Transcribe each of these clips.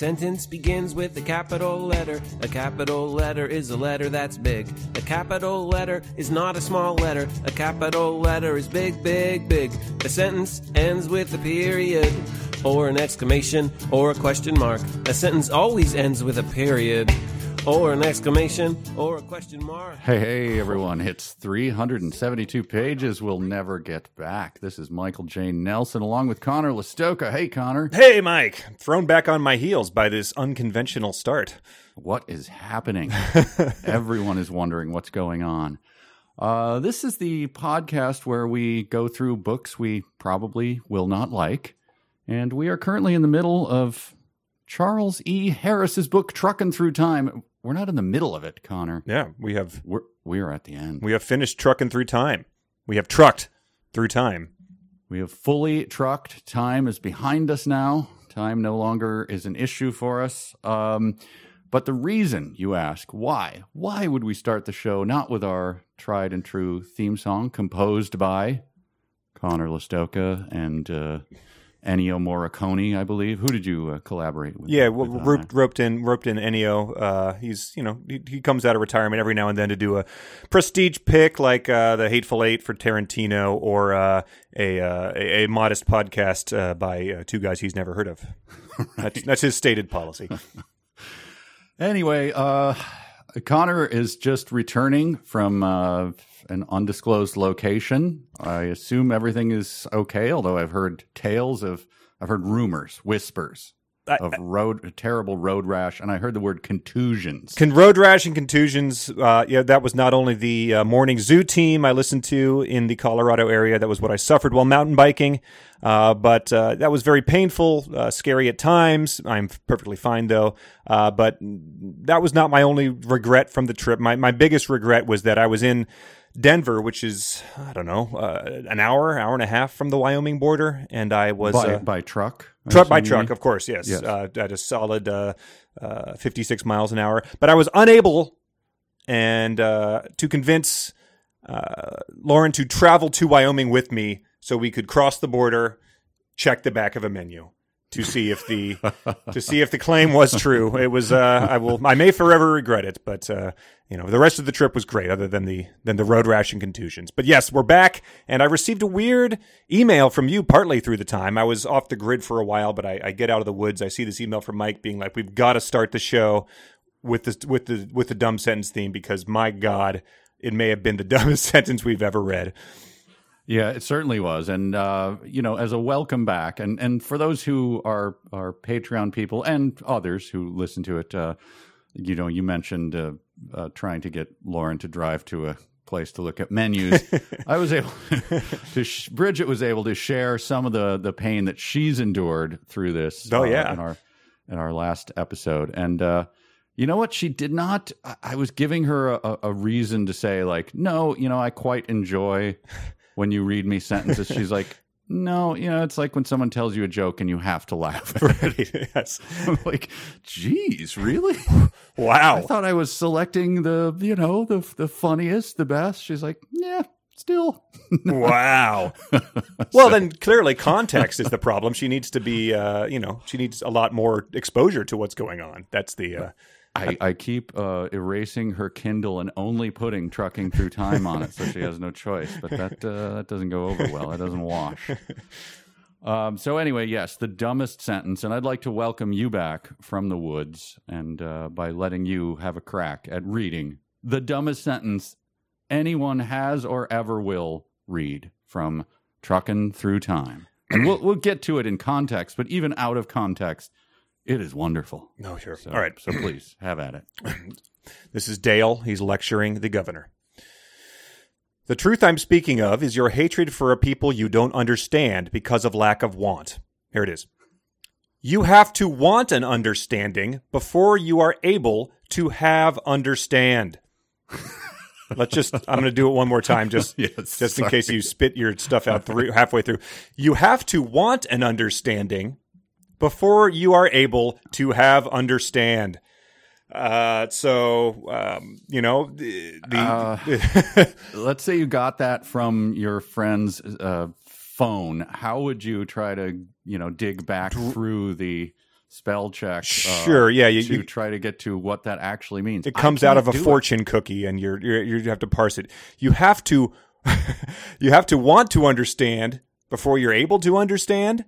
sentence begins with a capital letter. A capital letter is a letter that's big. A capital letter is not a small letter. A capital letter is big, big, big. A sentence ends with a period, or an exclamation, or a question mark. A sentence always ends with a period, or an exclamation, or a question mark. Hey, hey, everyone. It's 372 pages we'll never get back. This is Michael J. Nelson along with Conor Lastowka. Hey, Conor. Hey, Mike. Thrown back on my heels by this unconventional start. What is happening? Everyone is wondering what's going on. Uh, this is the podcast where we go through books we probably will not like. And we are currently in the middle of Charles E. Harris's book, Truckin' Through Time. We're not in the middle of it, Conor. Yeah, we have We're, we're at the end. we have finished trucking through time. We have trucked through time. We have fully trucked. Time is behind us now. Time no longer is an issue for us. Um, but the reason you ask, why? Why would we start the show not with our tried and true theme song composed by Conor Lastowka and uh, Ennio Morricone, I believe? Who did you uh, collaborate with? Yeah, well, with on roped, roped in, roped in Ennio. Uh, he's you know he, he comes out of retirement every now and then to do a prestige pick like uh, the Hateful Eight for Tarantino or uh, a, uh, a a modest podcast uh, by uh, two guys he's never heard of. That's, that's his stated policy. Anyway, uh, Conor is just returning from uh, an undisclosed location. I assume everything is okay, although I've heard tales of, I've heard rumors, whispers of road, terrible road rash, and I heard the word contusions. Con- road rash and contusions. Uh, yeah, that was not only the uh, morning zoo team I listened to in the Colorado area. That was what I suffered while mountain biking. Uh, but uh, that was very painful, uh, scary at times. I'm perfectly fine though. Uh, but that was not my only regret from the trip. My my biggest regret was that I was in Denver, which is I don't know uh, an hour, hour and a half from the Wyoming border, and I was by, uh, by truck? Truck by truck, of course, yes. Yes. Uh, at a solid uh, uh, 56 miles an hour. But I was unable and uh, to convince uh, Lauren to travel to Wyoming with me so we could cross the border, check the back of a menu to see if the to see if the claim was true. It was uh, I will I may forever regret it, but uh, you know the rest of the trip was great, other than the than the road rash and contusions. But yes, we're back, and I received a weird email from you partly through the time I was off the grid for a while, but I, I get out of the woods. I see this email from Mike being like, "We've got to start the show with the with the with the dumb sentence theme because my God." It may have been the dumbest sentence we've ever read. Yeah, it certainly was, and uh, you know, as a welcome back, and and for those who are are Patreon people and others who listen to it, uh, you know, you mentioned uh, uh, trying to get Lauren to drive to a place to look at menus. I was able to sh- Bridget was able to share some of the the pain that she's endured through this. Oh, uh, yeah. in our in our last episode, and. uh you know what? She did not. I- I was giving her a, a reason to say, like, no, you know, I quite enjoy when you read me sentences. She's like, no, you know, it's like when someone tells you a joke and you have to laugh. it. yes. I'm like, geez, really? Wow. I thought I was selecting the, you know, the the funniest, the best. She's like, yeah, still. Wow. well, then clearly context is the problem. She needs to be, uh, you know, she needs a lot more exposure to what's going on. That's the. Uh, I, I keep uh, erasing her Kindle and only putting "Trucking Through Time" on it, so she has no choice. But that uh, that doesn't go over well. It doesn't wash. Um, so anyway, yes, the dumbest sentence, and I'd like to welcome you back from the woods, and uh, by letting you have a crack at reading the dumbest sentence anyone has or ever will read from "Trucking Through Time." And we'll we'll get to it in context, but even out of context, it is wonderful. no, sure. So, All right. so please have at it. This is Dale. He's lecturing the governor. The truth I'm speaking of is your hatred for a people you don't understand because of lack of want. Here it is. You have to want an understanding before you are able to have understand. Let's just, I'm going to do it one more time just, Yes, just in sorry. case you spit your stuff out through, halfway through. You have to want an understanding before you are able to have understand. Uh, so, um, you know, the, the Let's say you got that from your friend's uh, phone. How would you try to, you know, dig back through the spell check. uh, Sure, yeah, you- to you- try to get to what that actually means. it comes out of a can't it. fortune cookie and you're, you're you have to parse it you have to you have to want to understand before you're able to understand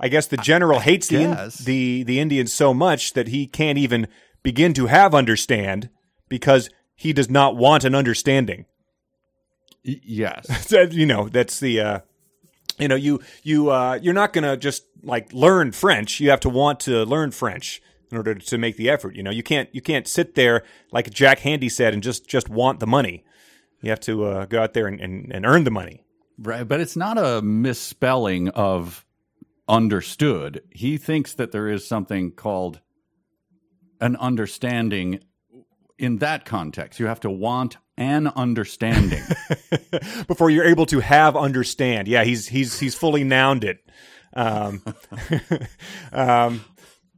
i guess the general hates the, guess. the the indians so much that he can't even begin to have understand because he does not want an understanding. Y- Yes. So, you know that's the uh you know you you uh you're not going to just like learn french. You have to want to learn french in order to make the effort you know? You can't you can't sit there like Jack Handey said and just just want the money. You have to uh, go out there and, and, and earn the money. Right, but it's not a misspelling of understood. He thinks that there is something called an understanding in that context. You have to want an understanding. before you're able to have understand yeah he's he's he's fully nouned it um, um,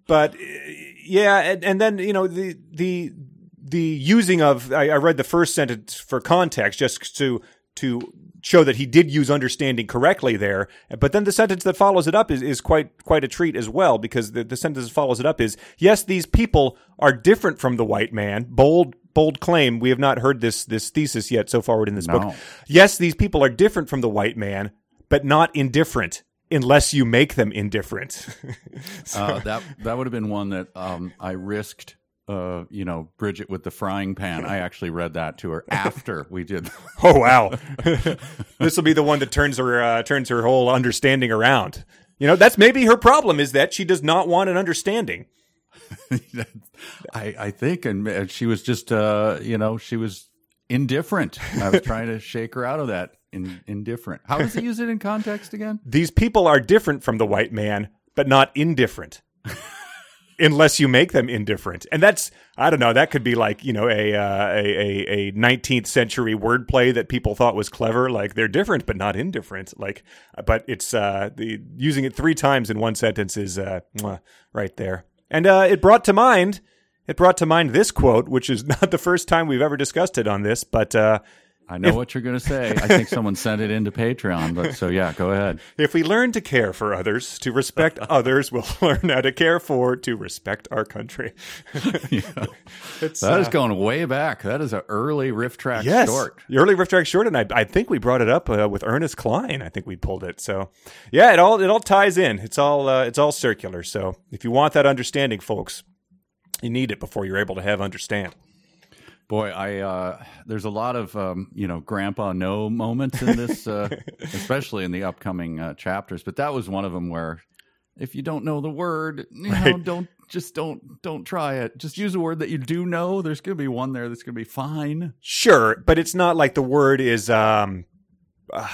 but yeah and, and then you know the the the using of I, I read the first sentence for context just to to show that he did use understanding correctly there. But then the sentence that follows it up is, is quite quite a treat as well because the, the sentence that follows it up is yes these people are different from the white man. Bold bold claim. We have not heard this this thesis yet so far in this book. Yes these people are different from the white man but not indifferent unless you make them indifferent. Uh, that that would have been one that um, I risked. Uh, you know, Bridget with the frying pan. I actually read that to her after we did. Oh wow, this will be the one that turns her uh, turns her whole understanding around. You know, that's maybe her problem is that she does not want an understanding. I, I think, and she was just, uh, you know, she was indifferent. I was trying to shake her out of that. In, indifferent. How does he use it in context again? These people are different from the white man, but not indifferent. Unless you make them indifferent, and that's I don't know. That could be like you know a uh, a a nineteenth century wordplay that people thought was clever. Like they're different but not indifferent. Like, but it's uh, the using it three times in one sentence is uh, right there. And uh, it brought to mind it brought to mind this quote, which is not the first time we've ever discussed it on this, but uh, I know what you're going to say. I think someone sent it into Patreon, but so yeah, go ahead. If we learn to care for others, to respect others, we'll learn how to care for, to respect our country. It's, That is uh, going way back. That is an early RiffTrax yes, short. the early RiffTrax short, and I, I think we brought it up uh, with Ernest Klein. I think we pulled it. So, yeah, it all it all ties in. It's all uh, it's all circular. So, if you want that understanding, folks, you need it before you're able to have understand. Boy, I uh, there's a lot of um, you know Grandpa No moments in this, uh, especially in the upcoming uh, chapters. But that was one of them where, if you don't know the word, you know, don't just don't don't try it. Just use a word that you do know. There's gonna be one there that's gonna be fine. Sure, but it's not like the word is um uh,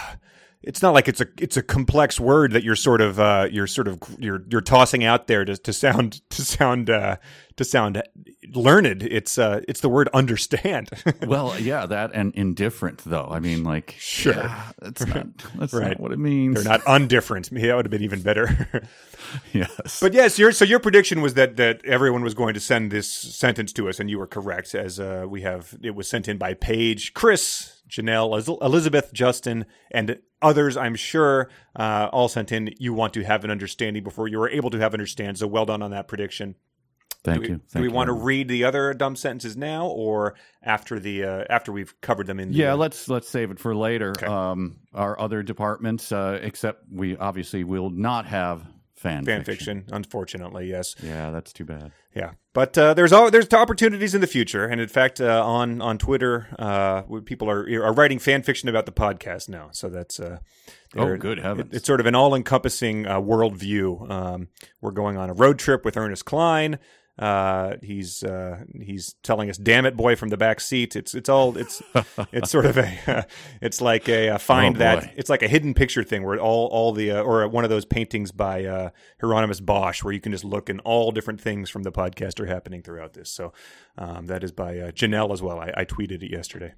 it's not like it's a it's a complex word that you're sort of uh you're sort of you're you're tossing out there to to sound to sound uh to sound learned. It's uh it's the word understand. Well, yeah, that and indifferent though. I mean, like, Sure. yeah, that's not that's Right. not what it means. They're not undifferent. Yeah, that would have been even better. yes, But yes, your so your prediction was that that everyone was going to send this sentence to us, and you were correct. As uh, we have, it was sent in by Paige, Chris, Janelle, Elizabeth, Justin, and others. I'm sure uh, all sent in. You want to have an understanding before you were able to have understand. So well done on that prediction. Thank do we, you. do we you want to read the other dumb sentences now, or after the uh, after we've covered them in? The, Yeah, uh, let's let's save it for later. Um, our other departments, uh, except we obviously will not have fan, fan fiction. Unfortunately, yes. Yeah, that's too bad. Yeah, but uh, there's all there's opportunities in the future, and in fact, uh, on on Twitter, uh, people are are writing fan fiction about the podcast now. So that's uh, Oh, good heavens! it- it's sort of an all encompassing uh, worldview. Um, we're going on a road trip with Ernest Klein. Uh, he's uh, he's telling us "damn it, boy" from the back seat. It's it's all it's it's sort of a it's like a, uh find Oh, that it's like a hidden picture thing where all all the uh, or one of those paintings by uh, Hieronymus Bosch where you can just look and all different things from the podcast are happening throughout this. So um, that is by uh, Janelle as well. I, I tweeted it yesterday.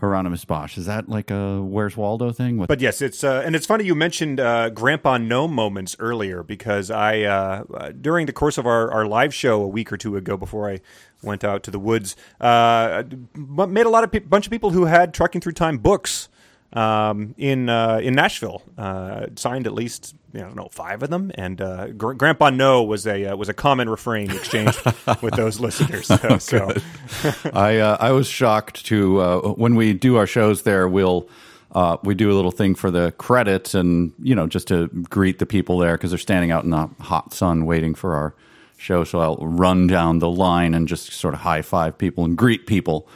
Hieronymus Bosch. Is that like a Where's Waldo thing? But yes, it's uh, and it's funny you mentioned uh, Grandpa No moments earlier because I uh, uh, during the course of our, our live show a week or two ago before I went out to the woods uh, made a lot of pe- bunch of people who had trucking through time books um, in uh, in Nashville. Uh, signed at least you know, I don't know five of them, and uh, Gr- Grandpa No was a uh, was a common refrain exchanged with those listeners. So, so I uh, I was shocked to uh, when we do our shows there. We'll uh, we do a little thing for the credits, and you know, just to greet the people there because they're standing out in the hot sun waiting for our show. So I'll run down the line and just sort of high five people and greet people.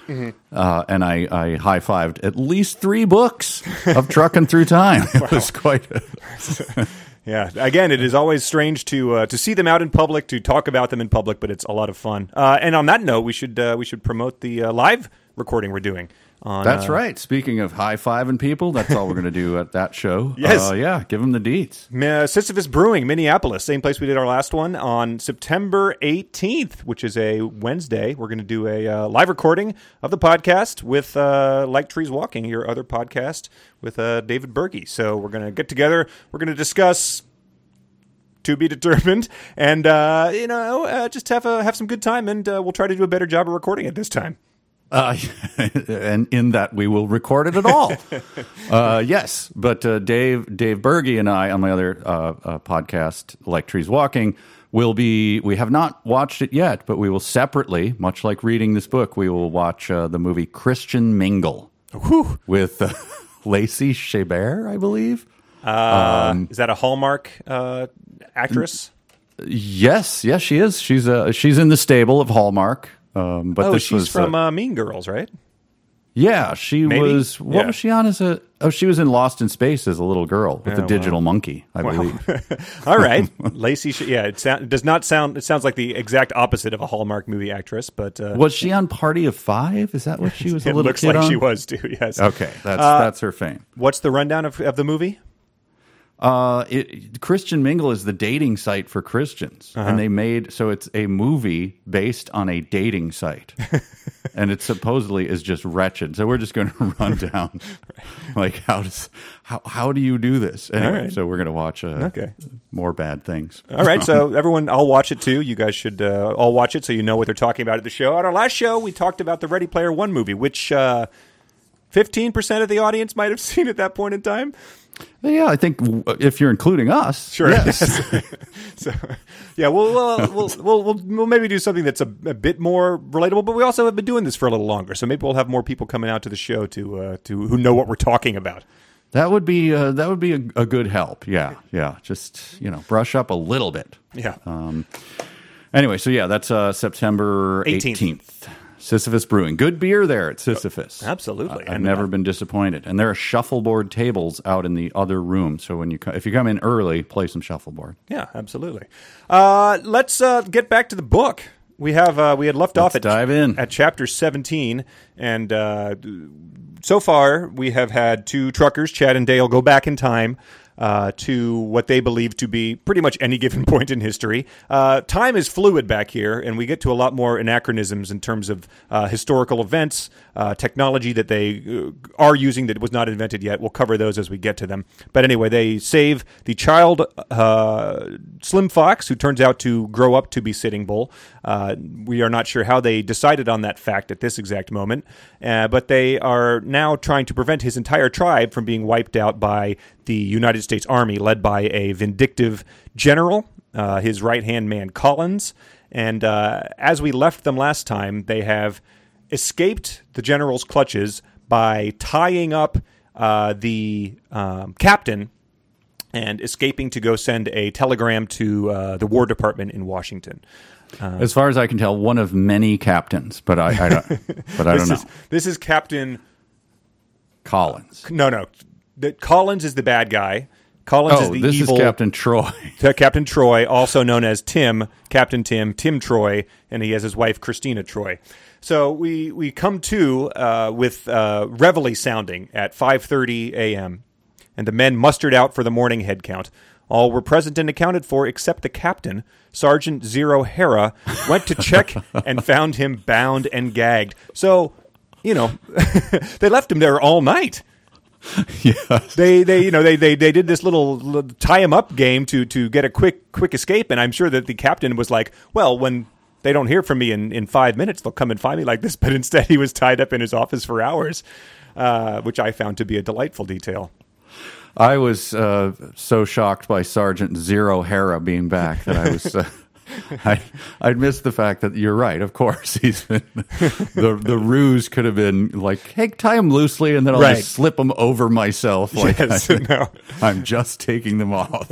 Uh, and I, I high fived at least three books of trucking through time. It was quite. Yeah, again, it is always strange to uh, to see them out in public, to talk about them in public, but it's a lot of fun. Uh, and on that note, we should uh, we should promote the uh, live recording we're doing. On, That's uh, right. Speaking of high fiving people, that's all we're going to do at that show. Yes. Uh, yeah. Give them the deets. Uh, Sisyphus Brewing, Minneapolis, same place we did our last one on September 18th, which is a Wednesday. We're going to do a uh, live recording of the podcast with uh, Like Trees Walking, your other podcast with uh, David Berge. So we're going to get together. We're going to discuss to be determined, and uh, you know, uh, just have a, have some good time, and uh, we'll try to do a better job of recording it this time. Uh, and in that we will record it at all. uh, yes, but uh, Dave Dave Berge and I on my other uh, uh, podcast, Like Trees Walking, will be. We have not watched it yet, but we will separately, much like reading this book, we will watch uh, the movie Christian Mingle Whew. with uh, Lacey Chabert, I believe. Uh, is that a Hallmark uh, actress? Yes, yes, she is. She's she's in the stable of Hallmark. Um, but Oh, this she's was from uh, Mean Girls, right? Yeah, she Maybe? was. What Yeah. was she on as a? Oh, she was in Lost in Space as a little girl with the wow. digital monkey, I believe. All right, Lacey. Yeah, it, sound, it does not sound. It sounds like the exact opposite of a Hallmark movie actress, but uh, Was she on Party of Five? Is that what she was a it looks like on? she was too. Yes. Okay, that's Uh, that's her fame. What's the rundown of, of the movie? Uh, it, Christian Mingle is the dating site for Christians, Uh-huh. and they made so it's a movie based on a dating site, and it supposedly is just wretched. So we're just going to run down, like how does how how do you do this? Anyway, right. so we're going to watch uh, Okay. more bad things. All right, so everyone, I'll watch it too. You guys should uh, all watch it so you know what they're talking about at the show. On our last show, we talked about the Ready Player One movie, which uh, fifteen percent of the audience might have seen at that point in time. Yeah, I think if you're including us, Sure. yes. So, yeah, we'll, we'll, we'll, we'll, we'll, we'll maybe do something that's a, a bit more relatable, but we also have been doing this for a little longer, so maybe we'll have more people coming out to the show to uh, to who know what we're talking about. that would be uh, that would be a, a good help. Yeah, yeah. Just you know, brush up a little bit. Yeah. Anyway, so yeah, that's uh, September 18th. eighteenth. Sisyphus Brewing, good beer there at Sisyphus. Absolutely. I- I've And, never uh, been disappointed. And there are shuffleboard tables out in the other room. So when you co- if you come in early, play some shuffleboard. Yeah, absolutely. Uh, let's uh, get back to the book. We have uh, we had left off at dive in. at chapter seventeen, and uh, so far we have had two truckers, Chad and Dale, go back in time. Uh, to what they believe to be pretty much any given point in history. Uh, time is fluid back here, and we get to a lot more anachronisms in terms of uh, historical events, uh, technology that they uh, are using that was not invented yet. We'll cover those as we get to them. But anyway, they save the child uh, Slim Fox, who turns out to grow up to be Sitting Bull. We are not sure how they decided on that fact at this exact moment, but they are now trying to prevent his entire tribe from being wiped out by the United States Army, led by a vindictive general, uh, his right hand man Collins. And uh, as we left them last time, they have escaped the general's clutches by tying up uh, the um, captain and escaping to go send a telegram to uh, the War Department in Washington. As far as I can tell, one of many captains, but I, I don't, but I don't know. is this is Captain. Collins. No, no, the, Collins is the bad guy. Collins is Oh, the this evil is Captain Troy. Captain Troy, also known as Tim, Captain Tim, Tim Troy, and he has his wife Christina Troy. So we we come to uh, with uh, reveille sounding at 5:30 a.m. and the men mustered out for the morning head count. All were present and accounted for except the captain, Sergeant Zero Hera, went to check and found him bound and gagged. So, you know, they left him there all night they they you know they they, they did this little, little tie him up game to to get a quick quick escape and i'm sure that the captain was like well when they don't hear from me in in five minutes they'll come and find me like this but instead he was tied up in his office for hours uh, which I found to be a delightful detail. I was uh, so shocked by Sergeant Zero Hera being back that I was. Uh, I I missed the fact that you're right. Of course, he's been the the ruse could have been like, hey, tie them loosely, and then I'll Right. just slip them over myself. Like Yes, I, no. I'm just taking them off.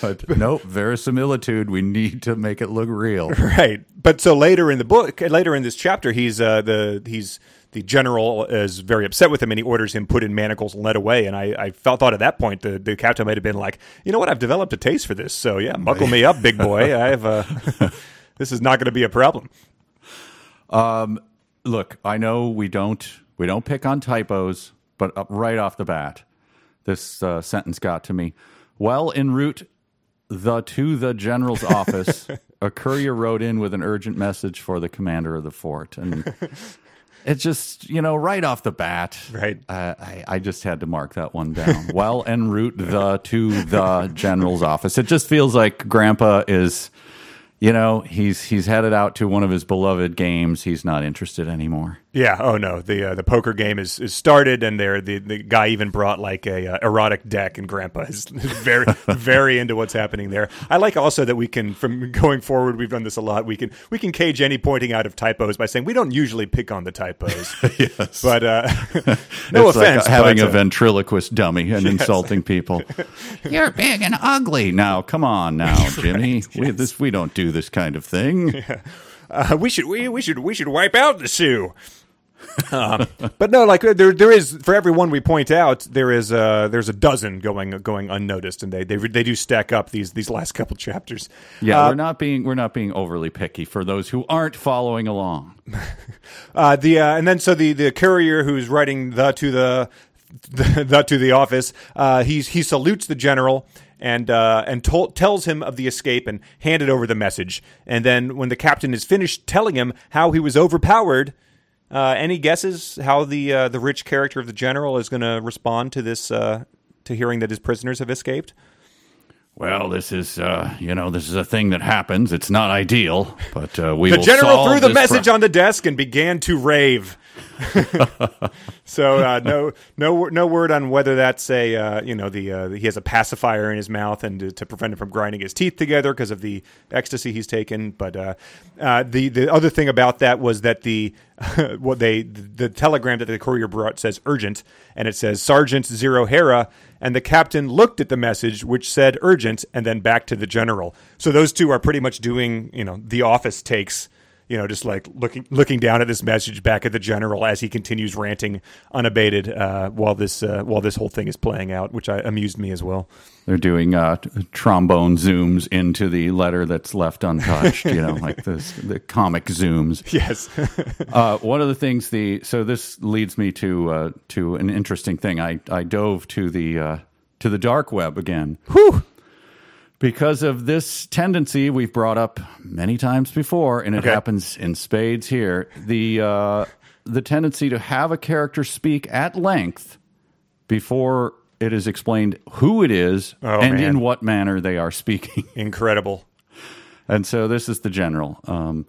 But nope, verisimilitude. We need to make it look real. Right. But so later in the book, later in this chapter, he's uh, the he's the general is very upset with him, and he orders him put in manacles and led away. And I, I felt thought at that point the, the captain might have been like, you know what, I've developed a taste for this, so yeah, buckle me up, big boy. I have uh, this is not going to be a problem. Look, I know we don't we don't pick on typos, but right off the bat, this uh, sentence got to me. Well, en route the to the general's office, a courier rode in with an urgent message for the commander of the fort, and it's just you know right off the bat, Right. Uh, I, I just had to mark that one down. well, en route the to the general's office. It just feels like Grandpa is. You know, he's he's headed out to one of his beloved games. He's not interested anymore. Yeah. Oh no. The uh, the poker game is, is started, and there the, the guy even brought like a uh, erotic deck, and Grandpa is very very into what's happening there. I like also that we can from going forward. We've done this a lot. We can we can cage any pointing out of typos by saying we don't usually pick on the typos. yes. But uh, no it's offense, like having but, a uh, ventriloquist dummy and insulting people. You're big and ugly. Now, come on, now, Jimmy. We this we don't do this kind of thing. uh, we should we, we should we should wipe out the Sioux. Uh, but no, like there there is for every one we point out, there is uh there's a dozen going going unnoticed, and they they they do stack up these these last couple chapters. Yeah, Uh, we're not being we're not being overly picky for those who aren't following along. Uh, the uh, and then so the the courier who's writing the to the the, the to the office, uh, he's he salutes the general and uh, and tells him of the escape and handed over the message. And then when the captain is finished telling him how he was overpowered, uh, any guesses how the uh, the rich character of the general is going to respond to this uh, to hearing that his prisoners have escaped? Well, this is uh, you know this is a thing that happens. It's not ideal, but uh, we The general threw the message pro- on the desk and began to rave. so uh, no, no, no word on whether that's a uh, you know the uh, he has a pacifier in his mouth and to, to prevent him from grinding his teeth together because of the ecstasy he's taken. But uh, uh, the the other thing about that was that the what they the telegram that the courier brought says urgent and it says Sergeant Zero Hera and the captain looked at the message which said urgent and then back to the general. So those two are pretty much doing you know the office takes you know, just like looking looking down at this message back at the general as he continues ranting unabated uh, while this uh, while this whole thing is playing out, which I, amused me as well. They're doing uh, trombone zooms into the letter that's left untouched. you know, like this, the comic zooms. Yes, Uh, one of the things the so this leads me to uh, to an interesting thing. I, I dove to the uh, to the dark web again. Because of this tendency we've brought up many times before, and it Okay. happens in spades here. The uh, the tendency to have a character speak at length before it is explained who it is Oh, and man. in what manner they are speaking. incredible. And so this is the general. Um,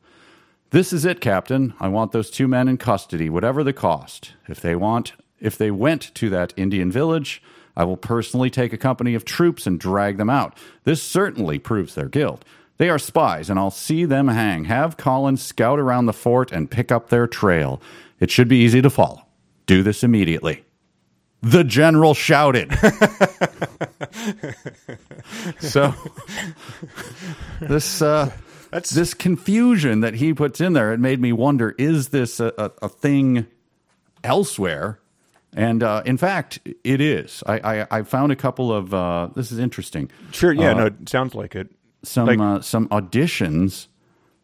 this is it, Captain. I want those two men in custody, whatever the cost. If they want, if they went to that Indian village, I will personally take a company of troops and drag them out. This certainly proves their guilt. They are spies, and I'll see them hang. Have Collins scout around the fort and pick up their trail. It should be easy to follow. Do this immediately. The general shouted. so this uh, That's- this confusion that he puts in there. It made me wonder: Is this a, a, a thing elsewhere? And uh, in fact, it is. I, I, I found a couple of. Uh, this is interesting. Sure, yeah, no, it sounds like it. Some Like- uh, some auditions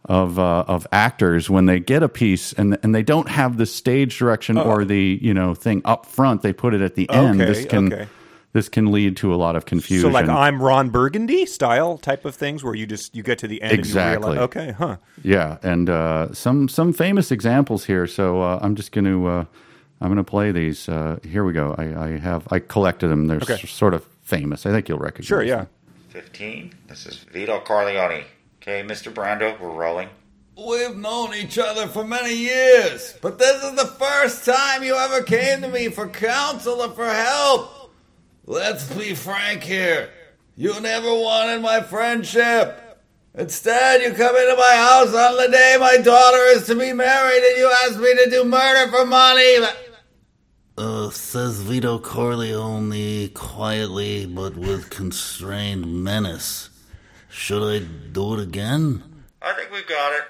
of uh, of actors when they get a piece and and they don't have the stage direction or the you know thing up front. They put it at the end. Okay, This can okay. this can lead to a lot of confusion. So like I'm Ron Burgundy style type of things where you just you get to the end Exactly. realize okay, huh. Yeah, and uh, some some famous examples here. So uh, I'm just going to uh, I'm going to play these. Uh, here we go. I, I have I collected them. They're Okay. s- sort of famous. I think you'll recognize. Sure, yeah. them. 15. This is Vito Corleone. Okay, Mr. Brando, we're rolling. We've known each other for many years, but this is the first time you ever came to me for counsel or for help. Let's be frank here. You never wanted my friendship. Instead, you come into my house on the day my daughter is to be married and you ask me to do murder for money. Uh, says Vito Corleone quietly but with constrained menace. Should I do it again? I think we've got it.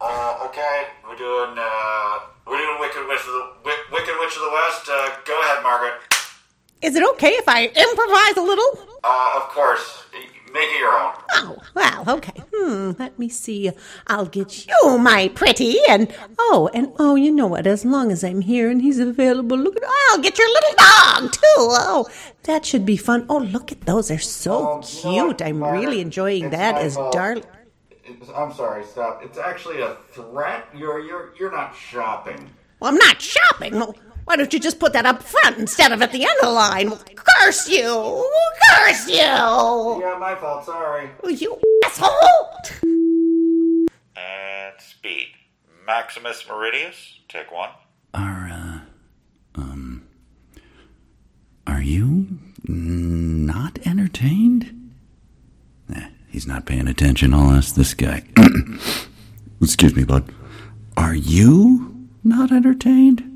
Uh, okay, we're doing, uh, we're doing Wicked Witch of the, Wi- Wicked Witch of the West. Uh, go ahead, Margaret. Is it okay if I improvise a little? Uh, of course. Make it your own. Oh, well, okay. Hmm, let me see. I'll get you, my pretty, and oh, and oh, you know what? As long as I'm here and he's available, look at I'll get your little dog too. Oh, that should be fun. Oh, look at those. They're so Oh, no, cute. I'm Margaret, really enjoying that as darling. I'm sorry, stop. It's actually a threat. You're, you're, you're not shopping. Well, I'm not shopping. Well, why don't you just put that up front instead of at the end of the line? Curse you! Curse you! Yeah, my fault, sorry. You asshole! And speed. Maximus Meridius, take one. Are, uh, um, are you not entertained? Eh, he's not paying attention. I'll ask this guy. Excuse me, bud. Are you not entertained?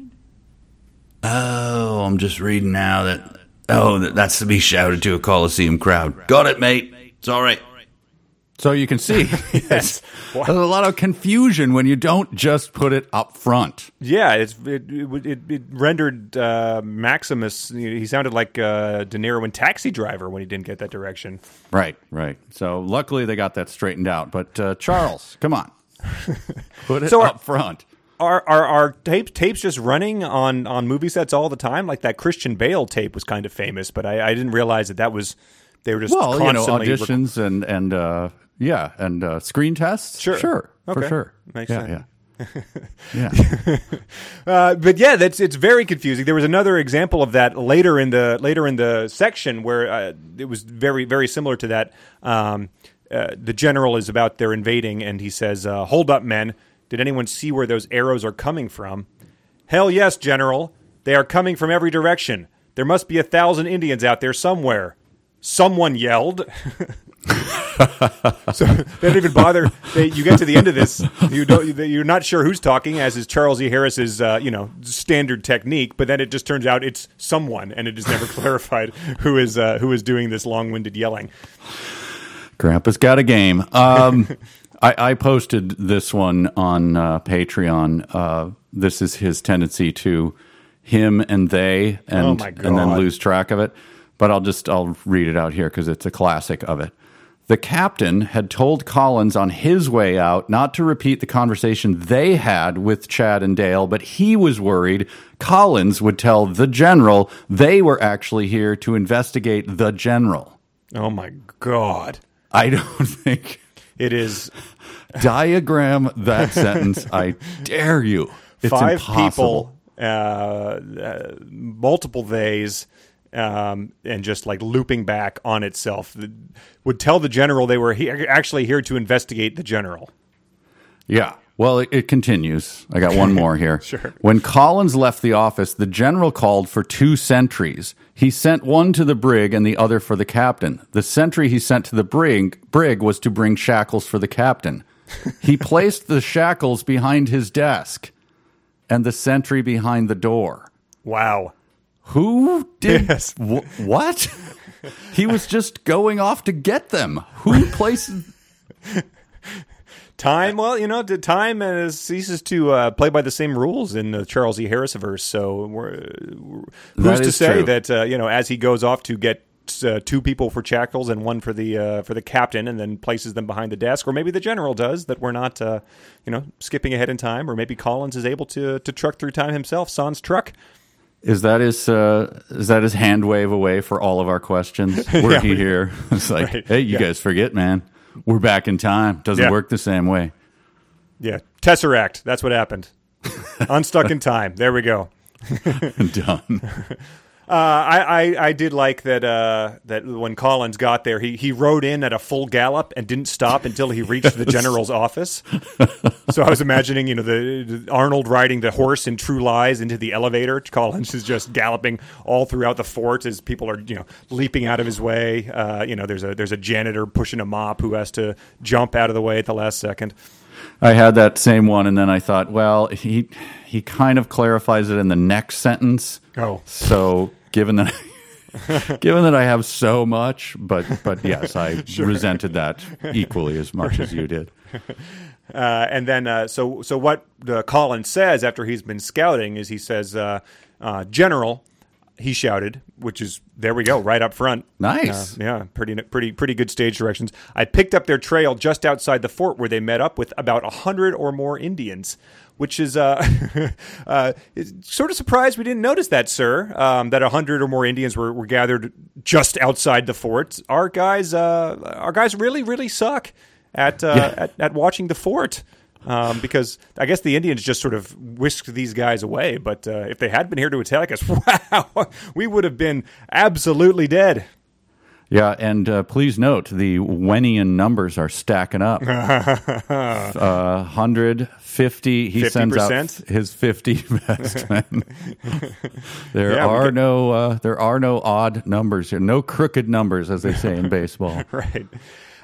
Oh, I'm just reading now that. Oh, that, that's to be shouted to a Coliseum crowd. Got it, mate. It's all right. So you can see Yes. there's a lot of confusion when you don't just put it up front. Yeah, it's it it, it, it rendered uh, Maximus. He sounded like uh, De Niro in Taxi Driver when he didn't get that direction. Right, right. So luckily they got that straightened out. But uh, Charles, come on, put it So are- up front. Are are are tapes tapes just running on on movie sets all the time? Like that Christian Bale tape was kind of famous, but I, I didn't realize that that was they were just Well, you know, constantly rec- auditions and and uh, yeah, and uh, screen tests. Sure. sure, for sure. Makes yeah, sense. Yeah, yeah. Uh, but yeah, that's it's very confusing. There was another example of that later in the later in the section where uh, it was very very similar to that. Um, uh, the general is about their invading, and he says, uh, "Hold up, men! Did anyone see where those arrows are coming from?" Hell yes, General. They are coming from every direction. There must be a thousand Indians out there somewhere. Someone yelled. so they don't even bother. They, you get to the end of this, you don't. You're not sure who's talking, as is Charles E. Harris's, uh, you know, standard technique. But then it just turns out it's someone, and it is never clarified who is uh, who is doing this long-winded yelling. Grandpa's got a game. Um, I, I posted this one on uh, Patreon. Uh, this is his tendency to him and they, and Oh, and then lose track of it. But I'll just I'll read it out here because it's a classic of it. The captain had told Collins on his way out not to repeat the conversation they had with Chad and Dale, but he was worried Collins would tell the general they were actually here to investigate the general. Oh my God! I don't think It is diagram that sentence. I dare you. It's five impossible. people, uh, uh, multiple theys, um, and just like looping back on itself. The- would tell the general they were he- actually here to investigate the general. Yeah. Well, it, it continues. I got one more here. Sure. When Collins left the office, the general called for two sentries. He sent one to the brig and the other for the captain. The sentry he sent to the brig, brig was to bring shackles for the captain. he placed the shackles behind his desk and the sentry behind the door. Wow. Who did Yes. wh- what? he was just going off to get them. Who places? Time, well, you know, the time uh, ceases to uh, play by the same rules in the Charles E. Harris verse. So, we're, we're- who's to say true. that uh, you know, as he goes off to get uh, two people for shackles and one for the uh, for the captain, and then places them behind the desk, or maybe the general does that. We're not, uh, you know, skipping ahead in time, or maybe Collins is able to to truck through time himself. Sans truck. Is that his? Uh, is that his hand wave away for all of our questions? Were Yeah, he here? It's like, Right, hey, you yeah. guys forget, man. We're back in time. Doesn't Yeah. work the same way. Yeah, Tesseract. That's what happened. Unstuck in time. There we go. Done. Uh, I, I I did like that uh, that when Collins got there, he he rode in at a full gallop and didn't stop until he reached the general's office. So I was imagining, you know, the, the Arnold riding the horse in True Lies into the elevator. Collins is just galloping all throughout the fort as people are, you know, leaping out of his way. Uh, you know, there's a there's a janitor pushing a mop who has to jump out of the way at the last second. I had that same one, and then I thought, well, he he kind of clarifies it in the next sentence. Oh. so given that. Given that I have so much, but but yes, I resented that equally as much as you did. Uh, and then, uh, so so what uh, Collins says after he's been scouting is he says, uh, uh, "General," he shouted, which is there we go, right up front. Nice. Uh, yeah, pretty pretty pretty good stage directions. I picked up their trail just outside the fort where they met up with about a hundred or more Indians. Which is uh, uh, sort of surprised we didn't notice that, sir. Um, that a hundred or more Indians were, were gathered just outside the fort. Our guys, uh, our guys really, really suck at uh, at, at watching the fort. Um, because I guess the Indians just sort of whisked these guys away. But uh, if they had been here to attack us, wow, we would have been absolutely dead. Yeah, and uh, please note the Wenian numbers are stacking up. uh, 150. He sends out his 50 best men. there Yeah, are could- no uh, there are no odd numbers here. No crooked numbers, as they say in baseball. right.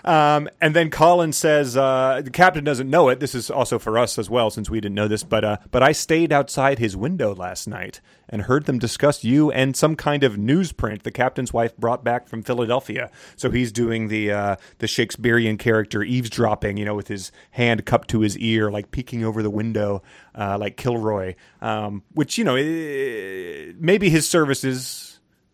Um, and then Colin says uh, the captain doesn't know it. This is also for us as well, since we didn't know this. But uh, but I stayed outside his window last night and heard them discuss you and some kind of newsprint the captain's wife brought back from Philadelphia. So he's doing the uh, the Shakespearean character eavesdropping, you know, with his hand cupped to his ear, like peeking over the window, uh, like Kilroy. Um, which you know, eh, maybe his services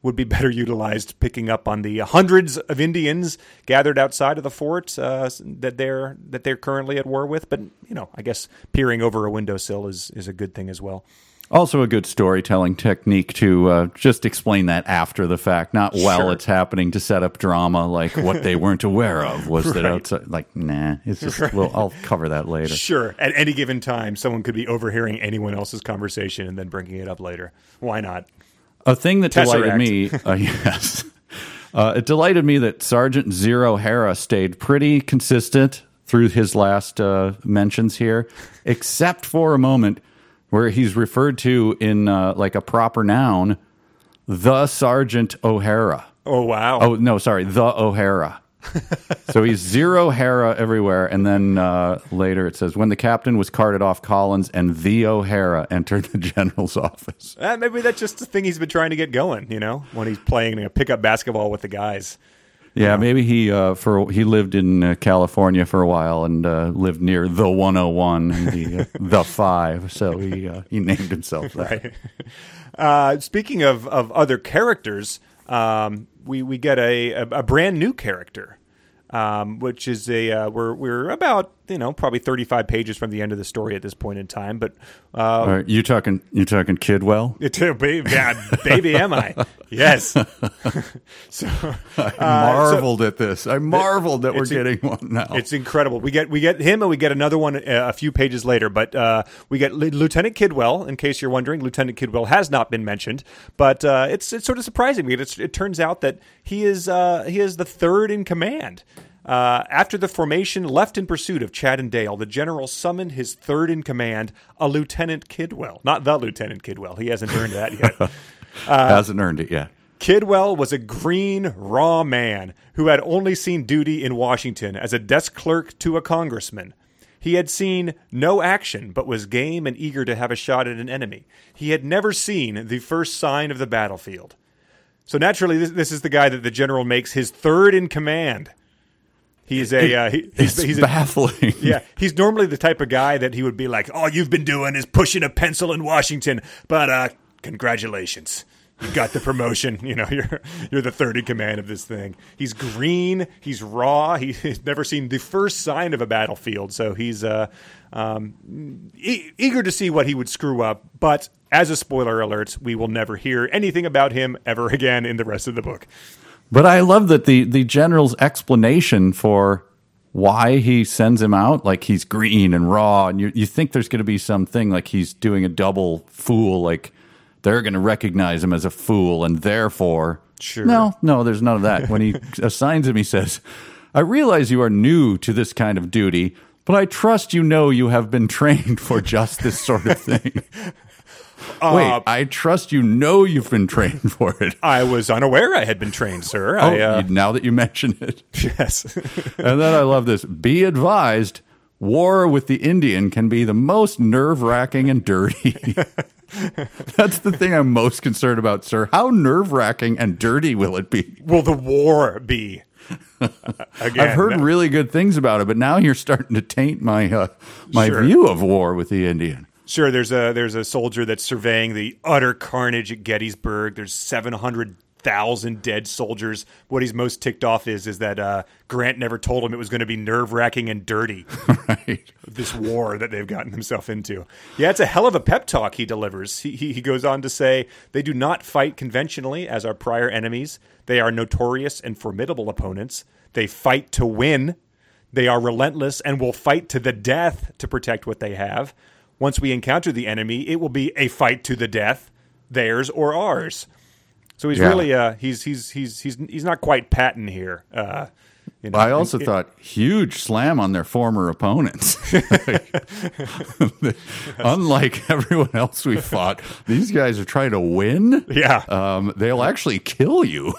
would be better utilized picking up on the hundreds of Indians gathered outside of the fort uh, that they're that they're currently at war with. But you know, I guess peering over a windowsill is is a good thing as well. Also, a good storytelling technique to uh, just explain that after the fact, not while Sure. it's happening to set up drama. Like what they weren't aware of was that outside. Like, nah, it's just. Well, I'll cover that later. Sure, at any given time, someone could be overhearing anyone else's conversation and then bringing it up later. Why not? A thing that delighted me, uh, yes, uh, it delighted me that Sergeant Zero Hera stayed pretty consistent through his last uh, mentions here, except for a moment where he's referred to in uh, like a proper noun, the Sergeant O'Hara. Oh wow! Oh no, sorry, the O'Hara. so he's zero Hera everywhere, and then uh, later it says when the captain was carted off Collins and the O'Hara entered the general's office. Uh, maybe that's just the thing he's been trying to get going. You know, when he's playing you know, pickup basketball with the guys. Yeah, maybe he uh, for he lived in uh, California for a while and uh, lived near the 101 and the uh, the five, so he uh, he named himself that. Right. Uh, speaking of, of other characters, um, we we get a, a, a brand new character, um, which is a uh, we're we're about you know probably thirty five pages from the end of the story at this point in time, but uh, right, you talking you talking Kidwell? it, baby, yeah, baby, am I? Yes. so I marveled at this. I marveled that we're getting one now. It's incredible. We get we get him, and we get another one uh, a few pages later. But uh, we get Lieutenant Kidwell. In case you're wondering, Lieutenant Kidwell has not been mentioned, but uh, it's it's sort of surprising me. It turns out that he is uh, he is the third in command. Uh, after the formation left in pursuit of Chad and Dale, the general summoned his third in command, a Lieutenant Kidwell. Not the Lieutenant Kidwell. He hasn't earned that yet. Hasn't earned it yet. Kidwell was a green, raw man who had only seen duty in Washington as a desk clerk to a congressman. He had seen no action, but was game and eager to have a shot at an enemy. He had never seen the first sign of the battlefield. So naturally, this, this is the guy that the general makes his third in command. He's a uh, he, he's, It's he's a, baffling. yeah, he's normally the type of guy that he would be like, "All you've been doing is pushing a pencil in Washington, but uh, congratulations, you got the promotion. you know, you're you're the third in command of this thing." He's green, he's raw, he- he's never seen the first sign of a battlefield, so he's uh, um, e- eager to see what he would screw up. But as a spoiler alert, we will never hear anything about him ever again in the rest of the book. But I love that the the general's explanation for why he sends him out, like he's green and raw, and you you think there's going to be something like he's doing a double fool, like they're going to recognize him as a fool, and therefore, Sure. no, no, there's none of that. When he assigns him, he says, "I realize you are new to this kind of duty." But I trust you know you have been trained for just this sort of thing. Wait, I trust you know you've been trained for it. I was unaware I had been trained, sir. Oh, I, uh, now that you mention it. yes. And then I love this. Be advised, war with the Indian can be the most nerve wracking and dirty. That's the thing I'm most concerned about, sir. How nerve wracking and dirty will it be? Will the war be? Again, I've heard no- really good things about it, but now you're starting to taint my uh, my Sure. view of war with the Indian. Sure, there's a there's a soldier that's surveying the utter carnage at Gettysburg. There's seven hundred thousand dead soldiers. What he's most ticked off is is that uh, Grant never told him it was going to be nerve wracking and dirty. Right. this war that they've gotten themselves into. Yeah, it's a hell of a pep talk he delivers. He, he, he goes on to say they do not fight conventionally as our prior enemies. They are notorious and formidable opponents. They fight to win. They are relentless and will fight to the death to protect what they have. Once we encounter the enemy, it will be a fight to the death, theirs or ours. So he's Yeah. really uh, he's he's he's he's he's not quite Patton here. Uh, you know, I also And- thought huge slam on their former opponents. Unlike everyone else we fought, these guys are trying to win. Yeah. um, they'll actually kill you.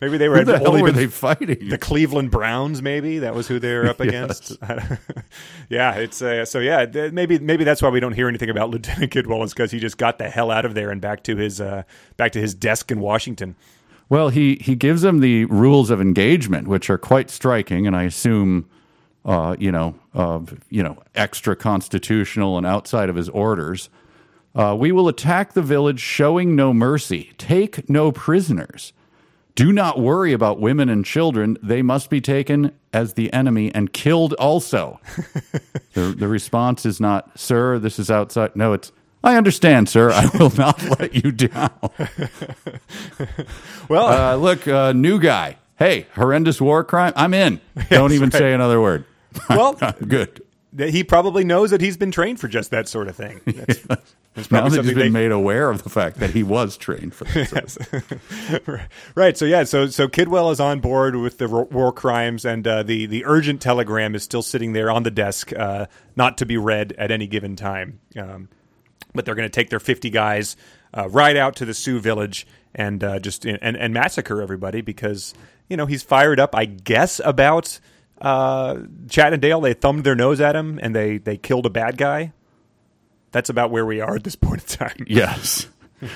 maybe they were Who the hell were they fighting? the Cleveland Browns, maybe that was who they were up against. yeah, it's uh, so yeah. Maybe maybe that's why we don't hear anything about Lieutenant Kidwell is because he just got the hell out of there and back to his uh, back to his desk in Washington. Well, he he gives them the rules of engagement, which are quite striking, and I assume, uh, you know, uh, you know, extra constitutional and outside of his orders. Uh, we will attack the village, showing no mercy. Take no prisoners. Do not worry about women and children. They must be taken as the enemy and killed also. the, the response is not, sir, this is outside. No, it's, I understand, sir. I will not let you down. Well, Uh, look, uh, new guy. Hey, horrendous war crime. I'm in. Don't even right. say another word. well, good. he probably knows that he's been trained for just that sort of thing. That's, that's Now probably that he's been they, made aware of the fact that he was trained for this. right. So yeah. So so Kidwell is on board with the war crimes, and uh, the the urgent telegram is still sitting there on the desk, uh, not to be read at any given time. Um, but they're going to take their fifty guys uh, right out to the Sioux village and uh, just and, and massacre everybody because you know he's fired up. I guess about uh, Chad and Dale. They thumbed their nose at him and they they killed a bad guy. That's about where we are at this point in time. Yes.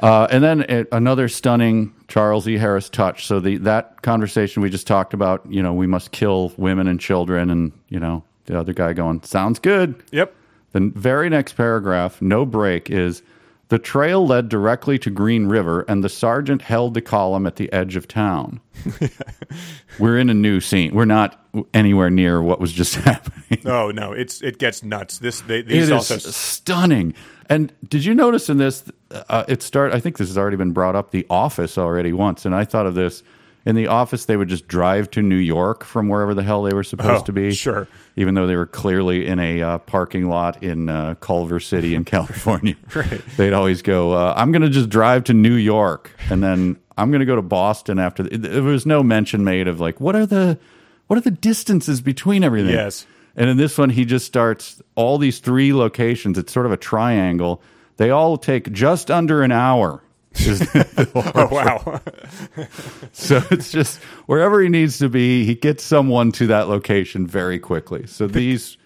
Uh, and then uh, another stunning Charles E. Harris touch. So the that conversation we just talked about, you know, we must kill women and children, and you know, the other guy going, "Sounds good." Yep. The very next paragraph, no break, is the trail led directly to Green River, and the sergeant held the column at the edge of town. We're in a new scene. We're not anywhere near what was just happening. Oh no, it's it gets nuts. This they, It these is stunning. And did you notice in this? Uh, it start. I think this has already been brought up. The Office already once, and I thought of this. In the Office, they would just drive to New York from wherever the hell they were supposed Oh, to be. sure. even though they were clearly in a uh, parking lot in uh, Culver City in California. Right. They'd always go, uh, "I'm going to just drive to New York, and then I'm going to go to Boston after." The, there was no mention made of like what are the what are the distances between everything. Yes. And in this one, he just starts all these three locations. It's sort of a triangle. They all take just under an hour. oh wow. So it's just wherever he needs to be, he gets someone to that location very quickly. So these,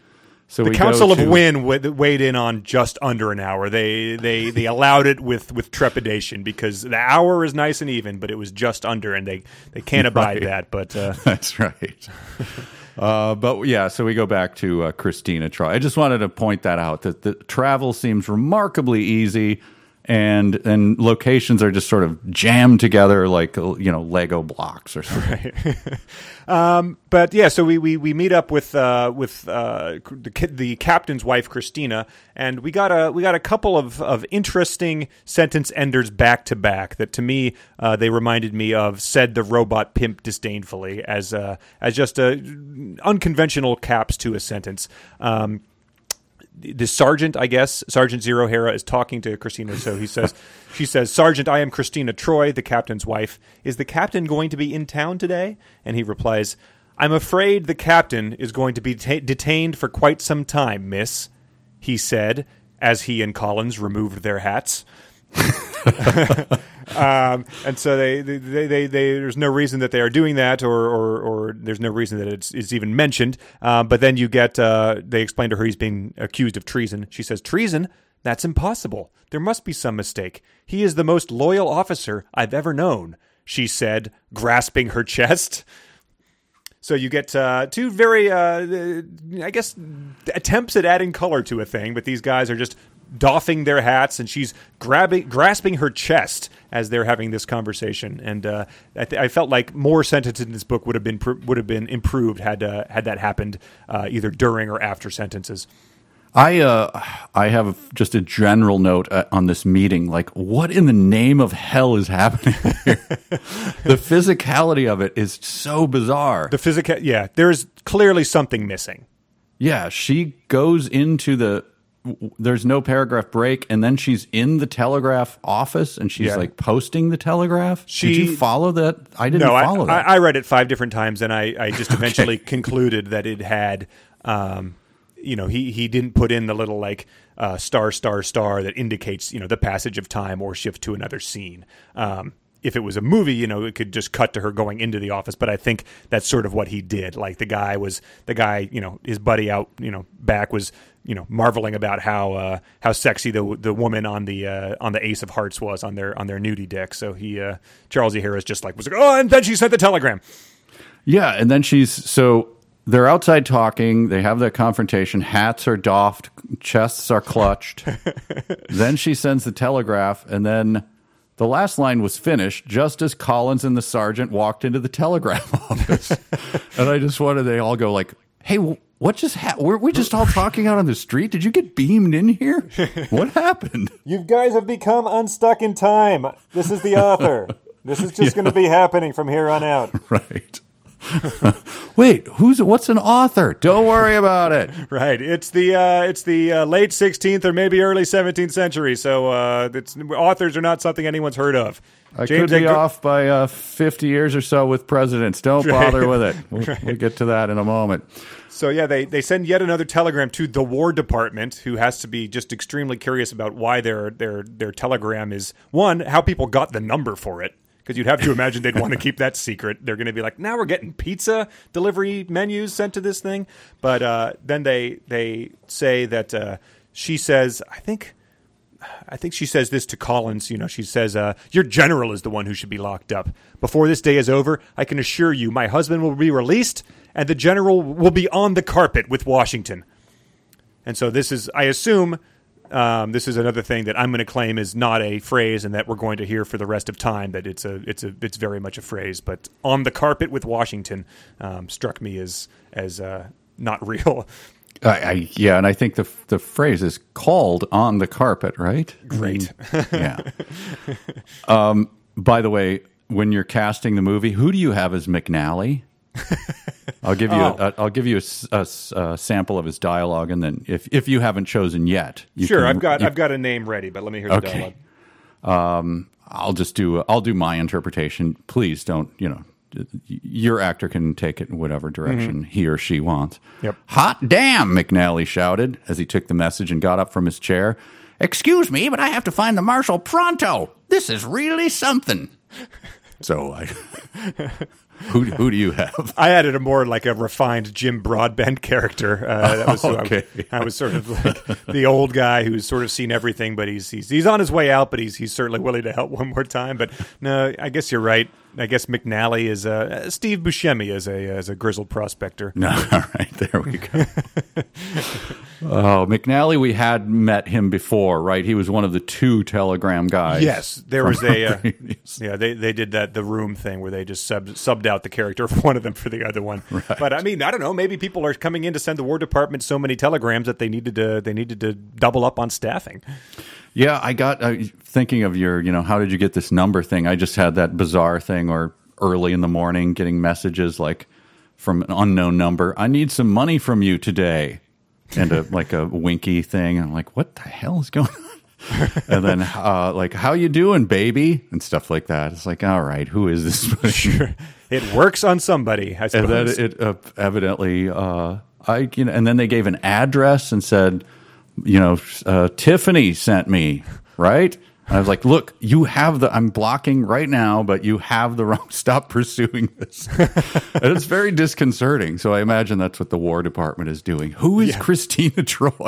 so The Council of to- Win wa- weighed in on just under an hour. They they they allowed it with with trepidation because the hour is nice and even, but it was just under, and they they can't abide Right. that. But uh, That's right. Uh, but yeah, so we go back to uh, Christina Troy. I just wanted to point that out that the travel seems remarkably easy, and and locations are just sort of jammed together like you know Lego blocks or something. but yeah, so we, we, we meet up with uh, with uh, the the captain's wife Christina, and we got a we got a couple of, of interesting sentence enders back to back that to me uh, they reminded me of said the robot pimp disdainfully as uh, as just a unconventional caps to a sentence. Um, the sergeant, I guess, Sergeant Zero Hera is talking to Christina. So he says, she says, Sergeant, I am Christina Troy, the captain's wife. Is the captain going to be in town today? And he replies, I'm afraid the captain is going to be ta detained for quite some time, miss, he said, as he and Collins removed their hats. um, and so they, they, they, they, there's no reason that they are doing that, or, or, or there's no reason that it's, it's even mentioned. Um, but then you get, uh, they explain to her he's being accused of treason. She says, Treason? That's impossible. There must be some mistake. He is the most loyal officer I've ever known, she said, grasping her chest. So you get uh, two very, uh, I guess, attempts at adding color to a thing, but these guys are just doffing their hats, and she's grabbing, grasping her chest as they're having this conversation. And uh, I, th- I, felt like more sentences in this book would have been pr- would have been improved had uh, had that happened uh, either during or after sentences. I uh, I have just a general note uh, on this meeting. Like, what in the name of hell is happening here? the physicality of it is so bizarre. The physical, yeah, there's clearly something missing. Yeah, she goes into the. There's no paragraph break, and then she's in the telegraph office, and she's Yeah. like posting the telegraph. Did you follow that? I didn't no, I, follow that. I, I read it five different times, and I, I just eventually concluded that it had, um, you know, he he didn't put in the little like uh, star star star that indicates you know the passage of time or shift to another scene. Um, if it was a movie, you know, it could just cut to her going into the office. But I think that's sort of what he did. Like the guy was the guy, you know, his buddy out, you know, back was, you know, marveling about how uh, how sexy the the woman on the uh, on the Ace of Hearts was on their on their nudie deck. So he uh, Charles E. Harris just like was like, oh, and then she sent the telegram. Yeah, and then she's so they're outside talking. They have that confrontation. Hats are doffed, chests are clutched. then she sends the telegraph, and then the last line was finished just as Collins and the sergeant walked into the telegraph office. and I just wanted they all go like, "Hey, what just happened? Were we just all talking out on the street? Did you get beamed in here? What happened?" You guys have become unstuck in time. This is the author. This is just going to be happening from here on out. Right. Wait, who's what's an author? Don't worry about it. Right. It's the uh, it's the uh, late 16th or maybe early 17th century. So uh, it's, authors are not something anyone's heard of. I could be Edgar- off by uh, 50 years or so with presidents. Don't bother with it. We'll, we'll get to that in a moment. So yeah, they they send yet another telegram to the War Department, who has to be just extremely curious about why their their their telegram is one how people got the number for it. Because you'd have to imagine they'd want to keep that secret. They're going to be like, now we're getting pizza delivery menus sent to this thing. But uh, then they they say that uh, she says, I think I think she says this to Collins. You know, she says, uh, "Your general is the one who should be locked up. Before this day is over, I can assure you, my husband will be released, and the general will be on the carpet with Washington." And so this is, I assume, um, this is another thing that I'm going to claim is not a phrase, and that we're going to hear for the rest of time. That it's a, it's a, it's very much a phrase. But on the carpet with Washington um, struck me as as uh, not real. I, I, yeah, and I think the the phrase is called on the carpet, right? Great. Yeah. um, by the way, when you're casting the movie, who do you have as McNally? I'll give you Oh. a, I'll give you a, s- a s- a sample of his dialogue, and then if if you haven't chosen yet, you sure, can- I've got you- I've got a name ready, but let me hear the Okay. dialogue. Um, I'll just do I'll do my interpretation. Please don't you know your actor can take it in whatever direction he or she wants. Yep. Hot damn! McNally shouted as he took the message and got up from his chair. Excuse me, but I have to find the marshal pronto. This is really something. So I. Who, who do you have? I added a more like a refined Jim Broadbent character. Uh, that was who I- Okay. I, was sort of like the old guy who's sort of seen everything, but he's he's he's on his way out, but he's he's certainly willing to help one more time. But no, I guess you're right. I guess McNally is uh, Steve Buscemi is a as a grizzled prospector. No, all right, there we go. oh, McNally, we had met him before, right? He was one of the two telegram guys. Yes, there was a uh, yeah. They they did that the room thing where they just sub, subbed out the character of one of them for the other one. But I mean, I don't know. Maybe people are coming in to send the War Department so many telegrams that they needed to they needed to double up on staffing. Yeah, I got uh, thinking of your, you know, how did you get this number thing? I just had that bizarre thing or early in the morning getting messages like from an unknown number, I need some money from you today. and a like a winky thing. I'm like, what the hell is going on? and then uh, like, how you doing, baby, and stuff like that. It's like, all right, who is this? person? It works on somebody, I and then it uh, evidently, uh, I you know, and then they gave an address and said, you know, uh, Tiffany sent me, right? And I was like, look, you have the, I'm blocking right now, but you have the wrong, stop pursuing this. and it's very disconcerting. So I imagine that's what the War Department is doing. Who is Christina Troy?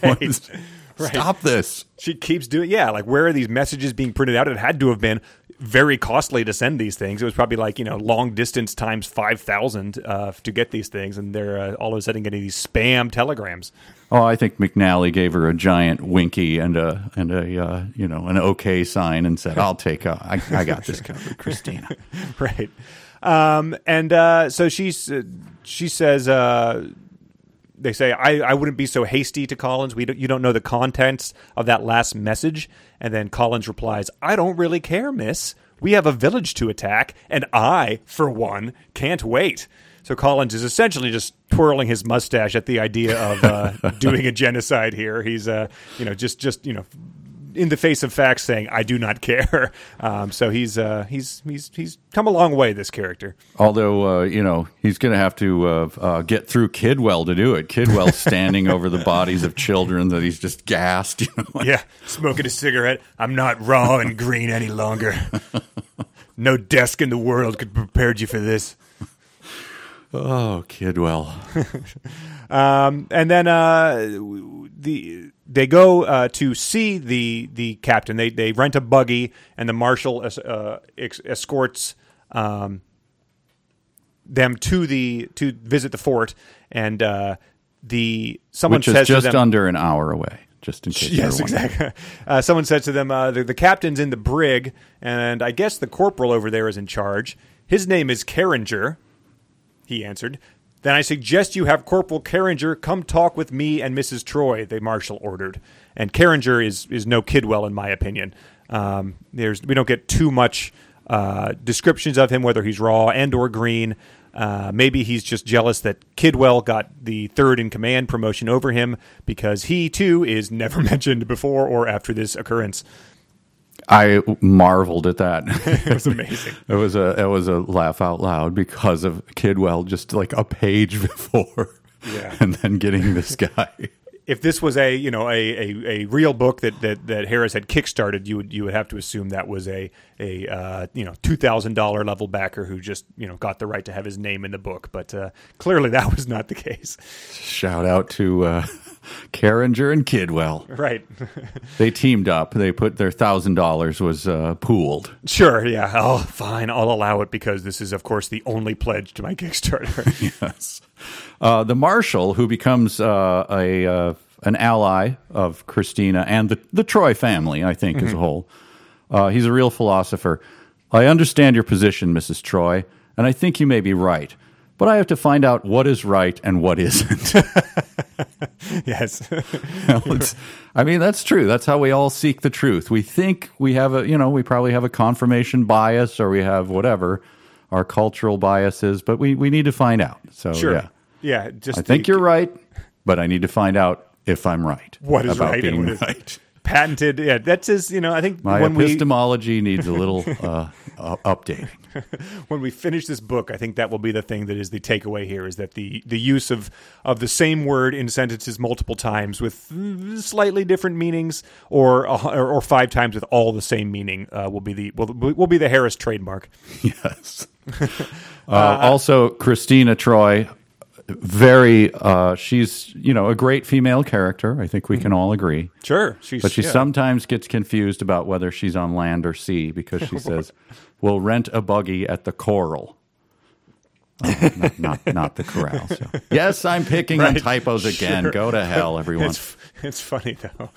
What is- Stop this. she keeps doing yeah like where are these messages being printed out it had to have been very costly to send these things it was probably like you know long distance times 5000 uh, to get these things and they're uh, all of a sudden getting these spam telegrams Oh, I think McNally gave her a giant winky and a and a uh, you know an okay sign and said, "I'll take. I, I got this covered, Christina." right um, and uh, so she's uh, she says uh, they say I, I wouldn't be so hasty to Collins. We don't, you don't know the contents of that last message. And then Collins replies, I don't really care, miss. We have a village to attack, and I, for one, can't wait. So Collins is essentially just twirling his mustache at the idea of uh, doing a genocide here. He's, uh, you know, just just you know, in the face of facts, saying I do not care. Um, so he's uh, he's he's he's come a long way. This character. Although uh, you know he's going to have to uh, uh, get through Kidwell to do it. Kidwell standing over the bodies of children that he's just gassed. You know? Yeah, smoking a cigarette. I'm not raw and green any longer. No desk in the world could have prepared you for this. Oh, Kidwell. Um, and then uh, the they go uh, to see the the captain. They they rent a buggy, and the marshal es- uh, ex- escorts um, them to the to visit the fort. And uh, the someone Which is says just to them, under an hour away. Just in case. Yes, exactly. Uh, someone said to them, uh, the, the captain's in the brig, and I guess the corporal over there is in charge. His name is Carringer, he answered. Then I suggest you have Corporal Carringer come talk with me and Mrs. Troy, the marshal ordered. And Carringer is, is no Kidwell, in my opinion. Um, there's We don't get too much uh, descriptions of him, whether he's raw and or green. Uh, maybe he's just jealous that Kidwell got the third in command promotion over him because he too is never mentioned before or after this occurrence. I marveled at that. It was amazing. It was a it was a laugh out loud because of Kidwell just like a page before, Yeah. and then getting this guy. If this was a you know a, a, a real book that, that, that Harris had kickstarted, you would you would have to assume that was a a uh, you know two thousand dollar level backer who just you know got the right to have his name in the book. But uh, clearly that was not the case. Shout out to uh, Carringer and Kidwell. Right? They teamed up. They put their thousand dollars was uh, pooled. sure. Yeah. Oh, fine. I'll allow it because this is of course the only pledge to my Kickstarter. Yes. Uh, the marshal, who becomes uh, a uh, an ally of Christina and the, the Troy family, I think, as a whole, uh, he's a real philosopher. I understand your position, Mrs. Troy, and I think you may be right. But I have to find out what is right and what isn't. yes. It's- I mean, that's true. That's how we all seek the truth. We think we have a, you know, we probably have a confirmation bias or we have whatever our cultural biases, but we, we need to find out. So, Sure. yeah. Yeah. Just I think the- you're right, but I need to find out if I'm right. What is right being what right. patented. Yeah. That's his. You know. I think My when we epistemology needs a little uh, uh, updating. when we finish this book, I think that will be the thing that is the takeaway here is that the the use of of the same word in sentences multiple times with mm, slightly different meanings, or or, or five times with all the same meaning, uh, will be the will, will be the Harris trademark. Yes. Uh, also, Christina Troy, very, uh, she's you know a great female character. I think we can all agree. Sure, she's But she yeah. sometimes gets confused about whether she's on land or sea because she says, "We'll rent a buggy at the Coral." Oh, not, not, not the corral. So. Yes, I'm picking on typos again. Sure. Go to hell, everyone. It's it's funny though.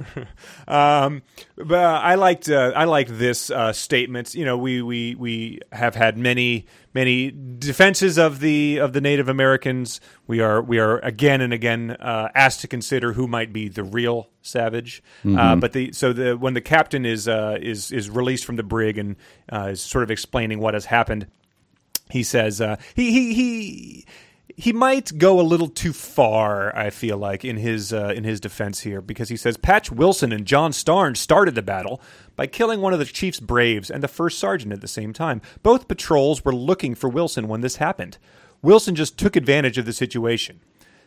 um, but I liked uh, I liked this uh, statement. You know, we we we have had many many defenses of the of the Native Americans. We are we are again and again uh, asked to consider who might be the real savage. Uh, but the so the when the captain is uh, is is released from the brig and uh, is sort of explaining what has happened he says uh, he he he he might go a little too far. I feel like in his uh, in his defense here because he says Patch Wilson and John Starnes started the battle by killing one of the chief's braves and the first sergeant at the same time. Both patrols were looking for Wilson when this happened. Wilson just took advantage of the situation.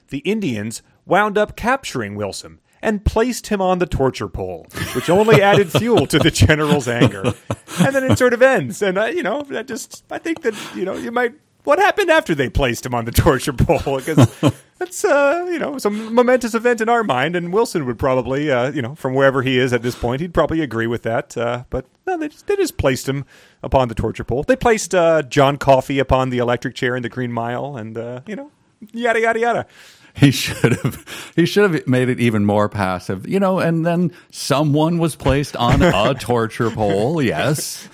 The Indians wound up capturing Wilson and placed him on the torture pole, which only added fuel to the general's anger. And then it sort of ends. And, uh, you know, that just, I think that, you know, you might, what happened after they placed him on the torture pole? Because that's, uh, you know, some momentous event in our mind. And Wilson would probably, uh, you know, from wherever he is at this point, he'd probably agree with that. Uh, but no, they just, they just placed him upon the torture pole. They placed uh, John Coffey upon the electric chair in the Green Mile and, uh, you know, yada, yada, yada. He should have he should have made it even more passive, you know, and then someone was placed on a torture pole, yes.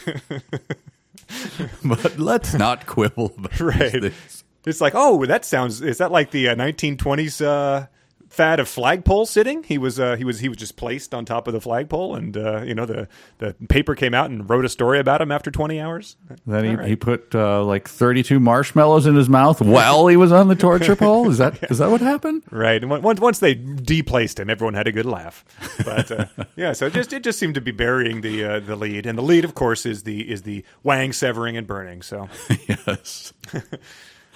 but let's not quibble about these right. things. It's like, oh, that sounds. Is that like the uh, 1920s uh, fad of flagpole sitting? He was, uh, he was, he was just placed on top of the flagpole, and uh, you know the the paper came out and wrote a story about him after 20 hours. Then he, right. he put uh, like 32 marshmallows in his mouth while he was on the torture pole. Is that is that what happened? Right, and once once they deplaced him, everyone had a good laugh. But uh, yeah, so it just it just seemed to be burying the uh, the lead, and the lead, of course, is the is the Wang severing and burning. So yes.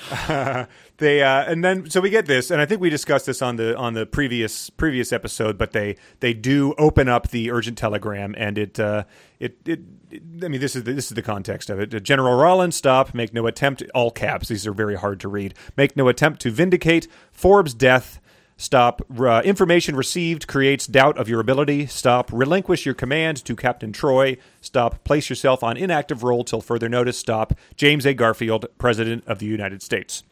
they uh, and then so we get this, and I think we discussed this on the on the previous previous episode. But they they do open up the urgent telegram, and it uh, it, it it I mean this is the, this is the context of it. General Rollins, stop! Make no attempt. All caps. These are very hard to read. Make no attempt to vindicate Forbes' death. Stop. Uh, information received creates doubt of your ability. Stop. Relinquish your command to Captain Troy. Stop. Place yourself on inactive role till further notice. Stop. James A. Garfield, President of the United States.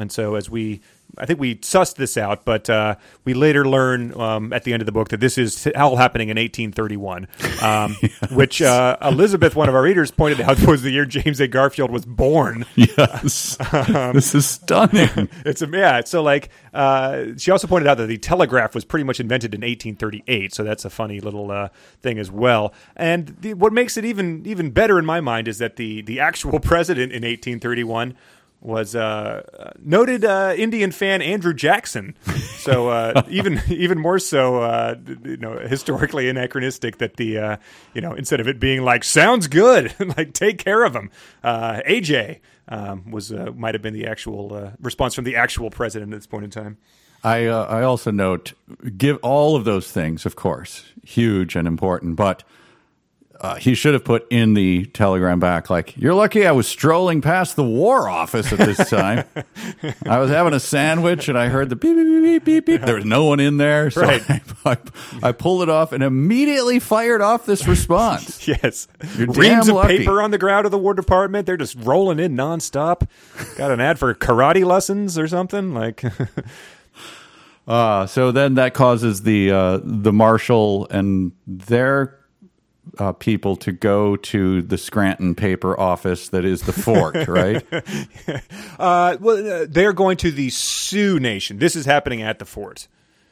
And so, as we, I think we sussed this out, but uh, we later learn um, at the end of the book that this is all happening in 1831, um, which uh, Elizabeth, one of our readers, pointed out was the year James A. Garfield was born. Yes. this is stunning. It's a yeah. So like, uh, she also pointed out that the telegraph was pretty much invented in 1838. So that's a funny little uh, thing as well. And the, what makes it even even better in my mind is that the the actual president in 1831 was uh, noted uh, Indian fan Andrew Jackson. So uh, even even more so, uh, you know, historically anachronistic that the uh, you know instead of it being like sounds good, like take care of him, uh, AJ um, was uh, might have been the actual uh, response from the actual president at this point in time. I uh, I also note give all of those things, of course, huge and important, but uh, he should have put in the telegram back like, "You're lucky I was strolling past the war office at this time. I was having a sandwich and I heard the beep beep beep beep beep. beep. There was no one in there, so Right. I, I, I pulled it off and immediately fired off this response. Yes, You're reams of lucky. paper on the ground of the War Department. They're just rolling in nonstop. Got an ad for karate lessons or something like. Uh, so then that causes the uh, the marshal and their uh, people to go to the Scranton paper office that is the fort, right? Uh, well, uh, they're going to the Sioux Nation. This is happening at the fort.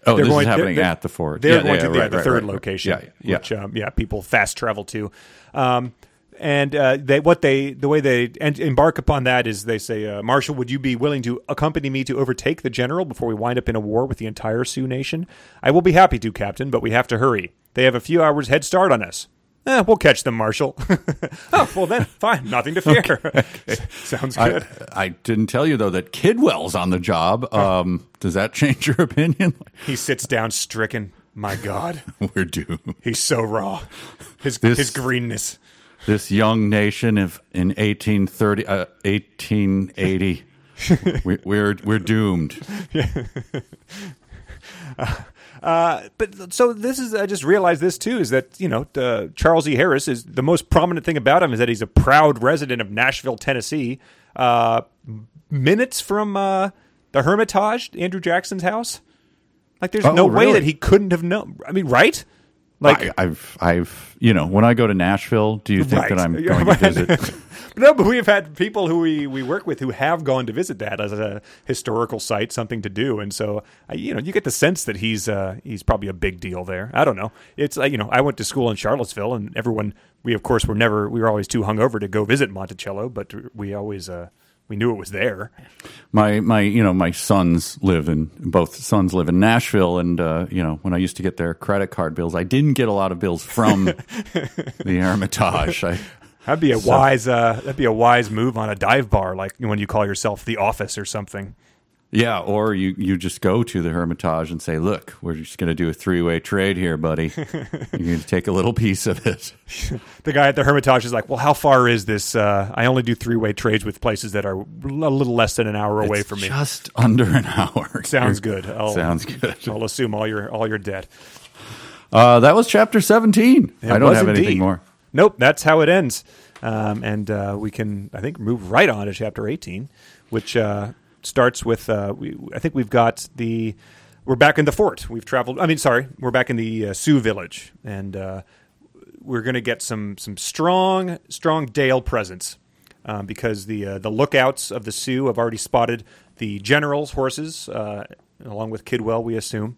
Oh, They're this going- is happening they're- at the fort. They're Yeah, going yeah, to the, right, the right, third right, location, Yeah, yeah. which um, yeah, people fast travel to. Um, and uh, they what they the way they en- embark upon that is they say, uh, Marshal, would you be willing to accompany me to overtake the general before we wind up in a war with the entire Sioux Nation? I will be happy to, Captain, but we have to hurry. They have a few hours head start on us. Eh, we'll catch them, Marshal. oh, well then, fine, nothing to fear. Sounds good. I, I didn't tell you though that Kidwell's on the job. Um, does that change your opinion? he sits down, stricken. My God, We're doomed. he's so raw. His This- his greenness. This young nation of in 1830, uh, 1880, we, we're we're doomed. But so this is I just realized this too is that you know uh, Charles E. Harris is the most prominent thing about him is that he's a proud resident of Nashville, Tennessee. Uh, minutes from uh, the Hermitage, Andrew Jackson's house. Like, there's Oh, no way that he couldn't have known. I mean, right? Like, I, I've I've you know when I go to Nashville, do you think Right. that I'm going to visit? no, but we've had people who we, we work with who have gone to visit that as a historical site, something to do, and so I, you know you get the sense that he's uh, he's probably a big deal there. I don't know. It's like you know I went to school in Charlottesville, and everyone we of course were never we were always too hungover to go visit Monticello, but we always uh, we knew it was there. my my you know my sons live in both sons live in Nashville and uh, you know when I used to get their credit card bills I didn't get a lot of bills from the Hermitage I That'd be a wise uh, that'd be a wise move on a dive bar, like when you call yourself the office or something. yeah or you you just go to the Hermitage and say look we're just going to do a three way trade here buddy You're going to take a little piece of it The guy at the Hermitage is like, "Well, how far is this? Uh, I only do three way trades with places that are a little less than an hour away It's from me." just under an hour Sounds good. I'll, sounds good I'll assume all your all your debt. uh, that was chapter 17 It I don't have anything more Nope, that's how it ends. Um, and uh, we can, I think, move right on to chapter 18, which uh, starts with, uh, we, I think we've got the, we're back in the fort. We've traveled, I mean, sorry, we're back in the uh, Sioux village. And uh, we're going to get some, some strong, strong Dale presence um, because the, uh, the lookouts of the Sioux have already spotted the general's horses, along with Kidwell, we assume.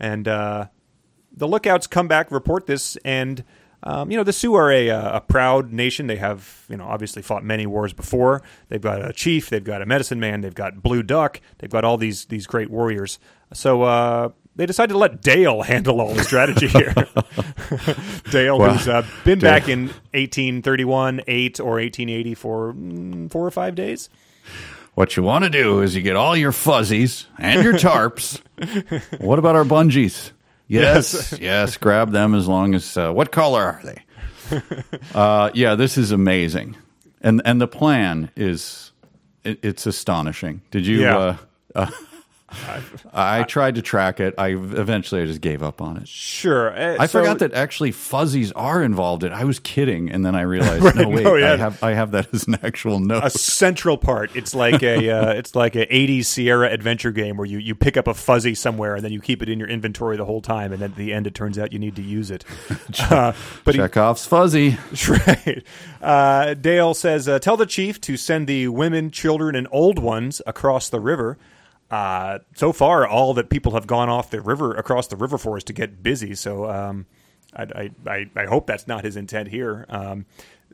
And the lookouts come back, report this, and um, you know the Sioux are a, uh, a proud nation. They have you know obviously fought many wars before. They've got a chief, they've got a medicine man, they've got Blue Duck, they've got all these these great warriors. So uh, they decided to let Dale handle all the strategy here. Dale, Wow. who's uh, been Dale. back in 1831, eight or 1880 for mm, four or five days. What you want to do is you get all your fuzzies and your tarps. what about our bungees? Yes, yes, grab them as long as. Uh, what color are they? Uh, yeah, this is amazing, and and the plan is it, it's astonishing. Did you? Yeah. Uh, I tried to track it. I eventually I just gave up on it. Sure, uh, I so- forgot that actually fuzzies are involved in. I was kidding, and then I realized no wait, no, yeah. I have I have that as an actual note. a central part. It's like a uh, it's like a '80s Sierra adventure game where you, you pick up a fuzzy somewhere and then you keep it in your inventory the whole time, and then at the end it turns out you need to use it. Uh, but he, Chekhov's fuzzy. right, uh, Dale says, uh, "Tell the chief to send the women, children, and old ones across the river." Uh, so far, all that people have gone off the river across the river for is to get busy. So um, I, I, I, hope that's not his intent here. Um,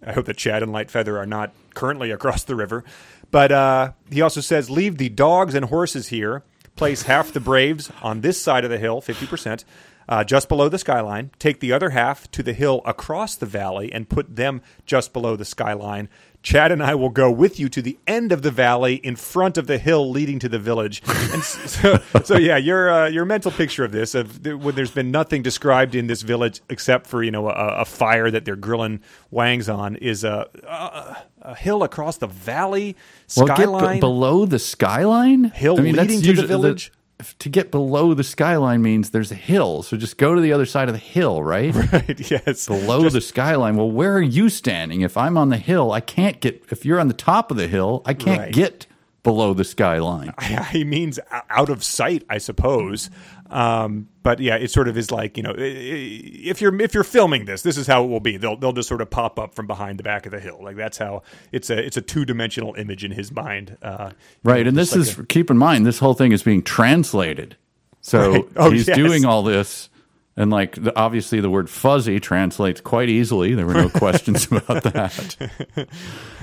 I hope that Chad and Lightfeather are not currently across the river. But uh, he also says, leave the dogs and horses here. Place half the Braves on this side of the hill, 50%, uh, just below the skyline. Take the other half to the hill across the valley and put them just below the skyline. Chad and I will go with you to the end of the valley in front of the hill leading to the village. And so, so yeah, your uh, your mental picture of this of th- when there's been nothing described in this village except for you know a, a fire that they're grilling wangs on is a, a, a hill across the valley Well, get skyline. be- below the skyline. Hill that's leading to the village? if- to get below the skyline means there's a hill, so just go to the other side of the hill, right? right, yes, Below the skyline. Well, where are you standing? If I'm on the hill, I can't get. If you're on the top of the hill, I can't Right. get below the skyline. he means out of sight, I suppose. Um, but yeah, it sort of is like you know, if you're if you're filming this, this is how it will be. They'll they'll just sort of pop up from behind the back of the hill, like that's how it's a it's a two dimensional image in his mind. Uh, Right, and this like is keep in mind this whole thing is being translated. So Right. Oh, he's yes. doing all this, and like the, obviously the word fuzzy translates quite easily. There were no questions about that.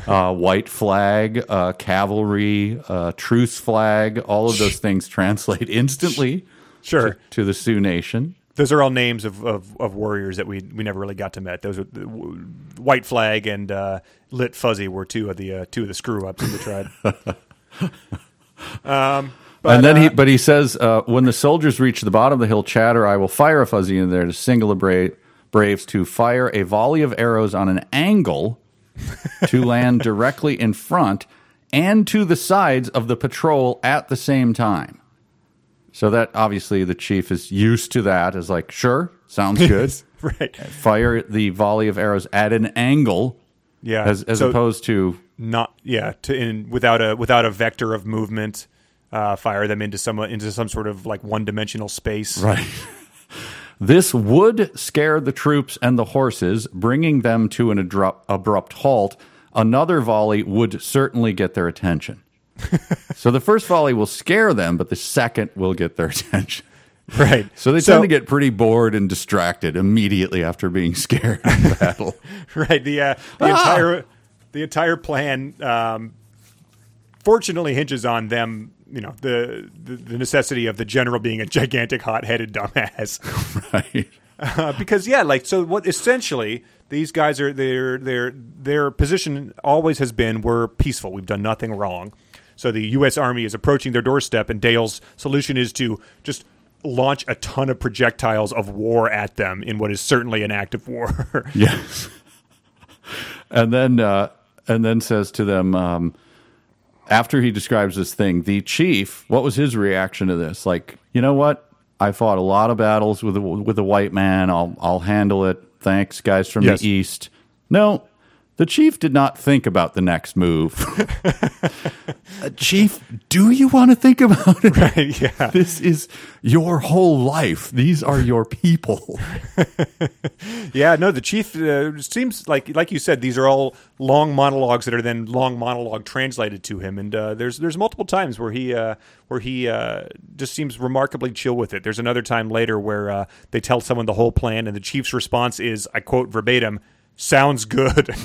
Uh, white flag, uh, cavalry, uh, truce flag, all of those things translate instantly sure. to the Sioux Nation. Those are all names of, of, of warriors that we we never really got to met. Those are the, w- White Flag and uh, Lit Fuzzy were two of the uh, two of the screw ups in the tribe. and then he, but he says, uh, when the soldiers reach the bottom of the hill, chatter, I will fire a fuzzy in there to signal the bra- braves to fire a volley of arrows on an angle to land directly in front and to the sides of the patrol at the same time. So that obviously the chief is used to that. Is like, sure, sounds good. right. Fire the volley of arrows at an angle, Yeah. as as So- opposed to not yeah to in without a without a vector of movement uh, fire them into some into some sort of like one dimensional space Right. This would scare the troops and the horses, bringing them to an abrupt, abrupt halt. Another volley would certainly get their attention. so the first volley will scare them, but the second will get their attention. right So they tend to get pretty bored and distracted immediately after being scared in battle. right the uh, the entire the entire plan um, fortunately hinges on them. You know the, the the necessity of the general being a gigantic hot-headed dumbass. Right. Uh, because yeah, like so what essentially these guys are their their their position always has been we're peaceful. We've done nothing wrong. So the US Army is approaching their doorstep and Dale's solution is to just launch a ton of projectiles of war at them in what is certainly an act of war. Yes. and then uh, and then says to them um, after he describes this thing, the chief. What was his reaction to this? Like, you know what? I fought a lot of battles with a, with a white man. I'll I'll handle it. Thanks, guys from Yes. the east. No, the chief did not think about the next move. Uh, chief, do you want to think about it? Right, yeah. This is your whole life. These are your people. Yeah, no, the chief uh, seems like, like you said, these are all long monologues that are then long monologue translated to him, and uh, there's there's multiple times where he uh, where he uh, just seems remarkably chill with it. There's another time later where uh, they tell someone the whole plan, and the chief's response is, I quote verbatim, "Sounds good."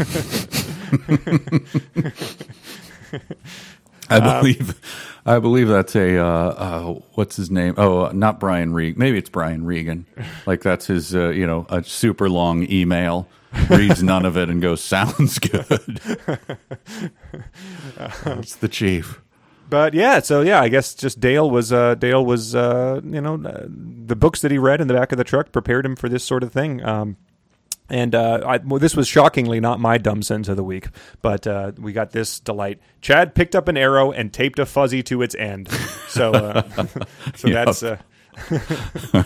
I believe, I believe that's a uh, uh, what's his name? Oh, uh, not Brian Regan. Maybe it's Brian Regan. Like that's his, uh, you know, a super long email. Reads none of it and goes, "Sounds good." It's the chief. But yeah, so yeah, I guess just Dale was uh, Dale was uh, you know uh, the books that he read in the back of the truck prepared him for this sort of thing. Um, and uh, I, well, this was shockingly not my dumb sentence of the week, but uh, we got this delight. Chad picked up an arrow and taped a fuzzy to its end. So, uh, so that's uh,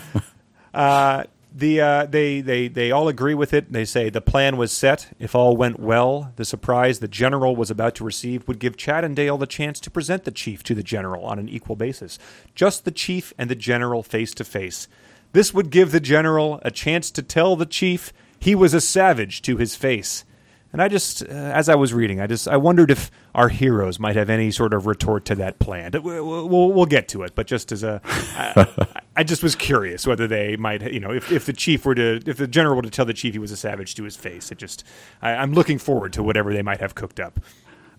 uh, the uh, they they they all agree with it. They say the plan was set. If all went well, the surprise the general was about to receive would give Chad and Dale the chance to present the chief to the general on an equal basis, just the chief and the general face to face. This would give the general a chance to tell the chief he was a savage to his face. And I just, uh, as I was reading, I just, I wondered if our heroes might have any sort of retort to that plan. We'll, we'll, we'll get to it, but just as a, I, I just was curious whether they might, you know, if, if the chief were to, if the general were to tell the chief he was a savage to his face, it just, I, I'm looking forward to whatever they might have cooked up.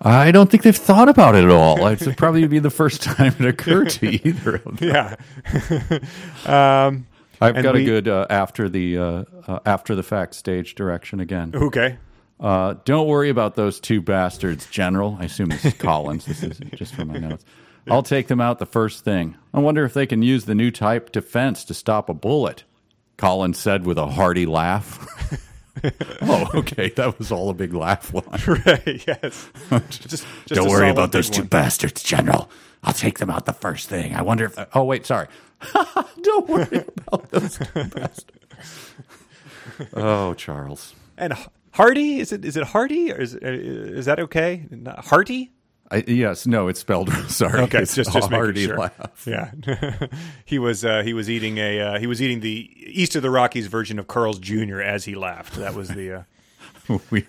I don't think they've thought about it at all. It's probably be the first time it occurred to either of them. Yeah. um, I've And got we- a good uh, after the uh, uh, after the fact stage direction again. okay. Uh, don't worry about those two bastards, General. I assume this is Collins. This is just from my notes. I'll take them out the first thing. I wonder if they can use the new type defense to stop a bullet. Collins said with a hearty laugh. oh, okay. That was all a big laugh line. Right. Yes. Just, just Don't worry about those two one. bastards, General. I'll take them out the first thing. I wonder if. Oh, wait. Sorry. don't worry about those two bastards. Oh, Charles. And Hardy is it? Is it Hardy or is is that okay? Not Hearty? I, yes. No, it's spelled. Sorry. Okay, it's just just a hearty sure. laugh. Yeah, he was uh, he was eating a uh, he was eating the East of the Rockies version of Carl's Jr. as he laughed. That was the. Uh, we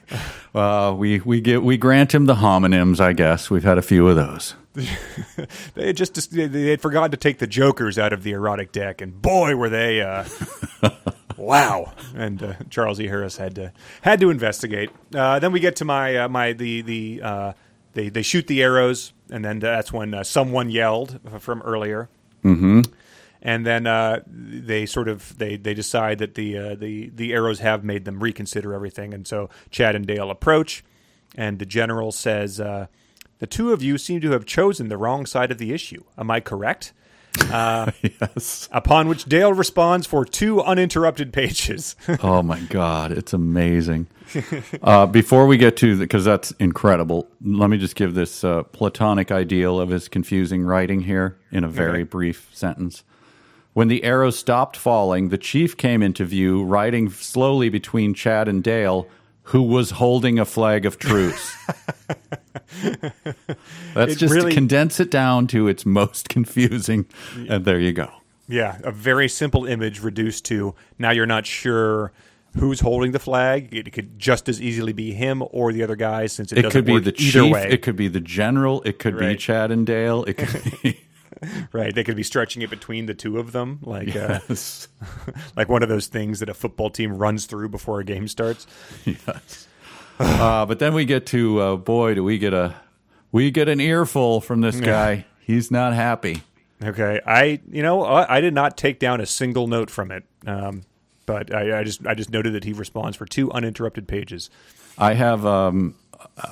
uh, we we get we grant him the homonyms. I guess we've had a few of those. They had just they had forgotten to take the jokers out of the erotic deck, and boy were they. Uh, wow! And uh, Charles E. Harris had to had to investigate. Uh, then we get to my uh, my the the uh, they they shoot the arrows, and then that's when uh, someone yelled from earlier. Mm-hmm. and then uh, they sort of they, they decide that the uh, the the arrows have made them reconsider everything, and so Chad and Dale approach, and the general says, uh, "The two of you seem to have chosen the wrong side of the issue. Am I correct?" Uh, yes. Upon which Dale responds for two uninterrupted pages. oh my god, it's amazing. Uh, before we get to because that's incredible, let me just give this uh, platonic ideal of his confusing writing here in a very Okay. brief sentence. When the arrow stopped falling, the chief came into view, riding slowly between Chad and Dale, who was holding a flag of truce. That's It just really- to condense it down to its most confusing, and there you go. yeah, a very simple image reduced to now you're not sure who's holding the flag. It could just as easily be him or the other guy, since it, It doesn't could be the chief. way. It could be the general. It could be Chad and Dale. It could be Right, they could be stretching it between the two of them, like yes, uh, like one of those things that a football team runs through before a game starts. yes. Uh, but then we get to uh, boy, do we get a We get an earful from this guy. He's not happy. Okay, I you know I, I did not take down a single note from it, um, but I, I just I just noted that he responds for two uninterrupted pages. I have um,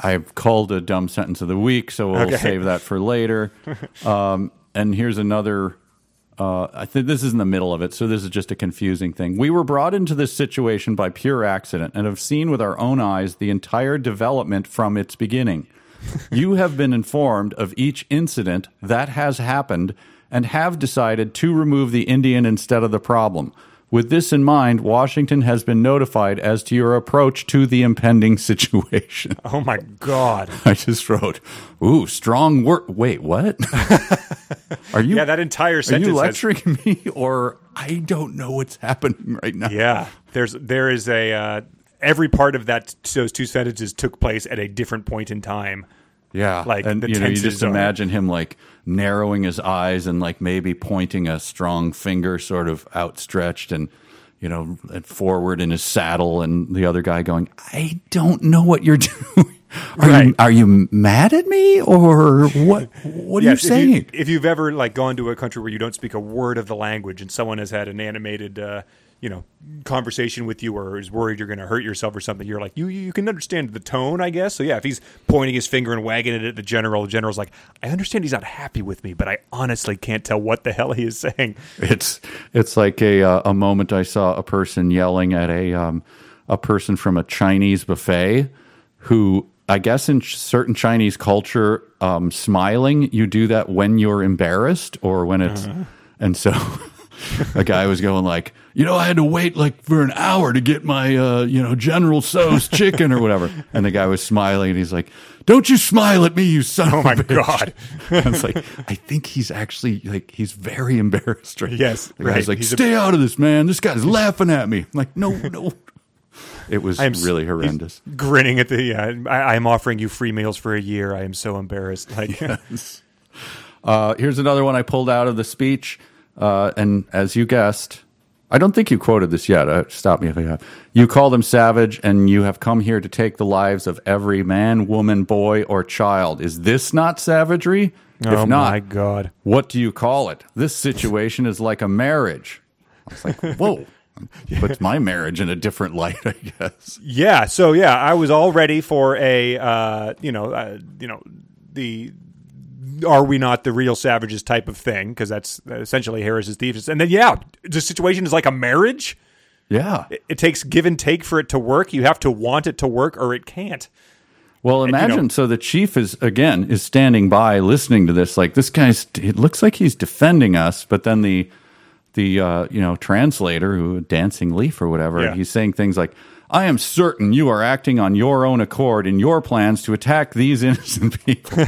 I've called a dumb sentence of the week, so we'll Okay. save that for later. um, and here's another. Uh, I think this is in the middle of it, so this is just a confusing thing. We were brought into this situation by pure accident and have seen with our own eyes the entire development from its beginning. you have been informed of each incident that has happened and have decided to remove the Indian instead of the problem. With this in mind, Washington has been notified as to your approach to the impending situation. Oh my god! I just wrote, "Ooh, strong word." Wait, what? Are you? Yeah, that entire sentence. Are you has- lecturing me, or I don't know what's happening right now? yeah, there's there is a uh, every part of that those two sentences took place at a different point in time. Yeah, Like, and you know, you just are- imagine him like narrowing his eyes and like maybe pointing a strong finger, sort of outstretched, and you know, forward in his saddle, and the other guy going, "I don't know what you're doing. Are you are you mad at me, or what? What are Yes, you saying?" If, you, if you've ever like gone to a country where you don't speak a word of the language, and someone has had an animated, uh, you know, conversation with you, or is worried you're going to hurt yourself or something, you're like, you you can understand the tone, I guess. So yeah, if he's pointing his finger and wagging it at the general, the general's like, I understand he's not happy with me, but I honestly can't tell what the hell he is saying. It's it's like a uh, a moment I saw a person yelling at a um, a person from a Chinese buffet who I guess in ch- certain Chinese culture, um, smiling you do that when you're embarrassed or when it's and so. A guy was going like, you know, I had to wait like for an hour to get my, uh, you know, General Tso's chicken or whatever. And the guy was smiling and he's like, don't you smile at me, you son Oh of my a bitch. God. I was like, I think he's actually like, he's very embarrassed right Yes, the guy's right. like, He's a- stay out of this, man. This guy's laughing at me. I'm like, no, no. It was I'm really horrendous. Grinning at the, uh, I, I'm offering you free meals for a year. I am so embarrassed. Like, Uh, here's another one I pulled out of the speech. Uh, and as you guessed, I don't think you quoted this yet. Uh, stop me if I have. You call them savage, and you have come here to take the lives of every man, woman, boy, or child. Is this not savagery? oh if not, my god. what do you call it? This situation is like a marriage. I was like, whoa. Puts my marriage in a different light, I guess. Yeah. So yeah, I was all ready for a uh, you know uh, you know the are we not the real savages type of thing because that's essentially Harris's thesis. And then yeah, the situation is like a marriage. Yeah. It, it takes give and take for it to work. You have to want it to work or it can't. Well, you know- imagine so the chief is again is standing by listening to this. Like this guy's, it looks like he's defending us, but then the the uh, you know translator, who dancing leaf or whatever, Yeah. he's saying things like, "I am certain you are acting on your own accord in your plans to attack these innocent people."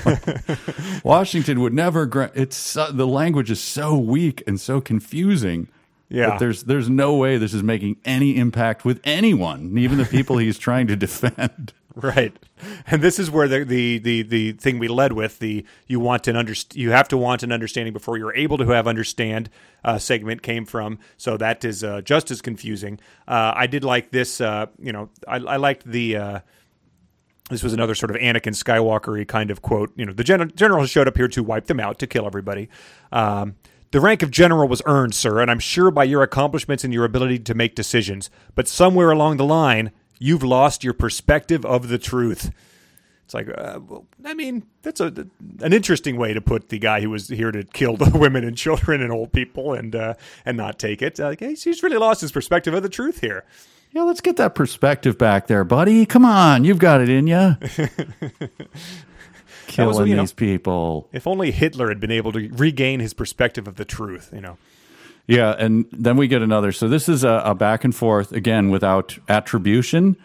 Washington would never. Gra- it's so, the language is so weak and so confusing. Yeah. that there's there's no way this is making any impact with anyone, even the people he's trying to defend. Right. And this is where the, the, the, the thing we led with the you want an underst- you have to want an understanding before you're able to have understand uh, segment came from. So that is uh, just as confusing. Uh, I did like this. Uh, you know, I, I liked the. Uh, this was another sort of Anakin Skywalker kind of quote. You know, the gen- general showed up here to wipe them out, to kill everybody. Um, the rank of general was earned, sir, and I'm sure by your accomplishments and your ability to make decisions. But somewhere along the line, you've lost your perspective of the truth. It's like, uh, well, I mean, that's a an interesting way to put the guy who was here to kill the women and children and old people and uh, and not take it. Like, he's, he's really lost his perspective of the truth here. Yeah, let's get that perspective back there, buddy. Come on, you've got it in you. Killing you know- these people. If only Hitler had been able to regain his perspective of the truth, you know. Yeah, and then we get another. So this is a, a back and forth again without attribution.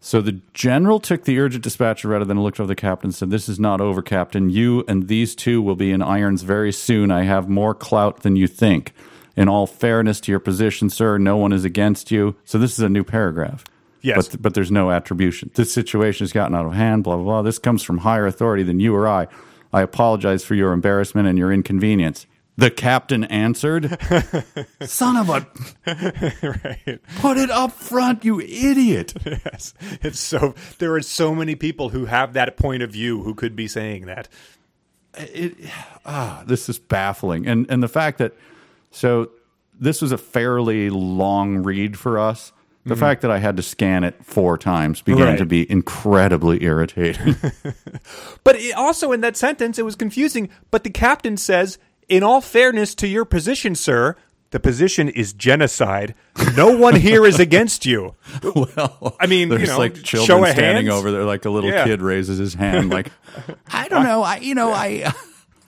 So the general took the urgent dispatcher rather than looked over the captain and said, This is not over, Captain. You and these two will be in irons very soon. I have more clout than you think. In all fairness to your position, sir, no one is against you. So this is a new paragraph. Yes. But, but there's no attribution. This situation has gotten out of hand, blah, blah, blah. This comes from higher authority than you or I. I apologize for your embarrassment and your inconvenience. The captain answered. Son of a. right. Put it up front, you idiot. Yes. It's so there are so many people who have that point of view who could be saying that. it ah, this is baffling and and the fact that so this was a fairly long read for us the fact that i had to scan it four times began Right. to be incredibly irritating But it, also in that sentence, it was confusing. But the captain says, "In all fairness to your position, sir, the position is genocide. No one here is against you." well I mean, you know, like children standing hands? over there like a little Yeah. kid raises his hand like i don't know i you know i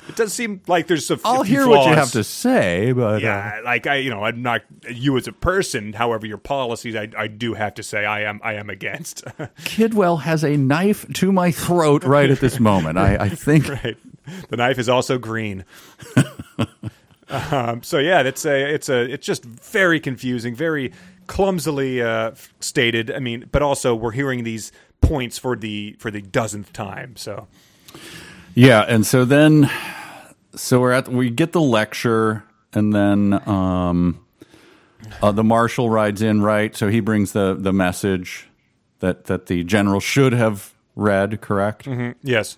It does seem like there's a. i'll hear what you have to say but uh, Yeah, like I, you know, I'm not you as a person. However, your policies, I, I do have to say, I am, I am against. kidwell has a knife to my throat right at this moment i, I think right. The knife is also green. um, so yeah, it's a, it's a, it's just very confusing, very clumsily uh, stated. I mean, but also we're hearing these points for the for the dozenth time. So Yeah, and so then, so we're at we get the lecture, and then um, uh, the marshal rides in, right? So he brings the the message that that the general should have read, correct? yes,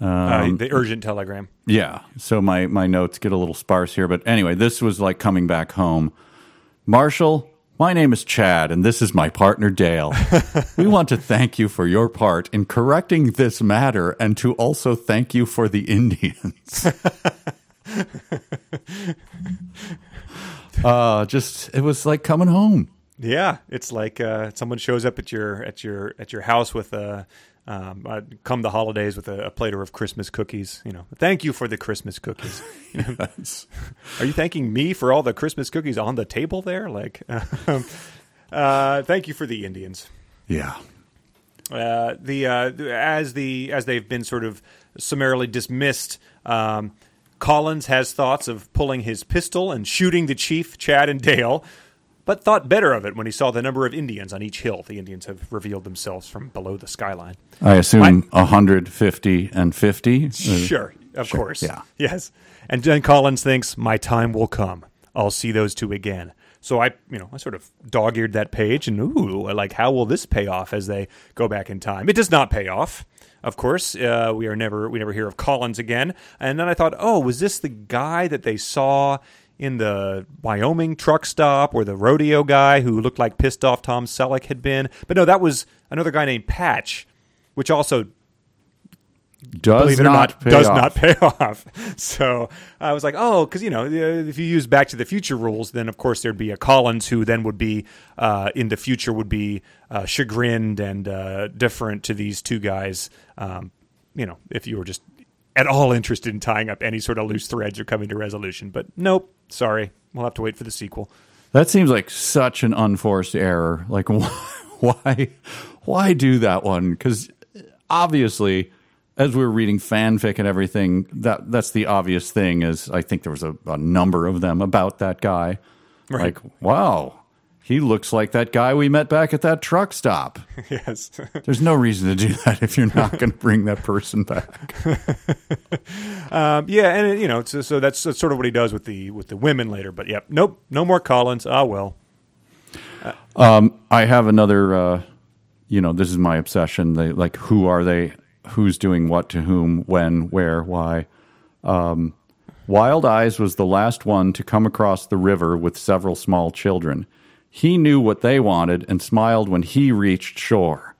uh, the urgent telegram. Yeah. So my my notes get a little sparse here, but anyway, this was like coming back home. Marshal, my name is Chad, and this is my partner Dale. we want to thank you for your part in correcting this matter, and to also thank you for the Indians. uh, just it was like coming home. Yeah, it's like uh, someone shows up at your at your at your house with a um, uh, come the holidays with a, a platter of Christmas cookies. You know, thank you for the Christmas cookies. You know, Are you thanking me for all the Christmas cookies on the table there? Like, um, uh, thank you for the Indians. Yeah. Uh, the uh, as the as they've been sort of summarily dismissed. Um, Collins has thoughts of pulling his pistol and shooting the chief, Chad and Dale, but thought better of it when he saw the number of Indians on each hill. The Indians have revealed themselves from below the skyline. I assume 150 and 50. Uh, Sure, of sure, course. yeah. Yes. And then Collins thinks, my time will come. I'll see those two again. So I, you know, I sort of dog-eared that page and ooh, like how will this pay off as they go back in time? It does not pay off. Of course, uh, we are never we never hear of Collins again. And then I thought, oh, was this the guy that they saw in the Wyoming truck stop, or the rodeo guy who looked like pissed off Tom Selleck had been? But no, that was another guy named Patch, which also does believe it or not, pay does off. not pay off. So I was like, oh, because you know, if you use Back to the Future rules, then of course there'd be a Collins who then would be uh, in the future would be uh, chagrined and uh, different to these two guys. Um, you know, if you were just at all interested in tying up any sort of loose threads or coming to resolution, but nope, sorry, we'll have to wait for the sequel. That seems like such an unforced error. Like, why, why do that one? Because obviously, as we were reading fanfic and everything, that that's the obvious thing. Is I think there was a, a number of them about that guy. Right. Like, wow, he looks like that guy we met back at that truck stop. yes. There's no reason to do that if you're not going to bring that person back. Um, yeah, and you know, so, so that's, that's sort of what he does with the with the women later. But yep, nope, no more Collins. Ah, well. I have another. Uh, you know, this is my obsession. They like who are they? Who's doing what to whom? When? Where? Why? Um, Wild Eyes was the last one to come across the river with several small children. He knew what they wanted and smiled when he reached shore.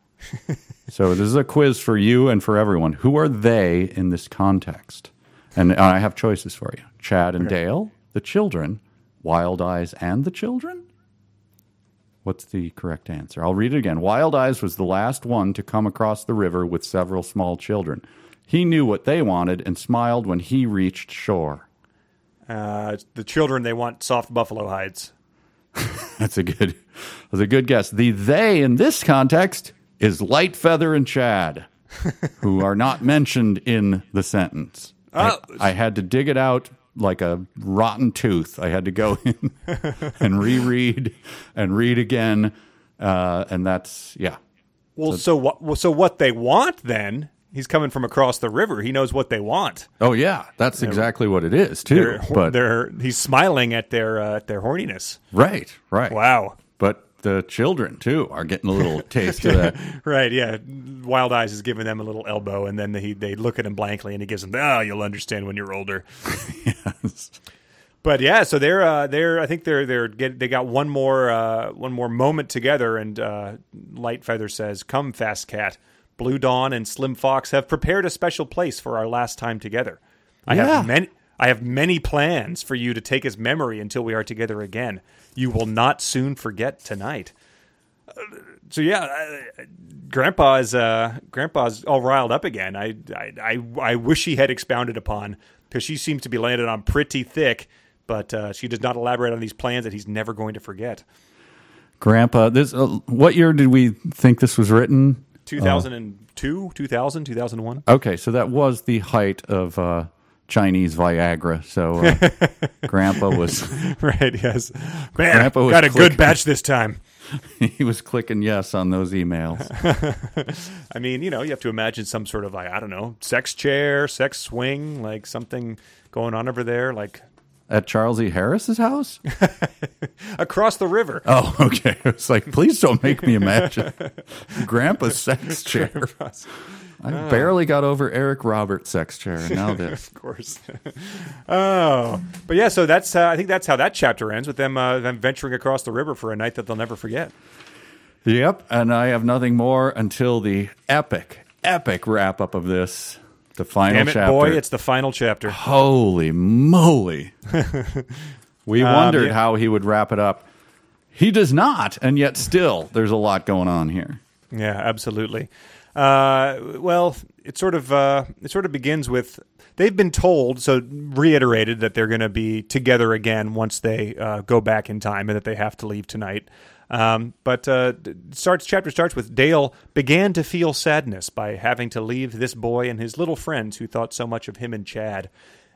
so this is a quiz for you and for everyone. Who are they in this context? And I have choices for you: Chad and Dale, the children, Wild Eyes, and the children. What's the correct answer? I'll read it again. Wild Eyes was the last one to come across the river with several small children. He knew what they wanted and smiled when he reached shore. Uh, the children they want soft buffalo hides. That's a good that's a good guess. The they in this context is Light Feather and Chad, who are not mentioned in the sentence. I, I had to dig it out like a rotten tooth. I had to go in and reread and read again. Uh, and that's yeah. Well, so what? Well, so what they want then he's coming from across the river. He knows what they want. Oh yeah, that's exactly what it is too. They're, but they're he's smiling at their uh, at their horniness. right, right. Wow. But the children too are getting a little taste of that. Right, yeah. Wild Eyes is giving them a little elbow, and then they they look at him blankly, and he gives them, "Ah, you'll understand when you're older." yes. But yeah, so they're uh, they're I think they're they're get, they got one more uh, one more moment together, and uh, Light Feather says, "Come, Fast Cat, Blue Dawn and Slim Fox have prepared a special place for our last time together. I Yeah. have many I have many plans for you to take as memory until we are together again. You will not soon forget tonight." Uh, So yeah, uh, Grandpa is uh, Grandpa's all riled up again. I I I, I wish he had expounded upon because she seems to be landed on pretty thick, but uh, she does not elaborate on these plans that he's never going to forget. Grandpa, this uh, what year did we think this was written? 2002, 2000, 2001. Okay, so that was the height of uh, Chinese Viagra. So uh, Grandpa was right, yes. Man, Grandpa was got a good batch this time. he was clicking yes on those emails. I mean, you know, you have to imagine some sort of like, I don't know, sex chair, sex swing, like something going on over there, like At Charles E. Harris's house? across the river. Oh, okay. It's like, please don't make me imagine Grandpa's sex chair. I barely got over Eric Roberts' sex chair, and now this. of course. oh, but yeah. So that's uh, I think that's how that chapter ends with them uh, them venturing across the river for a night that they'll never forget. Yep, and I have nothing more until the epic, epic wrap up of this. The final Damn it, chapter. boy! It's the final chapter. Holy moly. we wondered Um, yeah. how he would wrap it up. He does not, and yet still there's a lot going on here. Yeah, absolutely. Uh, well, it sort of uh, it sort of begins with they've been told, so reiterated that they're going to be together again once they uh, go back in time, and that they have to leave tonight. Um, but uh, starts chapter starts with Dale began to feel sadness by having to leave this boy and his little friends who thought so much of him and Chad.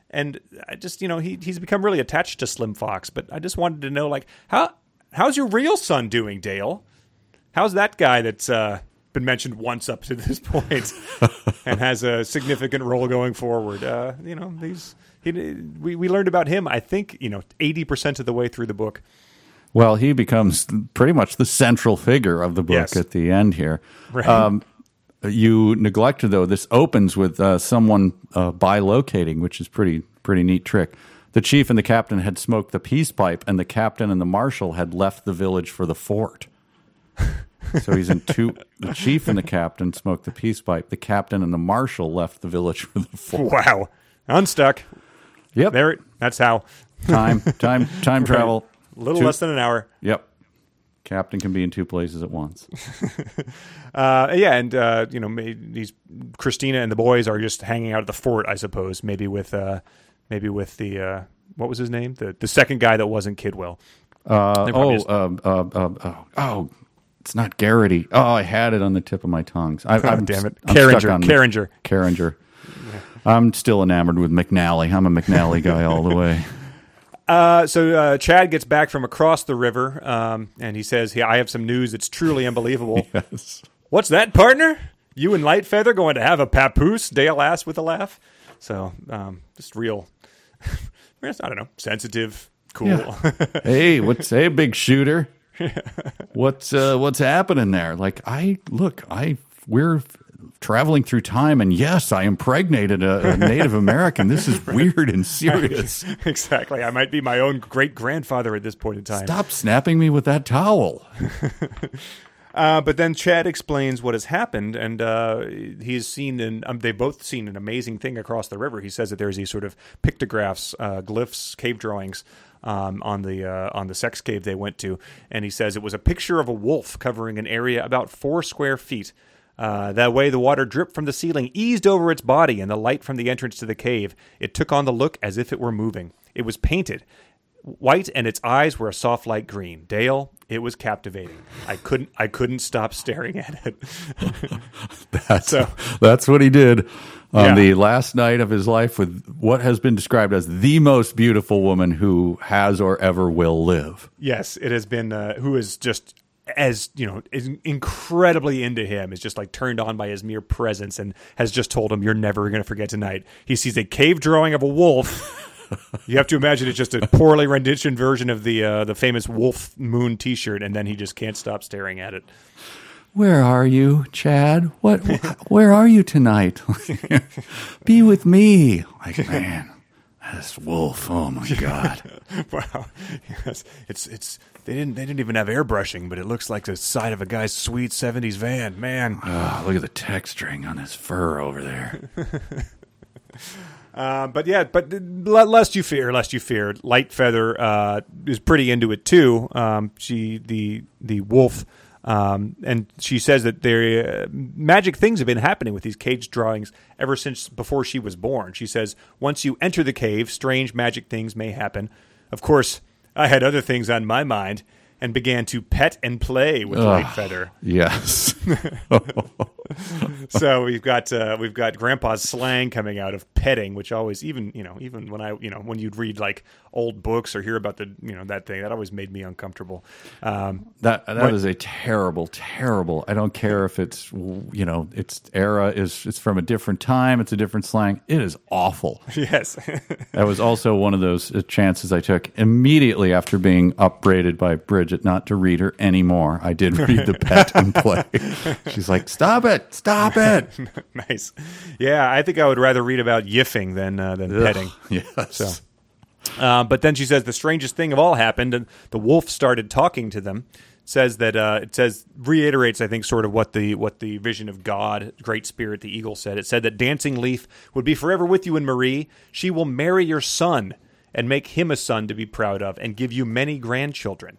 And I just, you know, he he's become really attached to Slim Fox. But I just wanted to know, like, how how's your real son doing, Dale? How's that guy that's uh, been mentioned once up to this point and has a significant role going forward? Uh, you know, these he, we we learned about him. I think you know eighty percent of the way through the book. Well, he becomes pretty much the central figure of the book Yes. at the end here. Right. Um, you neglected though. This opens with uh, someone uh, bilocating, which is pretty pretty neat trick. The chief and the captain had smoked the peace pipe, and the captain and the marshal had left the village for the fort. so he's in two. The chief and the captain smoked the peace pipe. The captain and the marshal left the village for the fort. Wow, unstuck. Yep. There, it- that's how. Time, time, time travel. A little Two- less than an hour. Yep. Captain can be in two places at once. Uh, yeah, and uh, you know, these Christina and the boys are just hanging out at the fort, I suppose. Maybe with, uh, maybe with the uh, what was his name? The the second guy that wasn't Kidwell. Uh, oh, just- um, uh, uh, oh, oh, it's not Garrity. Oh, I had it on the tip of my tongue. I, Oh, I'm, damn it. I'm Carringer, Carringer. Carringer. I'm still enamored with McNally. I'm a McNally guy all the way. Uh, so uh, Chad gets back from across the river, um, and he says, "Hey, I have some news that's truly unbelievable." Yes. What's that, partner? You and Lightfeather going to have a papoose? Dale asked with a laugh. So, um, just real, I don't know, sensitive, cool. Yeah. hey, what's hey, big shooter? What's uh, what's happening there? Like, I look, I we're traveling through time, and yes, I impregnated a, a Native American. This is weird and serious. exactly. I might be my own great grandfather at this point in time. Stop snapping me with that towel. Uh, but then Chad explains what has happened, and uh, he's seen and Um, they've both seen an amazing thing across the river. He says that there's these sort of pictographs, uh, glyphs, cave drawings um, on the uh, on the sex cave they went to, and he says it was a picture of a wolf covering an area about four square feet. Uh, that way, the water dripped from the ceiling, eased over its body, and the light from the entrance to the cave. It took on the look as if it were moving. It was painted white and its eyes were a soft light green. Dale, it was captivating. I couldn't I couldn't stop staring at it. That's So- that's what he did on Yeah. the last night of his life with what has been described as the most beautiful woman who has or ever will live. yes, it has been uh, who is just as you know is incredibly into him is just like turned on by his mere presence and has just told him you're never going to forget tonight he sees a cave drawing of a wolf you have to imagine it's just a poorly rendition version of the uh, the famous wolf moon t-shirt and then he just can't stop staring at it Where are you, Chad? What? wh- Where are you tonight? Be with me. Like, man, this wolf. Oh my god. wow yes. it's it's they didn't they didn't even have airbrushing but it looks like the side of a guy's sweet 70s van man Ah, look at the texturing on his fur over there. Uh, but yeah, but lest you fear, lest you fear, Light Feather uh, is pretty into it too. Um, she the the wolf, um, and she says that there uh, magic things have been happening with these cage drawings ever since before she was born. She says once you enter the cave, strange magic things may happen. Of course, I had other things on my mind and began to pet and play with Light Feather. Yes. so we've got uh, we've got grandpa's slang coming out of petting which always even you know even when i you know when you'd read like old books or hear about the you know that thing that always made me uncomfortable um, That that is a terrible, terrible. I don't care if it's you know its era is it's from a different time. It's a different slang. It is awful. yes That was also one of those uh, chances I took immediately after being upbraided by Bridget not to read her anymore. I did read the pet and play. She's like, "Stop it! Stop it!" nice yeah i think i would rather read about yiffing than uh, than petting Yes. So, uh, but then she says the strangest thing of all happened, and the wolf started talking to them. Says that uh, it says reiterates, I think, sort of what the what the vision of God, Great Spirit, the eagle said. It said that Dancing Leaf would be forever with you and Marie. She will marry your son and make him a son to be proud of, and give you many grandchildren.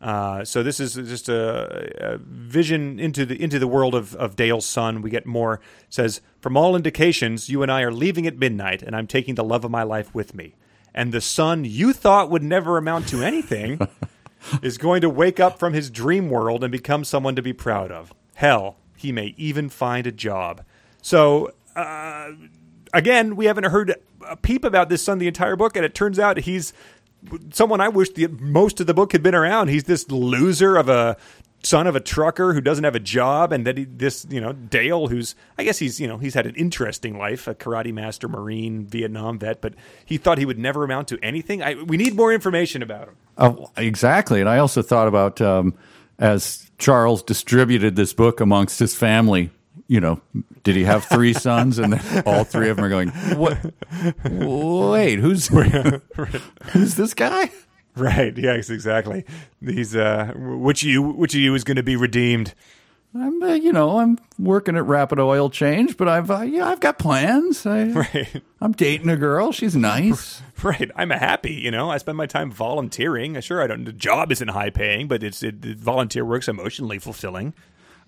Uh, so this is just a, a vision into the into the world of, of Dale's son. We get more. It says from all indications, you and I are leaving at midnight, and I'm taking the love of my life with me. And the son you thought would never amount to anything is going to wake up from his dream world and become someone to be proud of. Hell, he may even find a job. So uh, again, we haven't heard a peep about this son the entire book, and it turns out he's someone I wish the most of the book had been around. He's this loser of a son of a trucker who doesn't have a job, and that he, this you know Dale, who's I guess he's you know he's had an interesting life, a karate master, marine, Vietnam vet, but he thought he would never amount to anything. I, we need more information about him. Oh, exactly. And I also thought about um, as Charles distributed this book amongst his family. You know, did he have three sons, and then all three of them are going, "What? Wait, who's who's this guy?" Right? Yes, exactly. He's uh, which you which of you is going to be redeemed? I'm, uh, you know, I'm working at Rapid Oil Change, but I've, uh, yeah, I've got plans. I, Right. I'm dating a girl. She's nice. Right. I'm a happy, you know. I spend my time volunteering. Sure, I don't. The job isn't high paying, but it's it, it- volunteer work's emotionally fulfilling.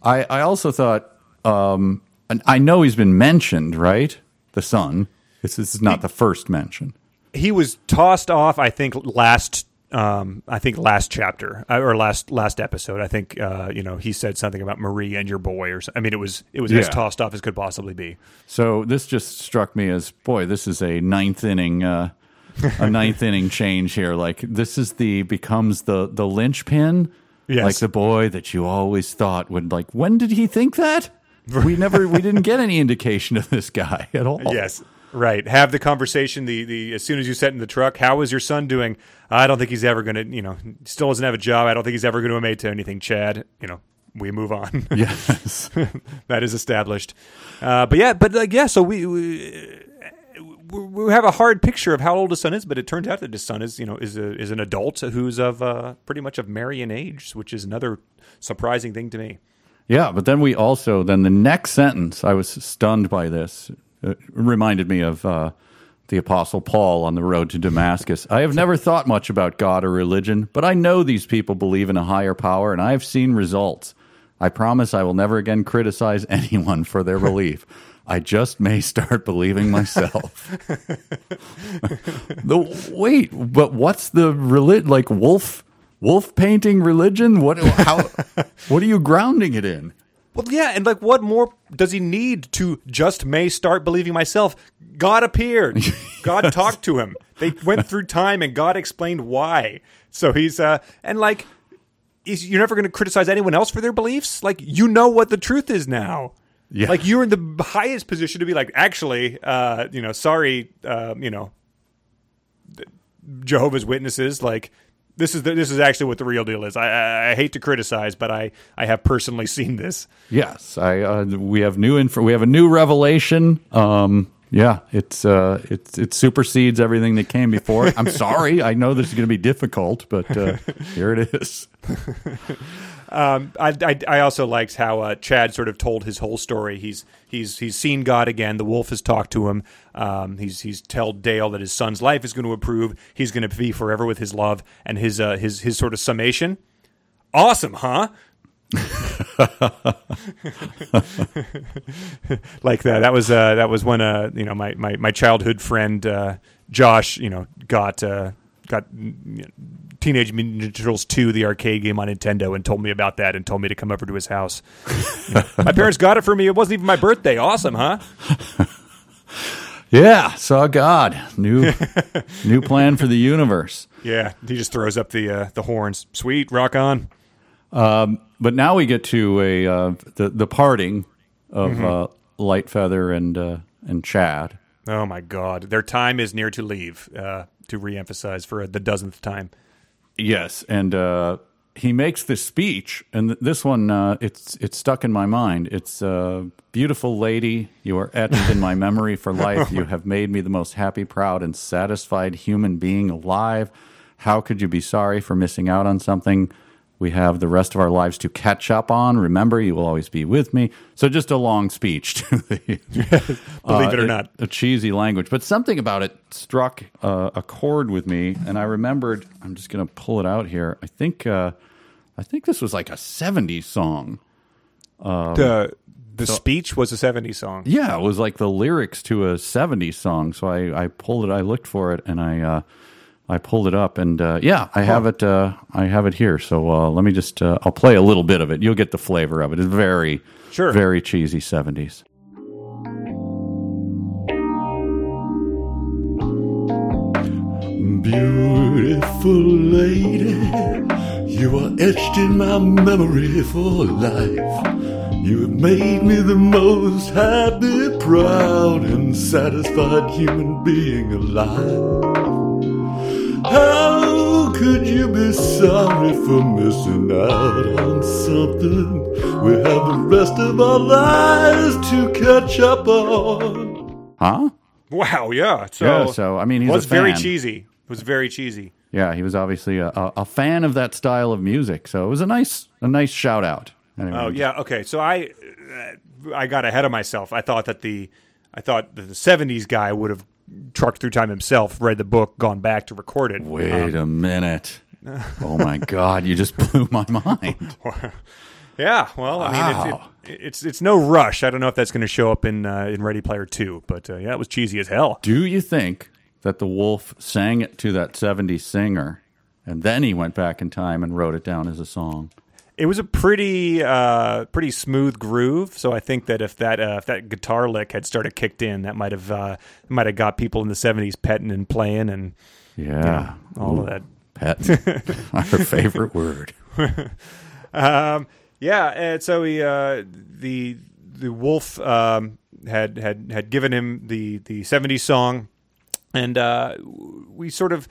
I, I also thought, um, and I know he's been mentioned, right? The son. This, this is not the first mention. He was tossed off. I think last. Um, I think last chapter uh, or last last episode. I think uh, you know he said something about Marie and your boy, or I mean, it was it was as tossed off as could possibly be. So this just struck me as, boy, this is a ninth inning, uh, a ninth inning change here. Like this is the becomes the the linchpin. Yes. Like the boy that you always thought would like. When did he think that? We never, we didn't get any indication of this guy at all. Yes. Right. Have the conversation. The the as soon as you set in the truck, how is your son doing? I don't think he's ever going to. You know, still doesn't have a job. I don't think he's ever going to amate to anything. Chad. You know, we move on. Yes. that is established. Uh, but yeah, but like yeah, so we. we we have a hard picture of how old his son is, but it turns out that his son is, you know, is a, is an adult who's of uh, pretty much of Marian age, which is another surprising thing to me. Yeah, but then we also then the next sentence I was stunned by this. It reminded me of uh, the apostle Paul on the road to Damascus. I have never thought much about God or religion, but I know these people believe in a higher power and I have seen results. I promise I will never again criticize anyone for their belief. I just may start believing myself. the wait, but what's the relig- like wolf wolf painting religion? What how what are you grounding it in? Well, yeah, and like, what more does he need to just may start believing myself? God appeared. God talked to him. They went through time, and God explained why. So he's uh, and like, is you're never going to criticize anyone else for their beliefs. Like you know what the truth is now. Yeah. Like you're in the highest position to be like, actually, uh, you know, sorry, uh, you know, Jehovah's Witnesses, like this is the, this is actually what the real deal is. I, I, I hate to criticize, but I I have personally seen this. Yes, I uh, we have new info. We have a new revelation. Um, yeah, it's uh, it's it supersedes everything that came before. I'm sorry. I know this is going to be difficult, but uh, here it is. Um, I, I, I also liked how uh, Chad sort of told his whole story. He's he's he's seen God again. The wolf has talked to him. Um, he's he's told Dale that his son's life is going to improve. He's going to be forever with his love. And his uh, his his sort of summation. Awesome, huh? like that. That was uh, that was when uh, you know my, my, my childhood friend uh, Josh, you know, got uh, got Teenage Mutant Ninja Turtles two, the arcade game on Nintendo, and told me about that, and told me to come over to his house. My parents got it for me. It wasn't even my birthday. Awesome, huh? Yeah, saw God. New new plan for the universe. Yeah, he just throws up the uh, the horns. Sweet, rock on. But now we get to a uh, the the parting of uh, Lightfeather and uh, and Chad. Oh my God, their time is near to leave. Uh, to reemphasize for the dozenth time. Yes, and uh, he makes this speech, and th- this one uh, it's it's stuck in my mind. It's uh, beautiful lady, you are etched in my memory for life. You have made me the most happy, proud, and satisfied human being alive. How could you be sorry for missing out on something? We have the rest of our lives to catch up on. Remember, you will always be with me. So, just a long speech to the Believe it or uh, not. a cheesy language, but something about it struck uh, a chord with me, and I remembered. I'm just going to pull it out here. I think, uh, I think this was like a '70s song. the the speech was a '70s song. Yeah, it was like the lyrics to a '70s song. So I, I pulled it. I looked for it, and I, uh, I pulled it up, and uh, yeah, I have it. Uh, I have it here. So uh, let me just. Uh, I'll play a little bit of it. You'll get the flavor of it. It's very, Sure. very cheesy '70s. Beautiful lady, you are etched in my memory for life. You have made me the most happy, proud, and satisfied human being alive. How could you be sorry for missing out on something we have the rest of our lives to catch up on? Huh? Wow, yeah. So, Yeah, so, I mean, he's a was very cheesy. It was very cheesy. Yeah, he was obviously a, a, a fan of that style of music, so it was a nice a nice shout out. Anyway, Oh yeah, okay. So I uh, I got ahead of myself. I thought that the I thought that the '70s guy would have trucked through time himself, read the book, gone back to record it. Wait a minute. oh my God, you just blew my mind. Yeah, well, I mean, Wow. it's, it, it's it's no rush. I don't know if that's going to show up in uh, in Ready Player Two, but uh, yeah, it was cheesy as hell. Do you think that the wolf sang it to that 70s singer and then he went back in time and wrote it down as a song? It was a pretty uh, pretty smooth groove. So I think that if that uh, if that guitar lick had started kicked in, that might have uh, might have got people in the '70s petting and playing and Yeah. all of that. Pet. Our favorite word. Um, yeah, and so he uh, the the wolf um, had had had given him the the '70s song, and uh, we sort of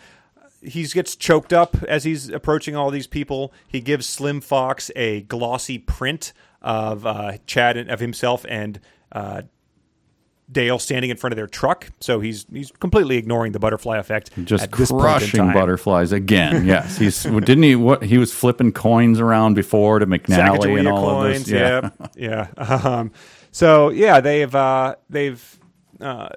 he gets choked up as he's approaching all these people. He gives Slim Fox a glossy print of uh, Chad and, of himself and. Uh, Dale standing in front of their truck, so he's he's completely ignoring the butterfly effect. Just at this point in crushing butterflies again. Yes, he's didn't he? What he was flipping coins around before to McNally and all coins, of this. Yeah, yeah, yeah. Um, so yeah, they've uh, they've uh,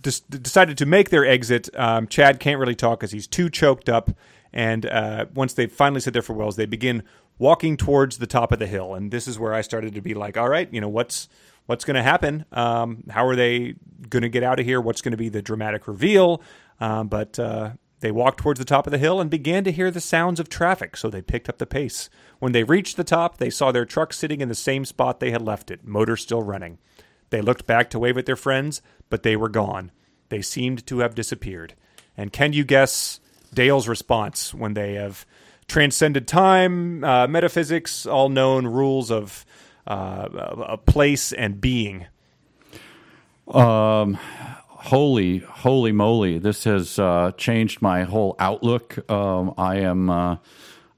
des- decided to make their exit. Um, Chad can't really talk because he's too choked up. And uh, once they finally sit there for Wells, they begin walking towards the top of the hill. And this is where I started to be like, all right, you know what's what's going to happen? Um, how are they going to get out of here? What's going to be the dramatic reveal? Um, but uh, they walked towards the top of the hill and began to hear the sounds of traffic, so they picked up the pace. When they reached the top, they saw their truck sitting in the same spot they had left it, motor still running. They looked back to wave at their friends, but they were gone. They seemed to have disappeared. And can you guess Dale's response when they have transcended time, uh, metaphysics, all known rules of uh, a place and being. Um, holy holy moly this has uh, changed my whole outlook um, i am uh,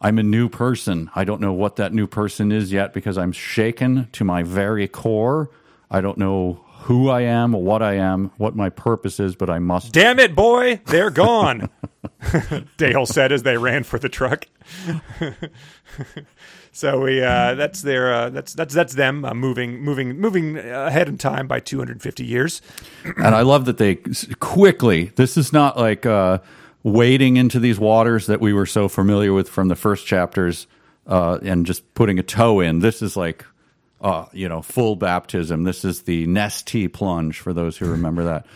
i'm a new person i don't know what that new person is yet because i'm shaken to my very core i don't know who i am what i am what my purpose is but i must Damn it, boy, they're gone. Dale said as they ran for the truck. so we uh, that's their uh, that's that's that's them uh, moving moving moving ahead in time by 250 years. and I love that they quickly. This is not like uh, wading into these waters that we were so familiar with from the first chapters uh, and just putting a toe in. This is like, uh, you know, full baptism. This is the Nestea plunge for those who remember that.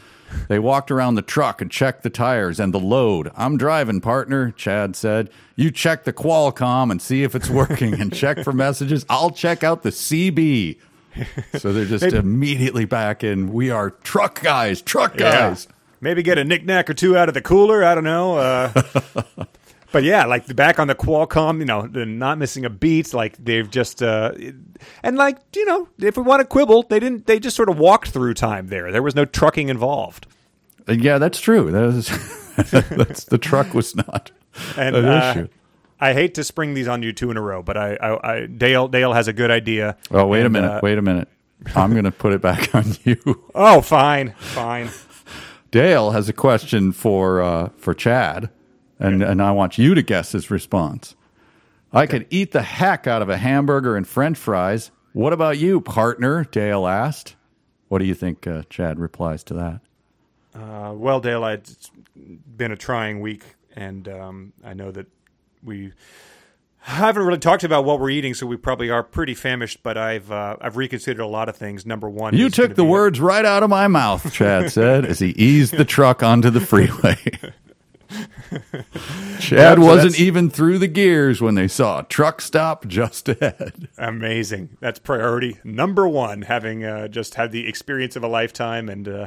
They walked around the truck and checked the tires and the load. I'm driving, partner, Chad said. You check the Qualcomm and see if it's working and check for messages. I'll check out the CB. So they're just immediately back in. We are truck guys, truck guys. Maybe get a knickknack or two out of the cooler. I don't know. Uh, but yeah, like the back on the Qualcomm, you know, they're not missing a beat. Like they've just uh, and like you know, if we want to quibble, they didn't. They just sort of walked through time there. There was no trucking involved. Uh, Yeah, that's true. That is, that's the truck was not And an uh, issue. I hate to spring these on you two in a row, but I, I, I Dale Dale has a good idea. Oh, wait a minute. uh, wait a minute. I'm going to put it back on you. Oh, fine, fine. Dale has a question for uh, for Chad, and and I want you to guess his response. I could eat the heck out of a hamburger and French fries. What about you, partner? Dale asked. What do you think? Uh, Chad replies to that. Uh, well, Dale, it's been a trying week, and um, I know that we haven't really talked about what we're eating, so we probably are pretty famished. But I've uh, I've reconsidered a lot of things. Number one, You took the words right out of my mouth, Chad said as he eased the truck onto the freeway. Chad so wasn't even through the gears when they saw a truck stop just ahead. Amazing. That's priority number one. Having uh, just had the experience of a lifetime and uh,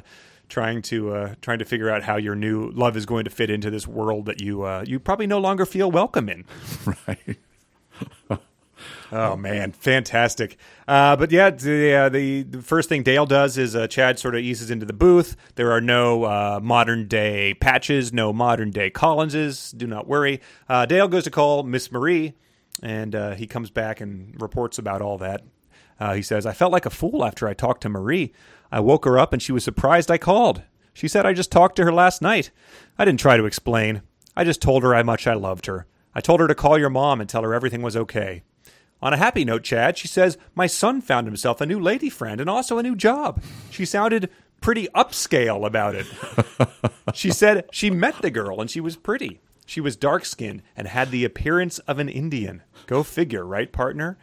trying to uh, trying to figure out how your new love is going to fit into this world that you uh, you probably no longer feel welcome in. Right. Oh man, fantastic! Uh, but yeah, the, uh, the the first thing Dale does is uh, Chad sort of eases into the booth. There are no uh, modern day patches, no modern day Collinses. Do not worry. Uh, Dale goes to call Miss Marie, and uh, he comes back and reports about all that. He says, "I felt like a fool after I talked to Marie. I woke her up and she was surprised I called. She said I just talked to her last night. I didn't try to explain. I just told her how much I loved her. I told her to call your mom and tell her everything was okay." On a happy note, Chad, she says, My son found himself a new lady friend and also a new job. She sounded pretty upscale about it. she said she met the girl and she was pretty. She was dark skinned and had the appearance of an Indian. Go figure, right, partner?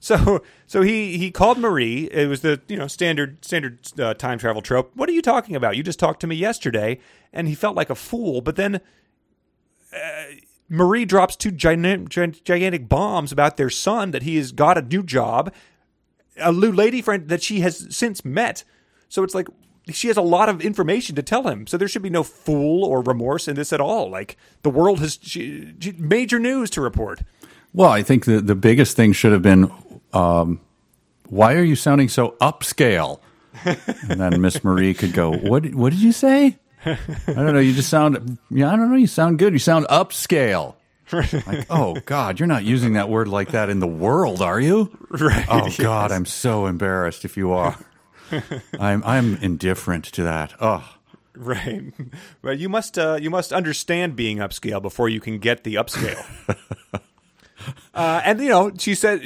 So, so he, he called Marie. It was the you know standard standard uh, time travel trope. What are you talking about? You just talked to me yesterday, and he felt like a fool. But then Marie drops two gigantic, bombs about their son that he has got a new job, a new lady friend that she has since met. So it's like she has a lot of information to tell him. So there should be no fool or remorse in this at all. Like the world has she, she, major news to report. Well, I think the, the biggest thing should have been um, why are you sounding so upscale? And then Miss Marie could go, What, what did you say? I don't know. You just sound, yeah, I don't know. You sound good. You sound upscale. Like, oh God, you're not using that word like that in the world, are you? Right. Oh God, I'm so embarrassed if you are. I'm I'm indifferent to that. Oh, Right. But you must uh, you must understand being upscale before you can get the upscale. uh, and you know, she said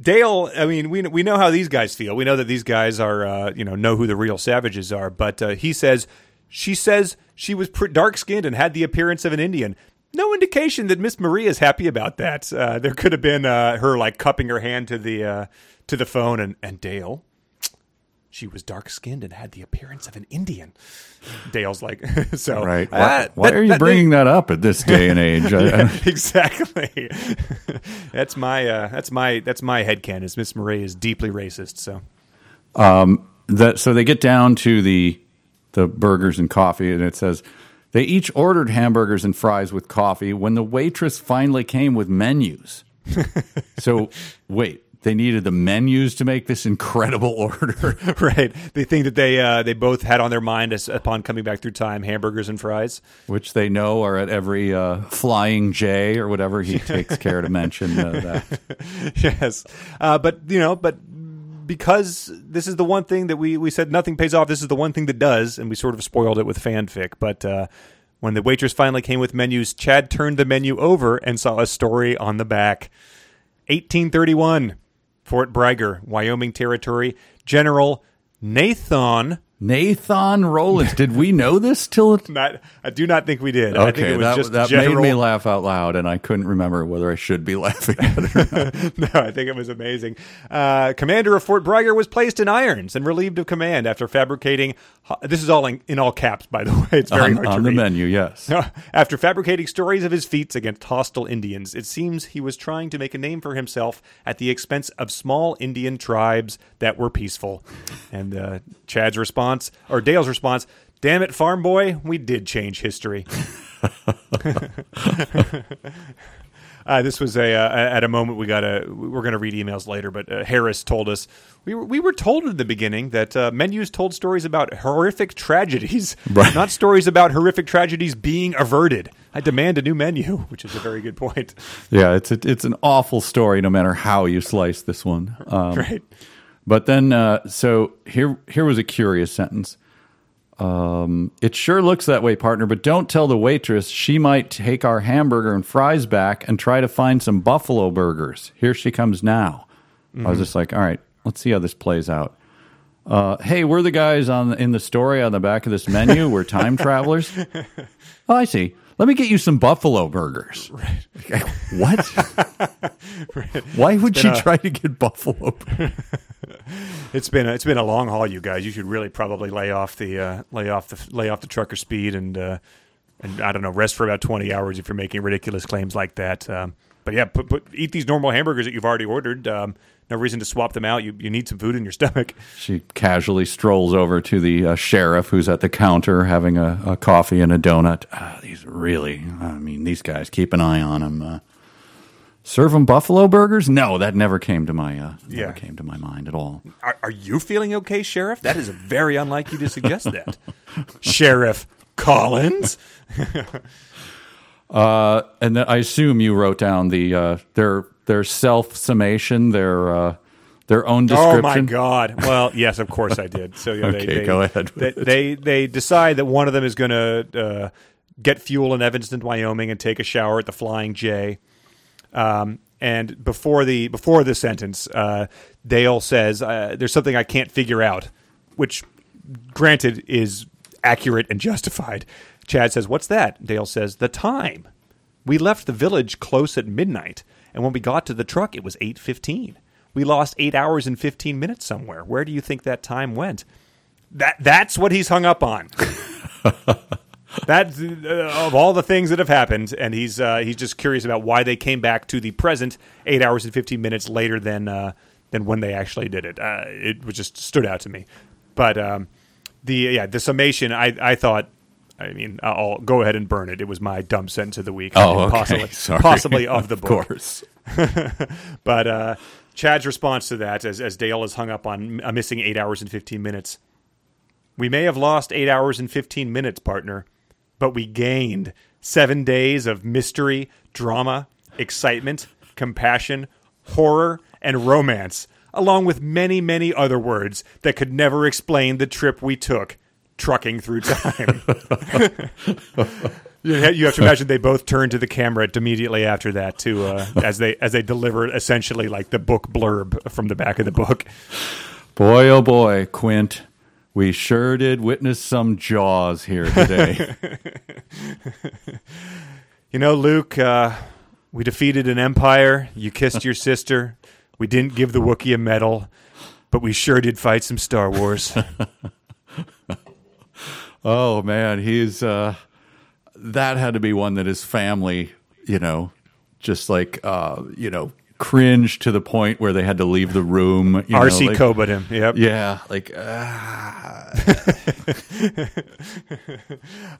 Dale. I mean, we we know how these guys feel. We know that these guys are uh, you know know who the real savages are. But uh, he says she says she was dark skinned and had the appearance of an Indian. No indication that Miss Marie is happy about that. Uh, there could have been uh, her like cupping her hand to the uh, to the phone and and Dale. She was dark skinned and had the appearance of an Indian. Dale's like, so right. Why, uh, why that- are you that- bringing that up at this day and age? Yeah, exactly. that's my uh, that's my that's my headcanon. Is Miss Marie is deeply racist. So um, that so they get down to the the burgers and coffee and it says They each ordered hamburgers and fries with coffee when the waitress finally came with menus. so, wait, they needed the menus to make this incredible order. right. The thing that they uh, they both had on their mind as, upon coming back through time: hamburgers and fries. which they know are at every uh, flying J or whatever he takes care to mention uh, that. yes, uh, but you know, but because this is the one thing that we we said nothing pays off. This is the one thing that does, and we sort of spoiled it with fanfic. But uh, when the waitress finally came with menus, Chad turned the menu over and saw a story on the back. 1831, Fort Bragger, Wyoming Territory. General Nathan. Nathan Rollins. Did we know this till it? Not, I do not think we did. I think Okay, it was that, just that general. made me laugh out loud, and I couldn't remember whether I should be laughing at it or not. no, I think it was amazing. Uh, commander of Fort Bragger was placed in irons and relieved of command after fabricating. This is all in, in all caps, by the way. It's very on, hard to on the read. menu, yes. After fabricating stories of his feats against hostile Indians, it seems he was trying to make a name for himself at the expense of small Indian tribes that were peaceful. And uh, Chad's response, or Dale's response, "Damn it, farm boy, we did change history." Uh, this was a uh, at a moment we got a we're going to read emails later, but uh, Harris told us we were we were told in the beginning that uh, menus told stories about horrific tragedies, Right. not stories about horrific tragedies being averted. I demand a new menu, which is a very good point. Yeah, it's a, it's an awful story, no matter how you slice this one. Um, Right? But then, uh, so here here was a curious sentence. Um, it sure looks that way, partner. But don't tell the waitress she might take our hamburger and fries back and try to find some buffalo burgers. Here she comes now. I was just like, all right, let's see how this plays out. Uh, hey, we're the guys on in the story on the back of this menu. We're time travelers. Oh, I see. Let me get you some buffalo burgers. Right. what? Why would you a- try to get buffalo burgers? It's been a, it's been a long haul, you guys. You should really probably lay off the uh, lay off the lay off the trucker speed and uh, and I don't know rest for about twenty hours if you're making ridiculous claims like that. Um, but yeah, put, put, eat these normal hamburgers that you've already ordered. Um, no reason to swap them out. You you need some food in your stomach. She casually strolls over to the uh, sheriff who's at the counter having a, a coffee and a donut. Ah, these really, I mean, these guys, keep an eye on them. Uh, serve them buffalo burgers? No, that never came to my uh, never Yeah. came to my mind at all. Are, are you feeling okay, Sheriff? That is very unlike you to suggest that, Sheriff Collins. Uh, and then I assume you wrote down the uh, their their self summation, their uh, their own description. Oh my God! Well, yes, of course I did. So yeah, Okay, they, they, go ahead They, they they decide that one of them is going to uh, get fuel in Evanston, Wyoming, and take a shower at the Flying J. Um, and before the before the sentence, uh, Dale says, uh, "There's something I can't figure out," which, granted, is accurate and justified. Chad says, "What's that?" Dale says, "The time. We left the village close at midnight, and when we got to the truck, it was eight fifteen. We lost eight hours and fifteen minutes somewhere. Where do you think that time went?" That that's what he's hung up on. That uh, of all the things that have happened, and he's uh, he's just curious about why they came back to the present eight hours and fifteen minutes later than uh, than when they actually did it. Uh, it was just stood out to me. But um, the yeah the summation, I I thought. I mean, I'll go ahead and burn it. It was my dumb sentence of the week. Oh, okay. possibly, Sorry. possibly of the Of book. course. but uh, Chad's response to that, as, as Dale is hung up on a missing eight hours and 15 minutes. We may have lost eight hours and 15 minutes, partner, but we gained seven days of mystery, drama, excitement, compassion, horror, and romance, along with many, many other words that could never explain the trip we took trucking through time. You have to imagine they both turned to the camera immediately after that to uh, as they as they delivered essentially like the book blurb from the back of the book. Boy, oh boy, Quint, we sure did witness some jaws here today. You know, Luke, uh, we defeated an empire. You kissed your sister. We didn't give the Wookiee a medal, but we sure did fight some Star Wars. oh man, he's uh, that had to be one that his family, you know, just like uh, you know, cringe to the point where they had to leave the room. You know, RC like- Koba him. Yep. Yeah, like ah.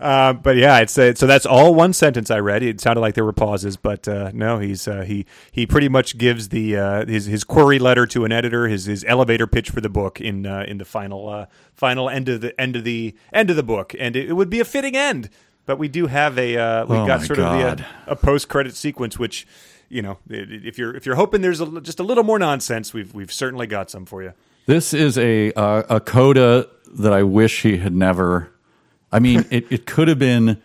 Uh, but yeah, it's uh, so that's all one sentence I read. It sounded like there were pauses, but uh, no, he's uh, he he pretty much gives the uh, his his query letter to an editor, his his elevator pitch for the book in uh, in the final uh, final end of the end of the end of the book, and it, it would be a fitting end. But we do have a uh, we Oh got sort of the, uh, a post credit sequence, which you know if you're if you're hoping there's a, just a little more nonsense, we've we've certainly got some for you. This is a uh, a coda that I wish he had never. I mean, it, it could have been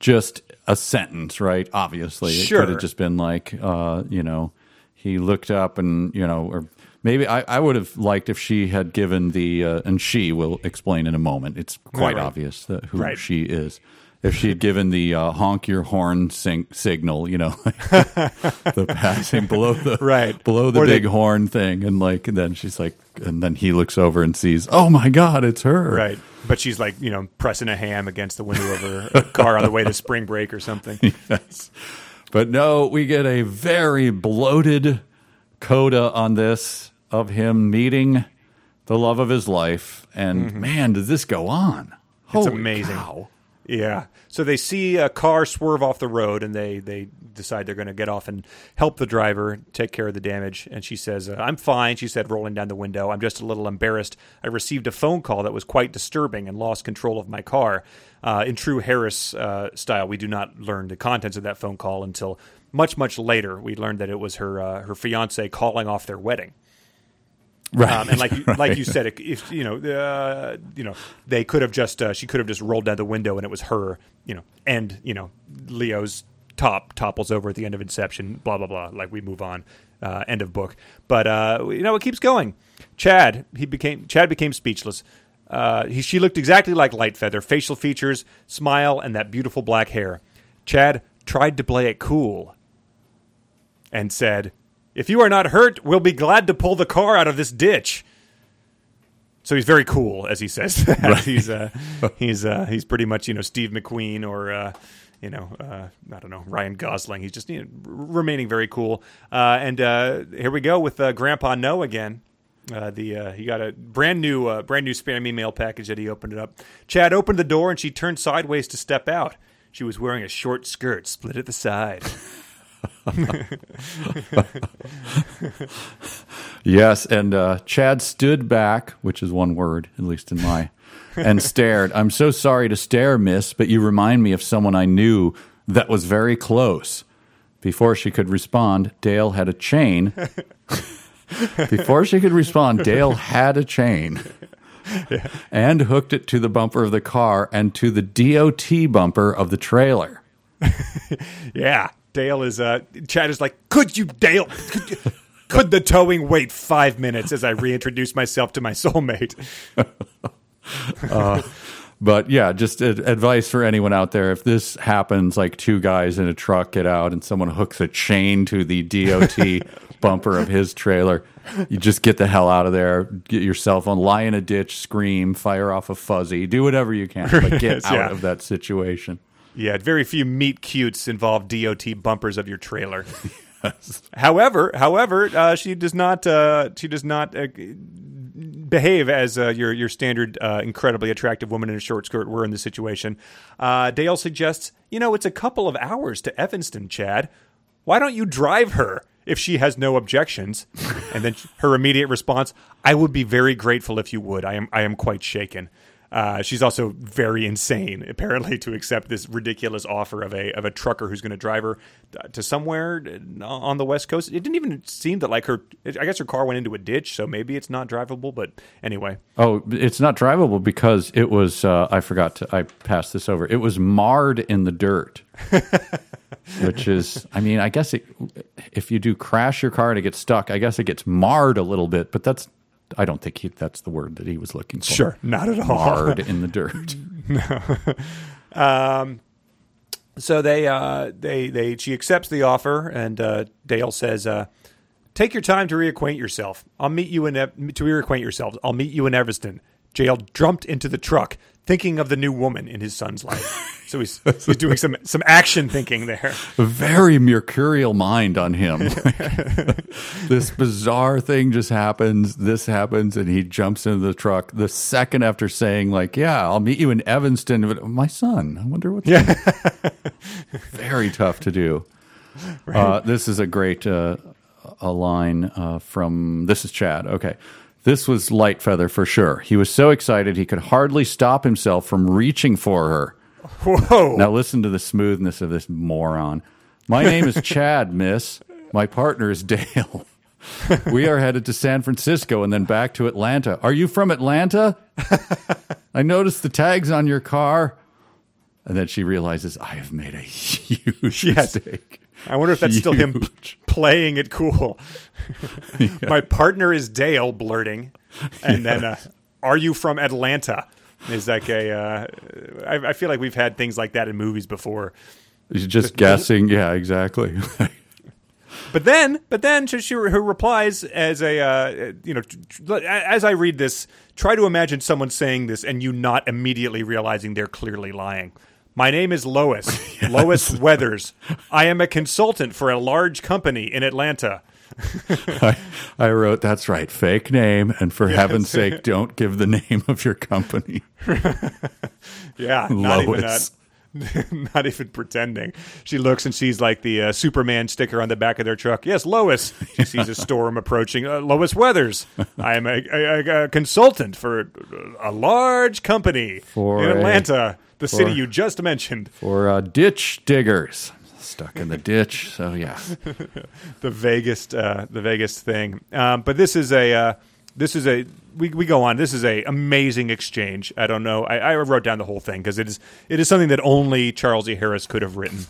just a sentence, right? Obviously, it Sure. could have just been like, uh, you know, he looked up and you know, or maybe I, I would have liked if she had given the uh, and she will explain in a moment. It's quite Right. obvious that who Right. she is. If she had given the uh, honk your horn sing- signal, you know, the passing below the Right. below the Or big horn thing, and like, and then she's like, and then he looks over and sees, oh my god, it's her, Right. But she's like, you know, pressing a ham against the window of her car on the way to spring break or something. yes. But no, we get a very bloated coda on this of him meeting the love of his life, and man, does this go on? Mm-hmm. It's Holy amazing. cow. Yeah. So they see a car swerve off the road and they, they decide they're going to get off and help the driver take care of the damage. And she says, uh, I'm fine, she said, rolling down the window. I'm just a little embarrassed. I received a phone call that was quite disturbing and lost control of my car. Uh, in true Harris uh, style, we do not learn the contents of that phone call until much, much later. We learned that it was her, uh, her fiance calling off their wedding. Right. Um, and like you, like you said, if you know, uh, you know, they could have just uh, she could have just rolled down the window and it was her, you know, and you know, Leo's top topples over at the end of Inception. Blah blah blah. Like we move on. Uh, end of book. But uh, you know, it keeps going. Chad, he became Chad became speechless. Uh, he, she looked exactly like Lightfeather, facial features, smile, and that beautiful black hair. Chad tried to play it cool and said, If you are not hurt, we'll be glad to pull the car out of this ditch. So he's very cool, as he says. that. He's uh, he's uh, he's pretty much you know Steve McQueen or uh, you know uh, I don't know Ryan Gosling. He's just you know, r- remaining very cool. Uh, and uh, here we go with uh, Grandpa No again. Uh, the uh, he got a brand new uh, brand new spam email package that he opened it up. Chad opened the door and she turned sideways to step out. She was wearing a short skirt, split at the side. Yes, and uh, Chad stood back, which is one word, at least in my, and stared. I'm so sorry to stare, miss, but you remind me of someone I knew that was very close. Before she could respond, Dale had a chain. Before she could respond, Dale had a chain and hooked it to the bumper of the car and to the DOT bumper of the trailer. Yeah, Dale is. Uh, Chad is like, could you, Dale? Could, you, could the towing wait five minutes as I reintroduce myself to my soulmate? But yeah, just ad- advice for anyone out there: if this happens, like two guys in a truck get out and someone hooks a chain to the DOT bumper of his trailer, you just get the hell out of there. Get your cell phone, lie in a ditch, scream, fire off a fuzzy, do whatever you can, but get out yeah. of that situation. Yeah, very few meet cutes involve DOT bumpers of your trailer. However, however, uh, she does not. Uh, she does not uh, behave as uh, your your standard uh, incredibly attractive woman in a short skirt were in the situation. Uh, Dale suggests, you know, it's a couple of hours to Evanston, Chad. Why don't you drive her if she has no objections? and then her immediate response, "I would be very grateful if you would. I am I am quite shaken." Uh, she's also very insane, apparently, to accept this ridiculous offer of a of a trucker who's going to drive her uh, to somewhere uh, on the west coast. It didn't even seem that like her. I guess her car went into a ditch, so maybe it's not drivable. But anyway, Oh, it's not drivable because it was. Uh, I forgot to. I passed this over. It was marred in the dirt, which is. I mean, I guess it, if you do crash your car and it gets stuck, I guess it gets marred a little bit. But that's. I don't think he, that's the word that he was looking for. Sure, not at all. Marred in the dirt. No. so they uh, they they she accepts the offer, and uh, Dale says, uh, "Take your time to reacquaint yourself. I'll meet you in to reacquaint yourselves. I'll meet you in Evanston." Dale jumped into the truck. Thinking of the new woman in his son's life. So he's he's doing some some action thinking there. A very mercurial mind on him. this bizarre thing just happens. This happens, and he jumps into the truck the second after saying, "Like, yeah, I'll meet you in Evanston." But my son, I wonder what. Yeah. very tough to do. Uh, this is a great uh, a line uh, from. This is Chad. Okay. This was Light Feather for sure. He was so excited he could hardly stop himself from reaching for her. Whoa. Now listen to the smoothness of this moron. My name is Chad, miss. My partner is Dale. We are headed to San Francisco and then back to Atlanta. Are you from Atlanta? I noticed the tags on your car. And then she realizes I have made a huge Yes. mistake. I wonder if that's still him Huge. playing it cool. My partner is Dale blurting, and then uh, "Are you from Atlanta?" is like a. Uh, I, I feel like we've had things like that in movies before. Just guessing. Yeah, exactly. But then, but then she, she who replies as a uh, you know as I read this, try to imagine someone saying this and you not immediately realizing they're clearly lying. My name is Lois, Lois Weathers. I am a consultant for a large company in Atlanta. I, I wrote, that's right, fake name. And for heaven's sake, don't give the name of your company. Yeah, not even Lois. that. not even pretending. She looks and sees like the uh, Superman sticker on the back of their truck. Yes, Lois. She sees a storm approaching. Uh, Lois Weathers. I am a, a, a consultant for a large company For in Atlanta, the city you just mentioned. For uh, ditch diggers. Stuck in the ditch. So, yeah. the vaguest uh, the vaguest thing. Um, but this is a uh, this is a we, we go on. This is a amazing exchange. I don't know. I, I wrote down the whole thing because it is it is something that only Charles E. Harris could have written.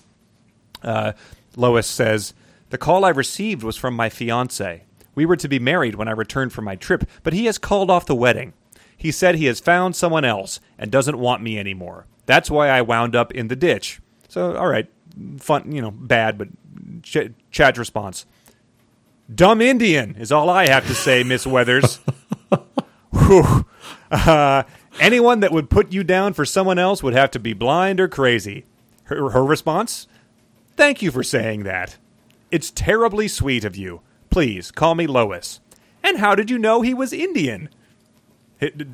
Uh, Lois says the call I received was from my fiance. We were to be married when I returned from my trip, but he has called off the wedding. He said he has found someone else and doesn't want me anymore. That's why I wound up in the ditch. So, all right, fun, you know, bad, but Ch- Chad's response. Dumb Indian is all I have to say, Miss Weathers. Whew. Uh, anyone that would put you down for someone else would have to be blind or crazy. Her, her response? Thank you for saying that. It's terribly sweet of you. Please call me Lois. And how did you know he was Indian?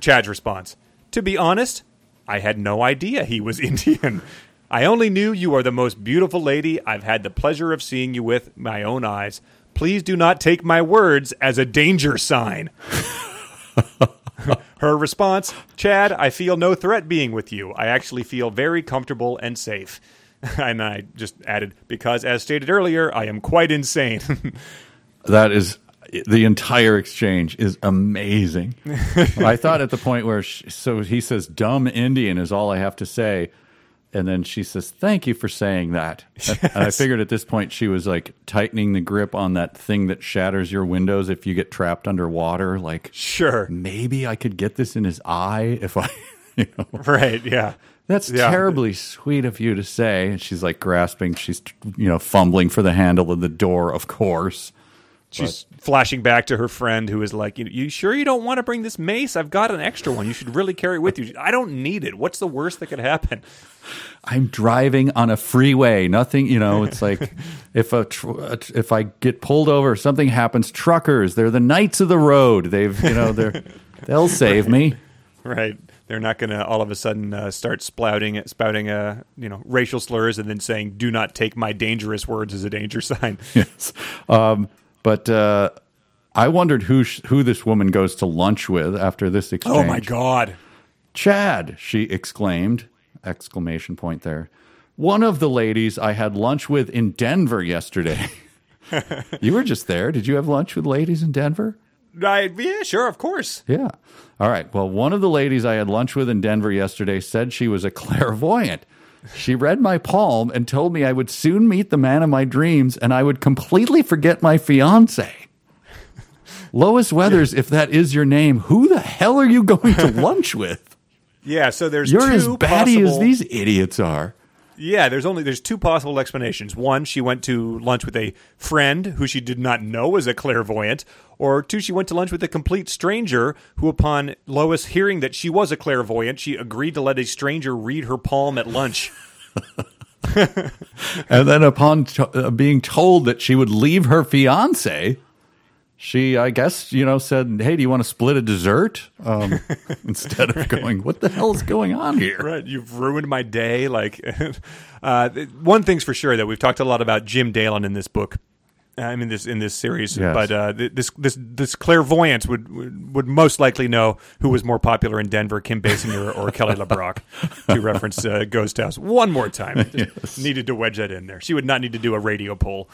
Chad's response. To be honest, I had no idea he was Indian. I only knew you are the most beautiful lady I've had the pleasure of seeing you with my own eyes. Please do not take my words as a danger sign. Her response Chad, I feel no threat being with you. I actually feel very comfortable and safe. And I just added, because as stated earlier, I am quite insane. That is the entire exchange is amazing. I thought at the point where she, so he says dumb Indian is all I have to say and then she says thank you for saying that. And I figured at this point she was like tightening the grip on that thing that shatters your windows if you get trapped underwater like sure. maybe I could get this in his eye if I you know Right, yeah. that's Yeah. terribly sweet of you to say. And she's like grasping, she's you know fumbling for the handle of the door, of course. She's flashing back to her friend who is like, you, sure you don't want to bring this mace? I've got an extra one. You should really carry it with you. I don't need it. What's the worst that could happen? I'm driving on a freeway. Nothing, you know. It's like if a tr- if I get pulled over, something happens. Truckers, they're the knights of the road. They've, you know, they're they'll save me. Right. They're not going to all of a sudden uh, start spouting, spouting, uh, you know, racial slurs and then saying, "Do not take my dangerous words as a danger sign." Yes, um, but uh, I wondered who sh- who this woman goes to lunch with after this exchange. oh my god! Chad, she exclaimed, exclamation point there. One of the ladies I had lunch with in Denver yesterday. you were just there. Did you have lunch with ladies in Denver? I, yeah, sure, of course. Yeah. All right. Well, one of the ladies I had lunch with in Denver yesterday said she was a clairvoyant. She read my palm and told me I would soon meet the man of my dreams and I would completely forget my fiance. Lois Weathers, if that is your name, who the hell are you going to lunch with? Yeah. So there's You're two as batty as these idiots are. Yeah, there's only there's two possible explanations. One, she went to lunch with a friend who she did not know was a clairvoyant, or two, she went to lunch with a complete stranger who, upon Lois hearing that she was a clairvoyant, she agreed to let a stranger read her palm at lunch. And then, upon uh, being told that she would leave her fiance, she, I guess, you know, said, "Hey, do you want to split a dessert?" Um, instead of going, "What the hell is going on here?" Right, you've ruined my day. Like, uh, one thing's for sure that we've talked a lot about Jim Dalen in this book. uh, I mean, this in this series, Yes. but uh, this this this clairvoyant would, would most likely know who was more popular in Denver, Kim Basinger or Kelly LeBrock. to reference uh, Ghost House one more time, Just needed to wedge that in there. She would not need to do a radio poll.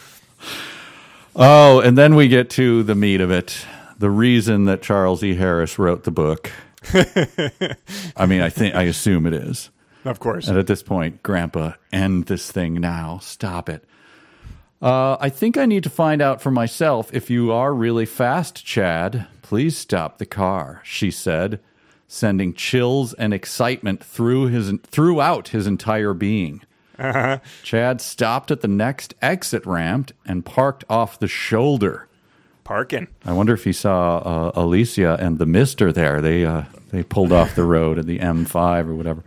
Oh, and then we get to the meat of it. The reason that Charles E. Harris wrote the book. I mean, I think I assume it is. Of course, And at this point, Grandpa, end this thing now. Stop it. Uh, I think I need to find out for myself if you are really fast, Chad. Please stop the car, she said, sending chills and excitement through his throughout his entire being. Chad stopped at the next exit ramp and parked off the shoulder. parking. I wonder if he saw uh, Alicia and the Mister there. They uh, they pulled off the road at the M5 or whatever.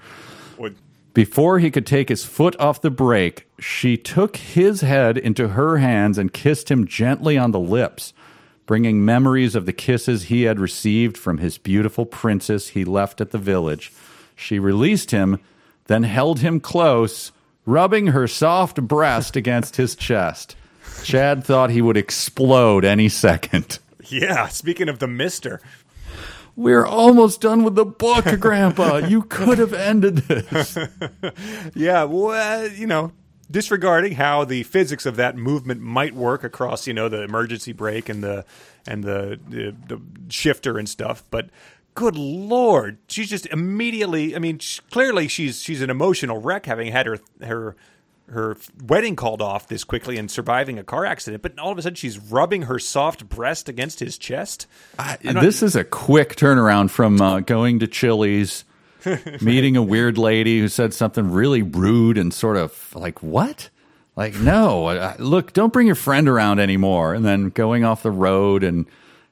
Would Before he could take his foot off the brake, she took his head into her hands and kissed him gently on the lips, bringing memories of the kisses he had received from his beautiful princess he left at the village. She released him, then held him close, rubbing her soft breast against his chest. Chad thought he would explode any second. yeah. Speaking of the Mister, We're almost done with the book, Grandpa. You could have ended this. Yeah, well, you know, disregarding how the physics of that movement might work across, you know, the emergency brake and the and the the, the shifter and stuff, but good lord, she's just immediately. I mean, sh- clearly she's she's an emotional wreck, having had her her her wedding called off this quickly and surviving a car accident. But all of a sudden, she's rubbing her soft breast against his chest. this is a quick turnaround from uh, going to Chili's, meeting a weird lady who said something really rude and sort of like, what? Like, no, look, don't bring your friend around anymore. And then going off the road. And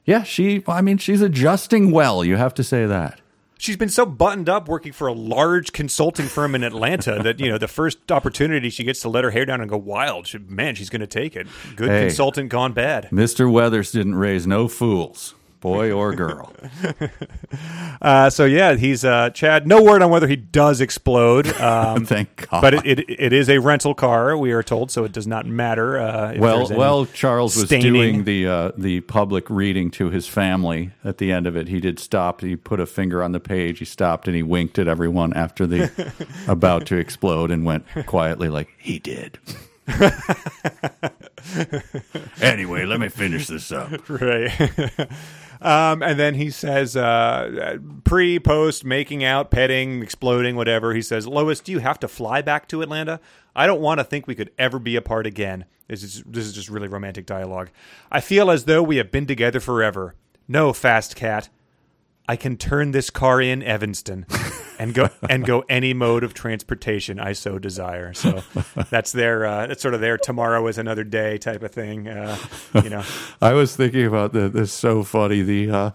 yeah, she, I mean, she's adjusting well. You have to say that. She's been so buttoned up working for a large consulting firm in Atlanta that you know the first opportunity she gets to let her hair down and go wild, she, man, she's going to take it. Good Hey. consultant gone bad. Mr. Weathers didn't raise no fools, boy or girl. Uh, so yeah, he's uh, Chad. No word on whether he does explode. Um, Thank God. But it, it it is a rental car, we are told, so it does not matter. Uh, if well, well, Charles was staining. doing the uh, the public reading to his family. At the end of it, he did stop. He put a finger on the page. He stopped and he winked at everyone after the about to explode and went quietly like he did. Anyway, let me finish this up. right. Um, and then he says, uh, pre, post, making out, petting, exploding, whatever. He says, Lois, do you have to fly back to Atlanta? I don't want to think we could ever be apart again. This is this is just really romantic dialogue. I feel as though we have been together forever. No, fast cat. I can turn this car in Evanston and go and go any mode of transportation I so desire. So that's their uh, that's sort of their tomorrow is another day type of thing. Uh, you know. I was thinking about that. This so funny. The uh,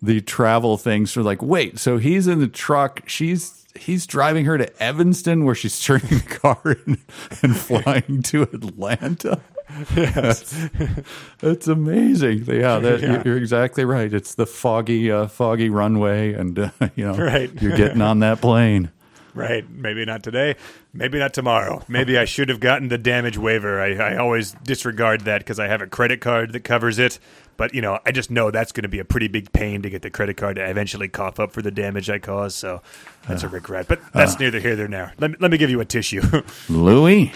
the travel things are like, wait, so he's in the truck. She's he's driving her to Evanston, where she's turning the car in and flying to Atlanta. Yes, that's amazing. Yeah, that, Yeah. you're exactly right. It's the foggy, uh, foggy runway, and uh, you know, Right. you're getting on that plane. Right. Maybe not today. Maybe not tomorrow. Maybe I should have gotten the damage waiver. I, I always disregard that because I have a credit card that covers it. But, you know, I just know that's going to be a pretty big pain to get the credit card to eventually cough up for the damage I caused. So that's a regret. But that's neither here nor there. Let me, let me give you a tissue. Louis,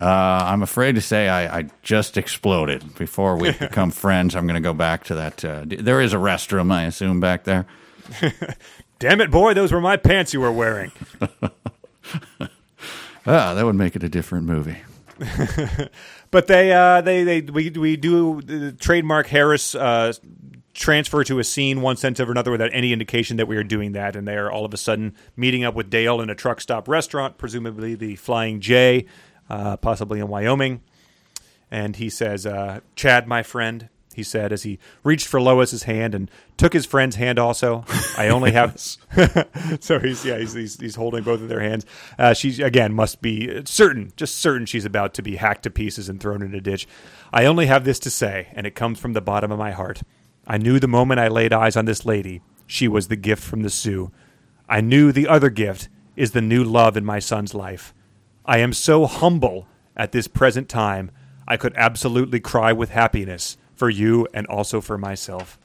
uh, I'm afraid to say I, I just exploded. Before we become friends, I'm going to go back to that. Uh, d- there is a restroom, I assume, back there. Damn it, boy. Those were my pants you were wearing. Ah, that would make it a different movie. But they, uh, they, they, we, we do the trademark Harris uh, transfer to a scene one sense or another without any indication that we are doing that. And they are all of a sudden meeting up with Dale in a truck stop restaurant, presumably the Flying J, uh, possibly in Wyoming. And he says, uh, Chad, my friend, he said as he reached for Lois's hand and took his friend's hand also. I only have. so he's, yeah, he's, he's, he's holding both of their hands. Uh, she, again, must be certain, just certain she's about to be hacked to pieces and thrown in a ditch. I only have this to say, and it comes from the bottom of my heart. I knew the moment I laid eyes on this lady, she was the gift from the Sioux. I knew the other gift is the new love in my son's life. I am so humble at this present time, I could absolutely cry with happiness for you and also for myself.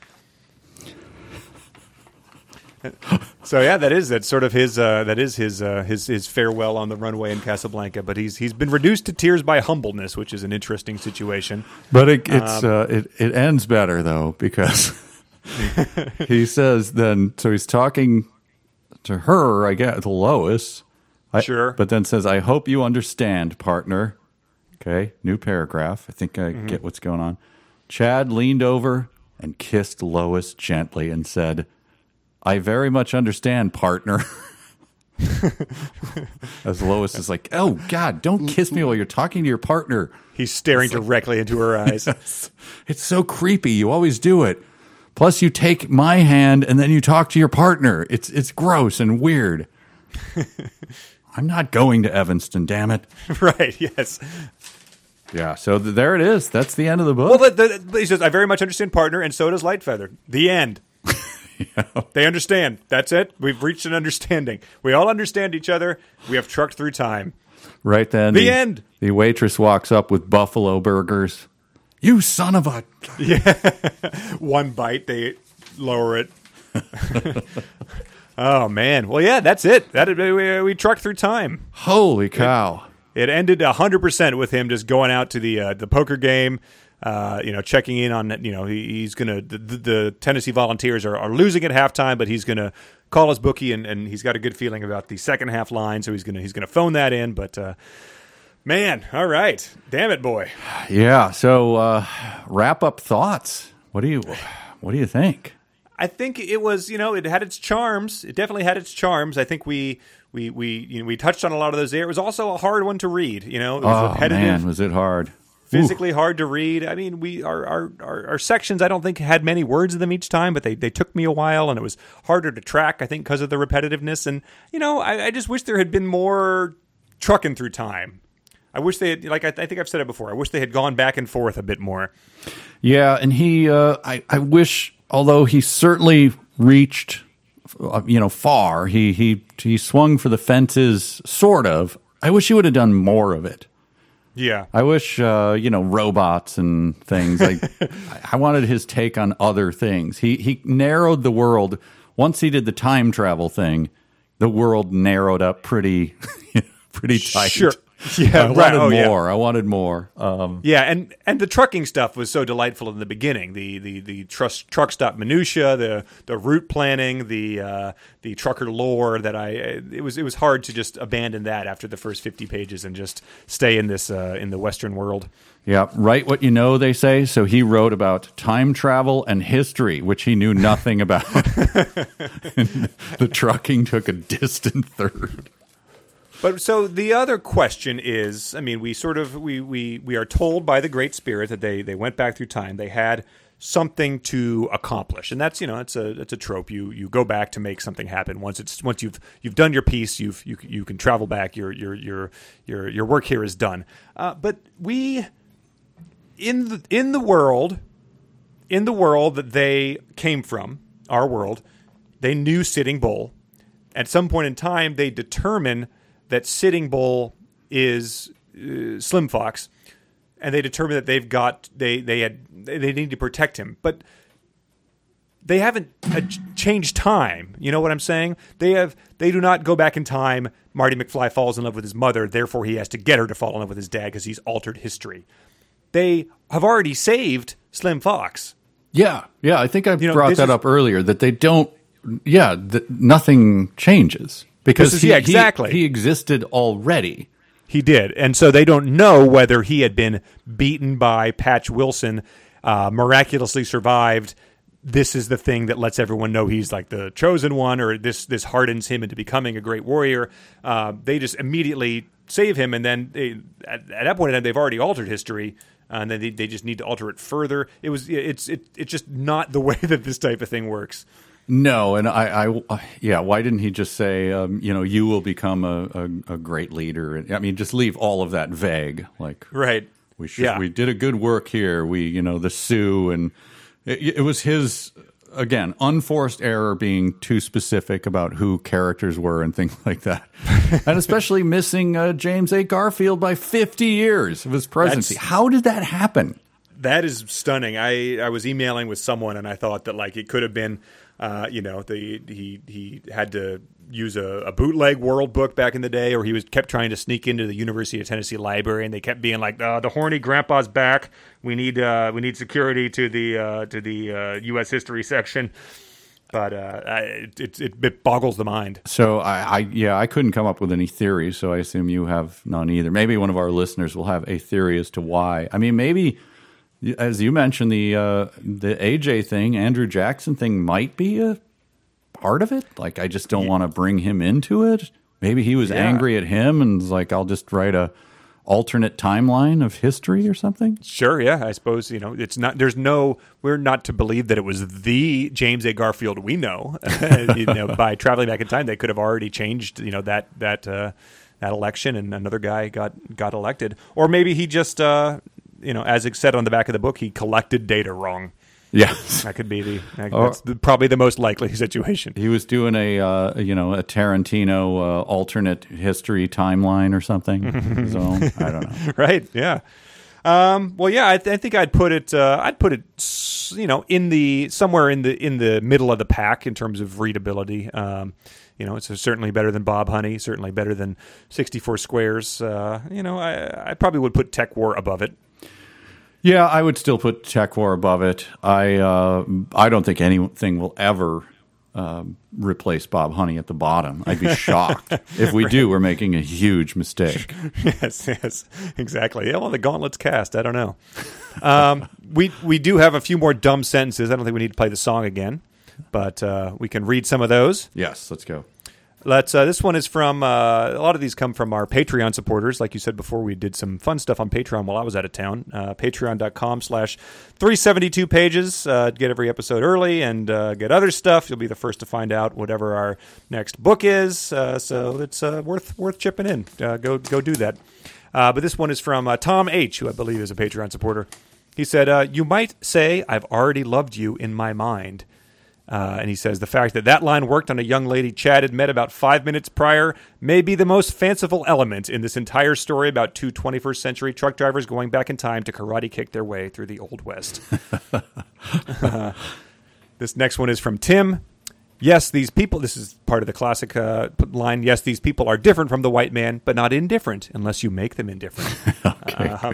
so yeah, that is that's sort of his uh, that is his uh, his his farewell on the runway in Casablanca. But he's he's been reduced to tears by humbleness, which is an interesting situation. But it, it's uh, it it ends better though because he says then so he's talking to her, I guess to Lois. I, Sure. But then says, "I hope you understand, partner." Okay, new paragraph. I think I mm-hmm. get what's going on. Chad leaned over and kissed Lois gently and said, "I very much understand, partner." As Lois is like, "Oh God, don't kiss me while you're talking to your partner." He's staring directly into her eyes. It's so creepy. You always do it. Plus, you take my hand and then you talk to your partner. It's it's gross and weird. I'm not going to Evanston, damn it. right? Yes. Yeah. So th- there it is. That's the end of the Well, book. the, the, he says, "I very much understand, partner, and so does Lightfeather." The end. They understand. That's it. We've reached an understanding. We all understand each other. We have trucked through time. right then, The end. The waitress walks up with buffalo burgers. You son of a! Yeah. One bite, they lower it. Oh man. Well, yeah, that's it. That we, we trucked through time. Holy cow! It ended hundred percent with him just going out to the uh, the poker game. Uh, you know, checking in on you know he, he's gonna the, the, the Tennessee Volunteers are, are losing at halftime, but he's gonna call his bookie and, and he's got a good feeling about the second half line, so he's gonna he's gonna phone that in. But uh, man, all right, damn it, boy. Yeah. So uh, wrap up thoughts. What do you What do you think? I think it was, you know, it had its charms. It definitely had its charms. I think we we we you know we touched on a lot of those there. It was also a hard one to read. You know, it was Oh repetitive, man, was it hard? physically hard to read. I mean, we our, our our our sections I don't think had many words in them each time, but they they took me a while, and it was harder to track. I think because of the repetitiveness, and you know, I, I just wish there had been more trucking through time. I wish they had, like I, I think I've said it before. I wish they had gone back and forth a bit more. Yeah, and he, uh, I, I wish, although he certainly reached, uh, you know, far. He he he swung for the fences, sort of. I wish he would have done more of it. Yeah, I wish, uh, you know, robots and things. Like, I- I wanted his take on other things. He he narrowed the world once he did the time travel thing. The world narrowed up pretty, pretty tight. Sure. Yeah, I right. wanted Oh, yeah. more. I wanted more. Um, Yeah, and and the trucking stuff was so delightful in the beginning. The the the trust, truck stop minutia, the the route planning, the uh, the trucker lore. That I it was it was hard to just abandon that after the first fifty pages and just stay in this uh, in the Western world. Yeah, write what you know, they say. So he wrote about time travel and history, which he knew nothing about. The trucking took a distant third. But so the other question is, I mean, we sort of we we we are told by the Great Spirit that they they went back through time. They had something to accomplish, and that's you know it's a it's a trope. You you go back to make something happen. Once it's once you've you've done your piece, you've you you can travel back. Your your your your your work here is done. Uh, but we in the in the world in the world that they came from, our world, they knew Sitting Bull. At some point in time, they determine that Sitting Bull is uh, Slim Fox, and they determine that they've got they they had they need to protect him, but they haven't uh, changed time. You know what I'm saying? They have they do not go back in time. Marty McFly falls in love with his mother, therefore he has to get her to fall in love with his dad because he's altered history. They have already saved Slim Fox. Yeah, yeah. I think I You know, brought that is- up earlier that they don't. Yeah, that nothing changes because is- he, yeah, he- exactly. he existed already. He did, and so they don't know whether he had been beaten by Patch Wilson, uh, miraculously survived, this is the thing that lets everyone know he's like the chosen one, or this this hardens him into becoming a great warrior. Uh, they just immediately save him, and then they, at, at that point in time, they've already altered history. uh, And then they, they just need to alter it further. It was it's it, it's just not the way that this type of thing works. No, and I, I, yeah. Why didn't he just say, um, you know, you will become a, a, a great leader? I mean, just leave all of that vague. Like, Right. we should, Yeah. we did a good work here. We, you know, the Sioux, and it, it was his again unforced error being too specific about who characters were and things like that, and especially missing uh, James A. Garfield by fifty years of his presidency. That's- How did that happen? That is stunning. I, I was emailing with someone and I thought that like it could have been, uh, you know, the he he had to use a, a bootleg World Book back in the day, or he was kept trying to sneak into the University of Tennessee library, and they kept being like, uh, "The horny grandpa's back. We need uh, we need security to the uh, to the uh, U.S. history section." But uh, it, it it boggles the mind. So I, I, yeah, I couldn't come up with any theories. So I assume you have none either. Maybe one of our listeners will have a theory as to why. I mean, maybe as you mentioned, the uh, the AJ thing, Andrew Jackson thing, might be a part of it. Like, I just don't want to bring him into it. Maybe he was Yeah. angry at him and was like, I'll just write a alternate timeline of history or something. Sure, yeah, I suppose you know it's not. There's no. We're not to believe that it was the James A. Garfield we know. you know, by traveling back in time, they could have already changed. You know that that uh, that election, and another guy got got elected, or maybe he just, uh, you know, as it said on the back of the book, he collected data wrong. Yes. That could be the. that- Or- that's the, probably the most likely situation. He was doing a uh, you know a Tarantino uh, alternate history timeline or something. so I don't know. right? Yeah. Um, well, yeah, I, th- I think I'd put it. Uh, I'd put it, you know, in the somewhere in the in the middle of the pack in terms of readability. Um, you know, it's certainly better than Bob Honey. Certainly better than sixty four squares. Uh, you know, I, I probably would put TekWar above it. Yeah, I would still put TekWar above it. I uh, I don't think anything will ever um, replace Bob Honey at the bottom. I'd be shocked if we do. We're making a huge mistake. yes, yes, exactly. Yeah, well, the gauntlet's cast. I don't know. Um, we we do have a few more dumb sentences. I don't think we need to play the song again, but uh, we can read some of those. Yes, let's go. Let's. Uh, this one is from. Uh, a lot of these come from our Patreon supporters. Like you said before, we did some fun stuff on Patreon while I was out of town. Uh, Patreon.com slash 372 pages. Uh, get every episode early and uh, get other stuff. You'll be the first to find out whatever our next book is. Uh, so it's worth worth chipping in. Go go do that. But this one is from Tom H, who I believe is a Patreon supporter. He said, "You might say I've already loved you in my mind." Uh, and he says the fact that that line worked on a young lady Chad had met about five minutes prior may be the most fanciful element in this entire story about two 21st century truck drivers going back in time to karate kick their way through the Old West. Uh, this next one is from Tim. Yes, these people, this is part of the classic uh, line. Yes, these people are different from the white man, but not indifferent unless you make them indifferent. Uh,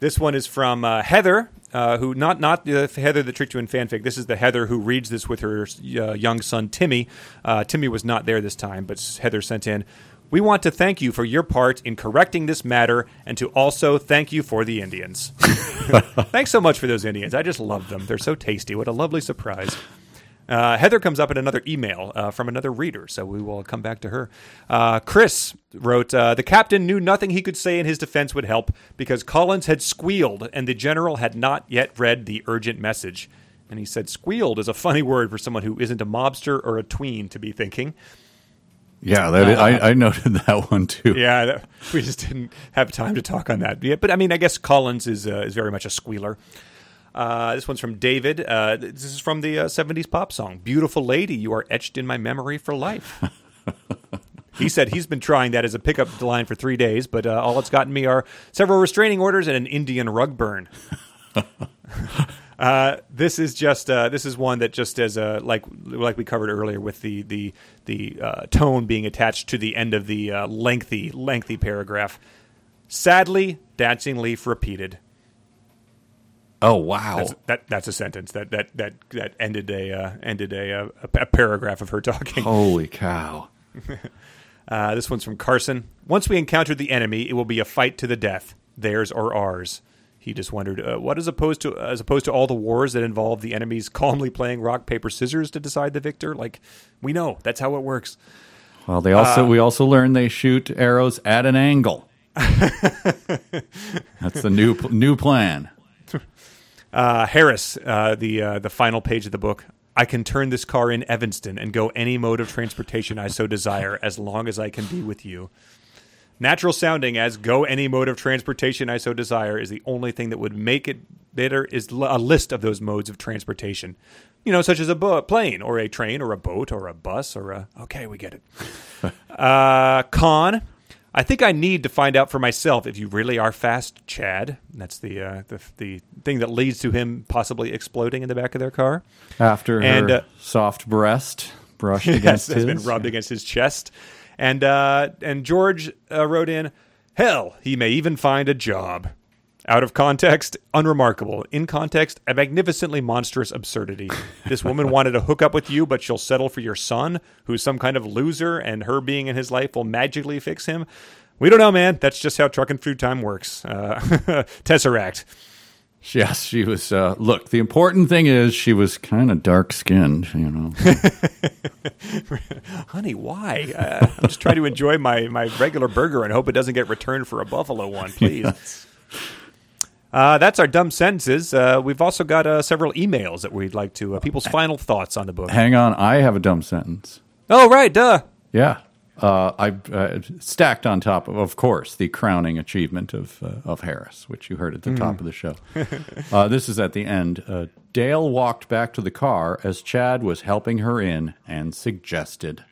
this one is from uh, Heather, uh, who not not the Heather that tricked you in fanfic. This is the Heather who reads this with her uh, young son Timmy. Uh, Timmy was not there this time, but Heather sent in. We want to thank you for your part in correcting this matter, and to also thank you for the Indians. Thanks so much for those Indians. I just love them. They're so tasty. What a lovely surprise. Uh, Heather comes up in another email uh, from another reader, so we will come back to her. Uh, Chris wrote uh, The captain knew nothing he could say in his defense would help because Collins had squealed and the general had not yet read the urgent message. And he said, Squealed is a funny word for someone who isn't a mobster or a tween to be thinking. Yeah, that is, I, I noted that one too. Yeah, that, we just didn't have time to talk on that. Yeah, but I mean, I guess Collins is uh, is very much a squealer. Uh, this one's from David. Uh, this is from the uh, 70s pop song, Beautiful Lady, You Are Etched in My Memory for Life. he said he's been trying that as a pickup line for three days, but uh, all it's gotten me are several restraining orders and an Indian rug burn. Uh, this is just uh, this is one that just as a like like we covered earlier with the the the uh, tone being attached to the end of the uh, lengthy lengthy paragraph. Sadly, dancing leaf repeated. Oh wow. That's, that that's a sentence that that that that ended a uh, ended a, uh, a, a paragraph of her talking. Holy cow. Uh, this one's from Carson. Once we encounter the enemy, it will be a fight to the death, theirs or ours. He just wondered uh, what, as opposed to as opposed to all the wars that involve the enemies calmly playing rock paper scissors to decide the victor. Like we know that's how it works. Well, they also Uh, we also learned they shoot arrows at an angle. That's the new new plan. Uh, Harris, uh, the uh, the final page of the book. I can turn this car in Evanston and go any mode of transportation I so desire, as long as I can be with you. Natural sounding as "go any mode of transportation I so desire" is the only thing that would make it better. Is a list of those modes of transportation, you know, such as a plane or a train or a boat or a bus or a. Okay, we get it. Uh, con. I think I need to find out for myself if you really are fast, Chad. That's the uh, the the thing that leads to him possibly exploding in the back of their car. After And, her uh, soft breast brushed Yes, against has his. been rubbed against his chest. And uh, and George uh, wrote in, "Hell, he may even find a job." Out of context, unremarkable. In context, a magnificently monstrous absurdity. This woman wanted to hook up with you, but she'll settle for your son, who's some kind of loser, and her being in his life will magically fix him. We don't know, man. That's just how truck and food time works. Uh, Tesseract. Yes, she was. Uh, look, the important thing is she was kind of dark skinned. You know, Honey, why? Uh, I'm just trying to enjoy my, my regular burger and hope it doesn't get returned for a buffalo one, please. Uh, that's our dumb sentences. Uh, we've also got uh, several emails that we'd like to, uh, people's final thoughts on the book. hang on. I have a dumb sentence. Oh, right, duh. Yeah. Uh, I uh, stacked on top of, of course, the crowning achievement of uh, of Harris, which you heard at the top of the show. uh, this is at the end. Uh, Dale walked back to the car as Chad was helping her in and suggested.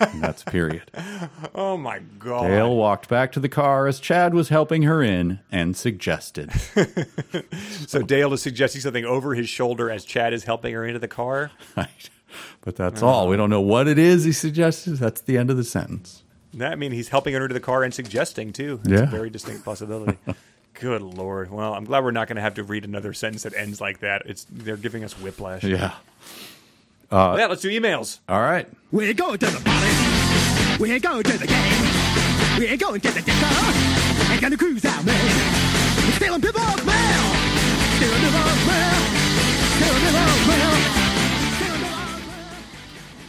And that's period. Oh, my God. Dale walked back to the car as Chad was helping her in and suggested. So Dale is suggesting something over his shoulder as Chad is helping her into the car. Right. But that's all. We don't know what it is he suggested. That's the end of the sentence. That mean he's helping her into the car and suggesting, too. That's Yeah. a very distinct possibility. Good Lord. Well, I'm glad we're not going to have to read another sentence that ends like that. It's They're giving us whiplash. Yeah. Uh, yeah, let's do emails. All right. We're going to the party. We're going to the game. We're going to the disco. We're gonna cruise out, man. We're stealing people's mail. Stealing people's mail. Stealing people's mail.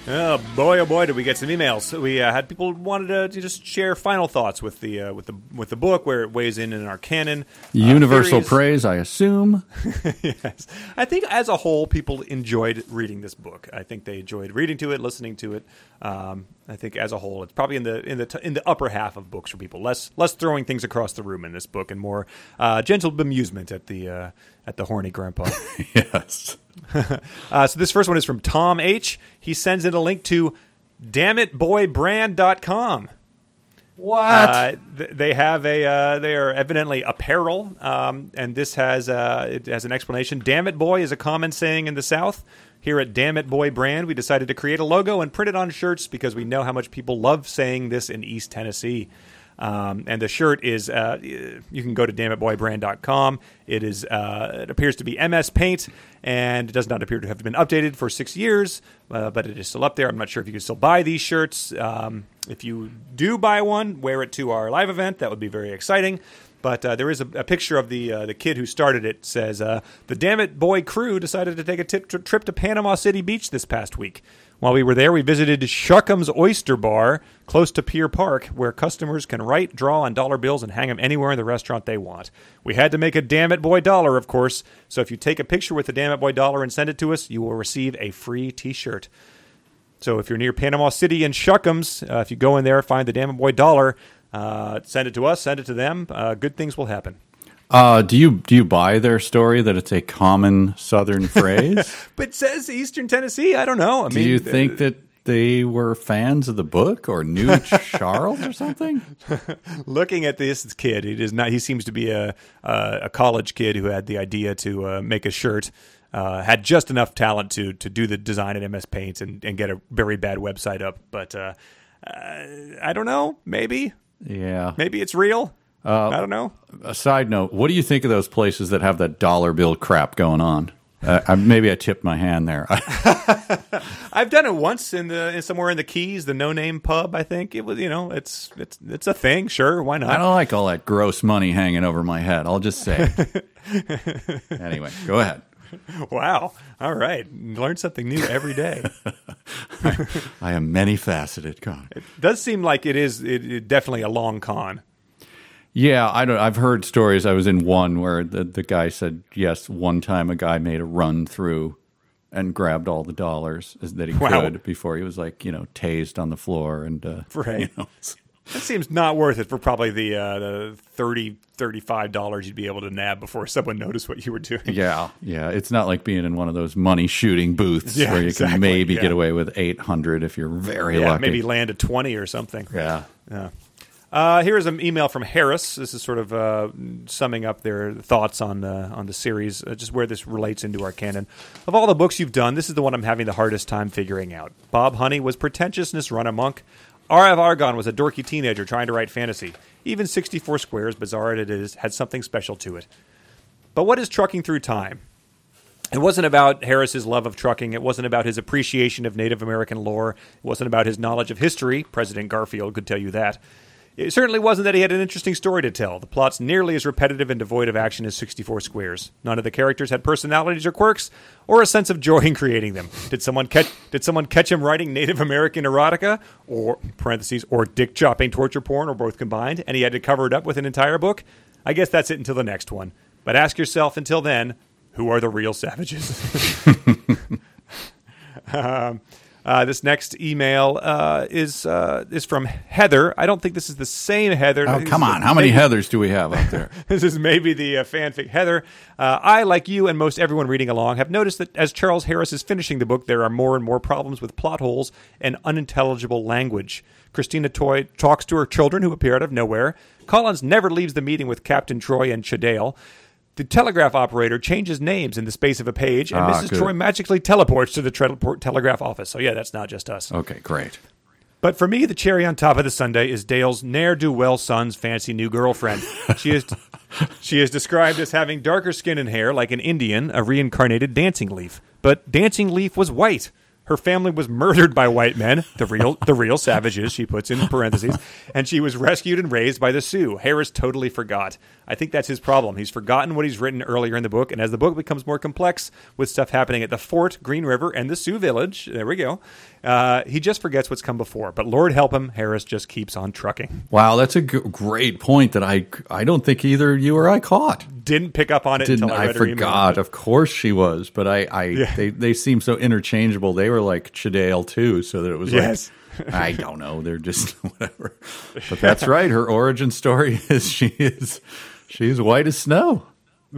Stealing people's mail. Oh boy, oh boy, did we get some emails? We uh, had people wanted to, to just share final thoughts with the uh, with the with the book, where it weighs in in our canon. Uh, Universal theories. praise, I assume. yes, I think as a whole, people enjoyed reading this book. I think they enjoyed reading to it, listening to it. Um, I think as a whole, it's probably in the in the t- in the upper half of books for people. Less less throwing things across the room in this book, and more uh, gentle bemusement at the uh, at the horny grandpa. yes. Uh, so this first one is from Tom H. He sends in a link to dammitboybrand.com. What? Uh, th- they have a uh, they are evidently apparel, um, and this has uh, it has an explanation. "Damn it, boy" is a common saying in the South. Here at Damn It Boy brand, we decided to create a logo and print it on shirts because we know how much people love saying this in East Tennessee. Um, and the shirt is uh, you can go to damnitboybrand.com. It is uh, it appears to be MS Paint, and it does not appear to have been updated for six years, uh, but it is still up there. I'm not sure if you can still buy these shirts. Um, if you do buy one, wear it to our live event. That would be very exciting. But uh, there is a, a picture of the uh, the kid who started it. Says uh, the Damn It Boy crew decided to take a trip to Panama City Beach this past week. While we were there, we visited Shuckum's Oyster Bar close to Pier Park, where customers can write, draw on dollar bills, and hang them anywhere in the restaurant they want. We had to make a Damn It Boy dollar, of course. So if you take a picture with the Damn It Boy dollar and send it to us, you will receive a free T-shirt. So if you're near Panama City and Shuckums, uh, if you go in there, find the Damn It Boy dollar, uh, send it to us, send it to them. Uh, good things will happen. Uh, do you do you buy their story that it's a common Southern phrase? But it says Eastern Tennessee. I don't know. I do mean, you think that they were fans of the book or knew Charles or something? looking at this kid, he does not. He seems to be a a, a college kid who had the idea to uh, make a shirt. Uh, had just enough talent to to do the design in MS Paint and, and get a very bad website up, but uh, uh, I don't know. Maybe Yeah. maybe it's real. I don't know. A side note: What do you think of those places that have that dollar bill crap going on? Uh, I, maybe I tipped my hand there. I've done it once in the in somewhere in the Keys, the No Name Pub. I think it was. You know, it's it's it's a thing. Sure, why not? I don't like all that gross money hanging over my head. I'll just say. anyway, go ahead. Wow. All right. Learn something new every day. I am many faceted, Con. It does seem like it is it, it definitely a long con. Yeah, I don't. I've heard stories. I was in one where the the guy said yes. One time, a guy made a run through and grabbed all the dollars as- that he Wow. could before he was like you know tased on the floor and uh, Right. You know, That seems not worth it for probably the uh, the 30 35 dollars you'd be able to nab before someone noticed what you were doing. yeah, yeah. It's not like being in one of those money shooting booths Yeah, where you exactly, can maybe yeah. get away with eight hundred if you're very Yeah, lucky. maybe land a 20 or something. yeah. Yeah. Uh, here's an email from Harris. This is sort of uh, summing up their thoughts on uh, on the series, uh, just where this relates into our canon. Of all the books you've done, this is the one I'm having the hardest time figuring out. Bob Honey was pretentiousness run amok. Eye of Argon was a dorky teenager trying to write fantasy. Even 64 Squares, bizarre as it is, had something special to it. But what is trucking through time? It wasn't about Harris's love of trucking. It wasn't about his appreciation of Native American lore. It wasn't about his knowledge of history. President Garfield could tell you that. It certainly wasn't that he had an interesting story to tell. The plot's nearly as repetitive and devoid of action as 64 Squares. None of the characters had personalities or quirks, or a sense of joy in creating them. Did someone catch? Did someone catch him writing Native American erotica, or parentheses, or dick chopping torture porn, or both combined, and he had to cover it up with an entire book? I guess that's it until the next one. But ask yourself until then, who are the real savages? um, uh, this next email uh, is uh, is from Heather. I don't think this is the same Heather. Oh come on! How many maybe- Heathers do we have out there? this is maybe the uh, fanfic. Heather, uh, I, like you and most everyone reading along, have noticed that as Charles Harris is finishing the book, there are more and more problems with plot holes and unintelligible language. Christina Troy talks to her children who appear out of nowhere. Collins never leaves the meeting with Captain Troy and Chadale. The telegraph operator changes names in the space of a page, and Ah, Mrs. good. Troy magically teleports to the teleport telegraph office. So, yeah, that's not just us. Okay, great. But for me, the cherry on top of the sundae is Dale's ne'er do well son's fancy new girlfriend. She is she is described as having darker skin and hair like an Indian, a reincarnated dancing leaf. But dancing leaf was white. Her family was murdered by white men, the real the real savages, she puts in parentheses, and she was rescued and raised by the Sioux. Harris totally forgot. I think that's his problem. He's forgotten what he's written earlier in the book, and as the book becomes more complex with stuff happening at the fort, Green River, and the Sioux village, there we go, uh, he just forgets what's come before. But Lord help him, Harris just keeps on trucking. Wow, that's a g- great point that I I don't think either you or I caught. Didn't pick up on it Didn't until I I read her email. forgot? Of course she was, but I, I they they seem so interchangeable. They were like Chadale too, so that it was Yes. like I don't know. They're just whatever. But that's right. Her origin story is she is she's white as snow.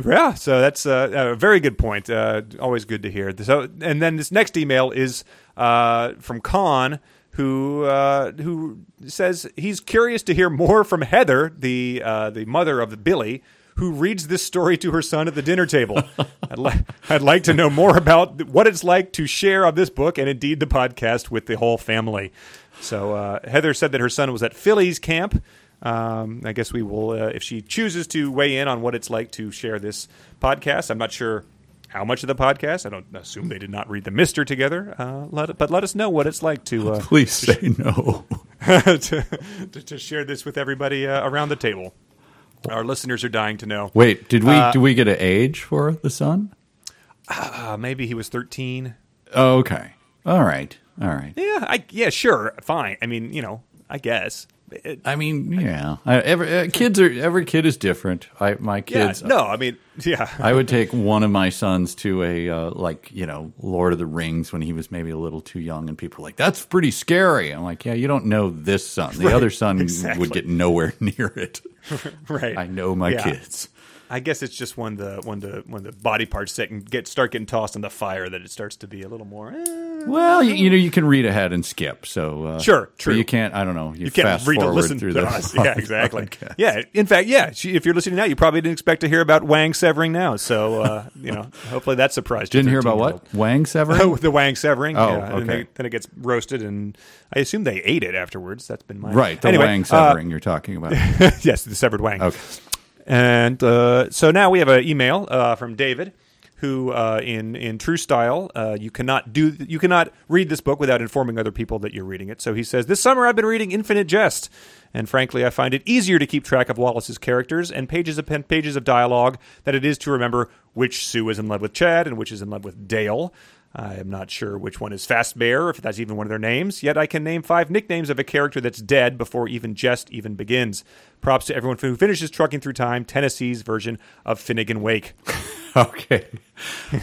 Yeah, so that's uh, a very good point. Uh, always good to hear. So, and then this next email is uh, from Khan, who uh, who says he's curious to hear more from Heather, the uh, the mother of the Billy, who reads this story to her son at the dinner table. I'd, li- I'd like to know more about what it's like to share of this book and indeed the podcast with the whole family. So uh, Heather said that her son was at Phillies camp. Um, I guess we will, uh, if she chooses to weigh in on what it's like to share this podcast. I'm not sure how much of the podcast. I don't assume they did not read the Mister together. Uh, let, but let us know what it's like to uh, Please say no. to, to, to share this with everybody uh, around the table. Our listeners are dying to know. Wait, did we Uh, do we get an age for the son? Uh, maybe he was 13. Oh, okay. All right. All right. Yeah, I yeah, sure, fine. I mean, you know, I guess. It- I mean, yeah. I, every uh, kids are every kid is different. I my yeah, kids. no, I mean, yeah. I would take one of my sons to a uh, like you know Lord of the Rings when he was maybe a little too young, and people are like, "That's pretty scary." I'm like, "Yeah, you don't know this son. The Right, other son exactly. would get nowhere near it. right. I know my Yeah. kids." I guess it's just when the when the when the body parts sit and get start getting tossed in the fire that it starts to be a little more. eh. Well, you, you know, you can read ahead and skip. So uh, Sure, true. You can't. I don't know. You, You can't fast read forward listen through to the us. Yeah, exactly. Yeah, in fact, yeah. If you're listening now, you probably didn't expect to hear about Wang severing now. So uh, you know, hopefully that surprised. your Didn't hear about what Wang severing. Oh, the Wang severing. Oh, yeah. And okay. they- then it gets roasted, and I assume they ate it afterwards. That's been my right, the Anyway, Wang uh, severing you're talking about. yes, the severed Wang. Okay. And uh, so now we have an email uh, from David, who, uh, in in true style, uh, you cannot do you cannot read this book without informing other people that you're reading it. So he says, "This summer I've been reading Infinite Jest." And frankly, I find it easier to keep track of Wallace's characters and pages upon pages of dialogue than it is to remember which Sue is in love with Chad and which is in love with Dale. I am not sure which one is Fast Bear, if that's even one of their names, yet I can name five nicknames of a character that's dead before even Jest even begins. Props to everyone who finishes Trucking Through Time, Tennessee's version of Finnegan Wake. Okay.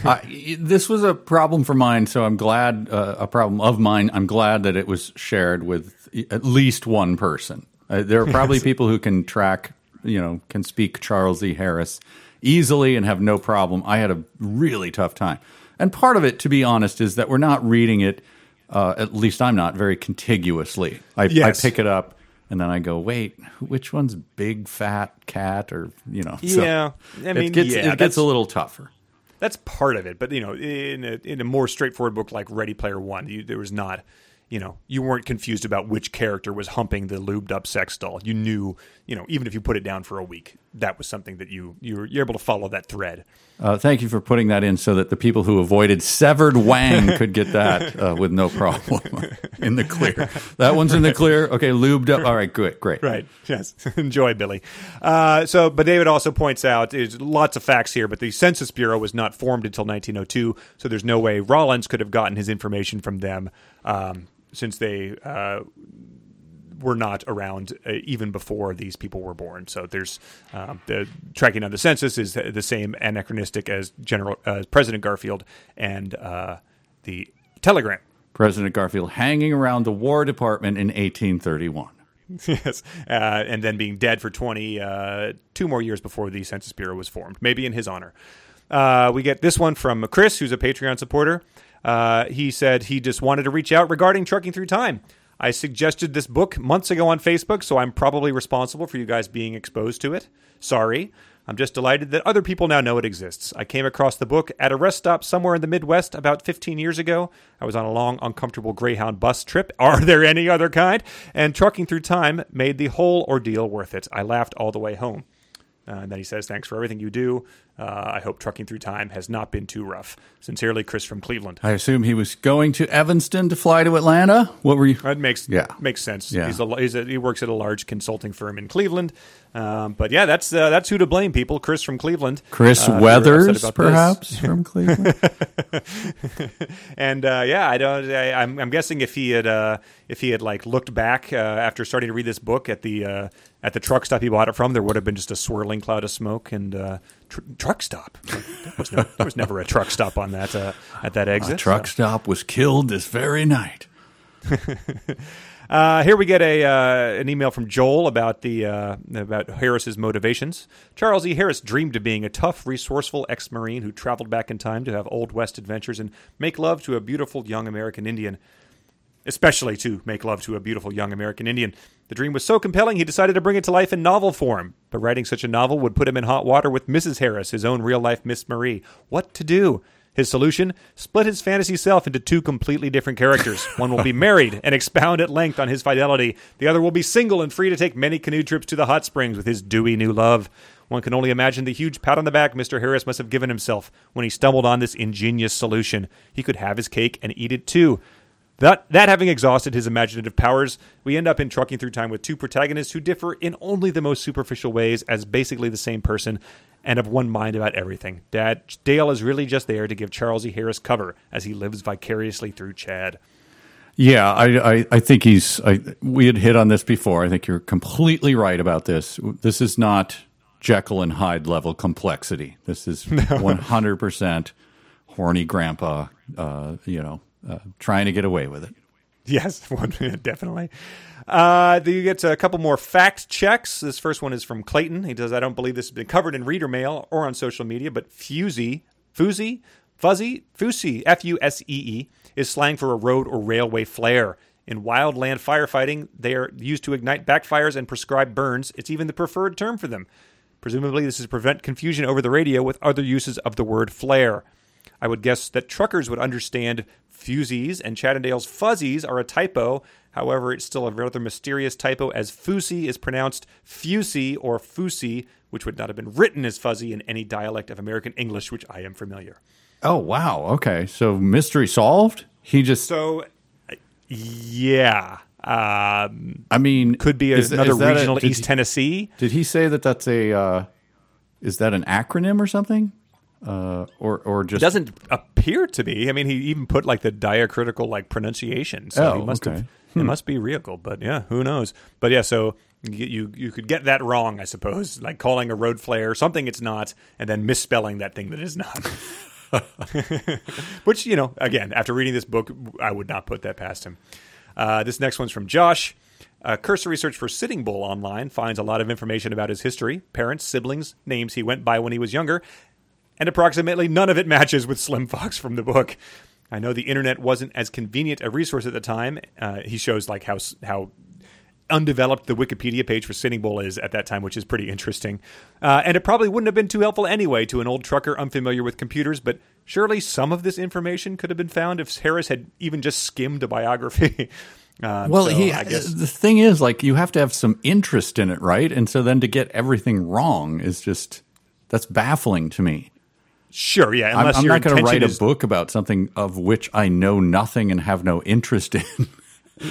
uh, this was a problem for mine, so I'm glad, uh, a problem of mine. I'm glad that it was shared with at least one person. Uh, there are probably people who can track, you know, can speak Charles E. Harris easily and have no problem. I had a really tough time. And part of it, to be honest, is that we're not reading it, uh, at least I'm not, very contiguously. I, Yes. I pick it up and then I go, wait, which one's big fat cat or, you know. so Yeah, I mean, it gets, yeah, it gets a little tougher. That's part of it, but you know, in a, in a more straightforward book like Ready Player One, you, there was not, you know, you weren't confused about which character was humping the lubed up sex doll. You knew, you know, even if you put it down for a week, that was something that you you were you're able to follow that thread. Uh, thank you for putting that in so that the people who avoided severed wang could get that uh, with no problem in the clear. That one's in the clear. Okay, lubed up. All right, good, great. Right. Yes. Enjoy, Billy. Uh, so, but David also points out there's lots of facts here, but the Census Bureau was not formed until 1902, so there's no way Rollins could have gotten his information from them um, since they uh, were not around uh, even before these people were born. So there's uh, the tracking down the census is the same anachronistic as General uh, President Garfield and uh, the telegram. President Garfield hanging around the War Department in 1831. yes, uh, and then being dead for 20, uh, two more years before the Census Bureau was formed, maybe in his honor. Uh, we get this one from Chris, who's a Patreon supporter. Uh, he said he just wanted to reach out regarding Trucking Through Time. I suggested this book months ago on Facebook, so I'm probably responsible for you guys being exposed to it. Sorry. I'm just delighted that other people now know it exists. I came across the book at a rest stop somewhere in the Midwest about 15 years ago. I was on a long, uncomfortable Greyhound bus trip. Are there any other kind? And trucking through time made the whole ordeal worth it. I laughed all the way home. Uh, and then he says, Thanks for everything you do. Uh, I hope trucking through time has not been too rough. Sincerely, Chris from Cleveland. I assume he was going to Evanston to fly to Atlanta. What were you? That makes Yeah. makes sense. Yeah. He's a, he's a, he works at a large consulting firm in Cleveland. Um, but yeah, that's uh, that's who to blame. People, Chris from Cleveland. Chris uh, Weathers, perhaps this. from Cleveland. and uh, yeah, I don't. I, I'm, I'm guessing if he had uh, if he had like looked back uh, after starting to read this book at the uh, at the truck stop he bought it from, there would have been just a swirling cloud of smoke and uh, tr- truck stop. There, was no, there was never a truck stop on that uh, at that exit. A truck stop was killed this very night. Uh, here we get a uh, an email from Joel about the uh, about Harris's motivations. Charles E. Harris dreamed of being a tough, resourceful ex-marine who traveled back in time to have old west adventures and make love to a beautiful young American Indian. Especially to make love to a beautiful young American Indian. The dream was so compelling he decided to bring it to life in novel form. But writing such a novel would put him in hot water with Mrs. Harris, his own real life Miss Marie. What to do? His solution? Split his fantasy self into two completely different characters. One will be married and expound at length on his fidelity. The other will be single and free to take many canoe trips to the hot springs with his dewy new love. One can only imagine the huge pat on the back Mr. Harris must have given himself when he stumbled on this ingenious solution. He could have his cake and eat it too. That, that having exhausted his imaginative powers, we end up in Trucking Through Time with two protagonists who differ in only the most superficial ways as basically the same person and of one mind about everything. Dad, Dale is really just there to give Charles E. Harris cover as he lives vicariously through Chad. Yeah, I, I, I think he's. I, we had hit on this before. I think you're completely right about this. This is not Jekyll and Hyde level complexity. This is 100 percent horny grandpa. Uh, you know, uh, trying to get away with it. Yes, definitely. Uh, you get a couple more fact checks. This first one is from Clayton. He says, I don't believe this has been covered in reader mail or on social media, but fusey, fuzzy, fuzzy, fusey, F U S E E, is slang for a road or railway flare. In wildland firefighting, they are used to ignite backfires and prescribe burns. It's even the preferred term for them. Presumably, this is to prevent confusion over the radio with other uses of the word flare. I would guess that truckers would understand fusees and Chattendale's fuzzies are a typo. However, it's still a rather mysterious typo as Fusi is pronounced Fusey or Fusi, which would not have been written as fuzzy in any dialect of American English, which I am familiar. Oh wow. Okay. So mystery solved. He just. So, yeah. Um, I mean, could be is- another is that a- regional East he- Tennessee. Did he say that that's a? Uh, is that an acronym or something? Uh, or or It just doesn't appear to be. I mean, he even put like the diacritical like pronunciation. So Oh, he must okay. have. It must be real, but yeah, who knows? But yeah, so you you you could get that wrong, I suppose, like calling a road flare something it's not, and then misspelling that thing that is not. Which you know, again, after reading this book, I would not put that past him. Uh, this next one's from Josh. Uh, cursory search for Sitting Bull online finds a lot of information about his history, parents, siblings, names he went by when he was younger, and approximately none of it matches with Slim Fox from the book. I know the internet wasn't as convenient a resource at the time. Uh, he shows like how how undeveloped the Wikipedia page for Sitting Bull is at that time, which is pretty interesting. Uh, and it probably wouldn't have been too helpful anyway to an old trucker unfamiliar with computers. But surely some of this information could have been found if Harris had even just skimmed a biography. Uh, Well, so he. I guess The thing is, like, you have to have some interest in it, right? And so then to get everything wrong is just that's baffling to me. Sure, yeah. I'm, Unless I'm not going to write a book about something of which I know nothing and have no interest in.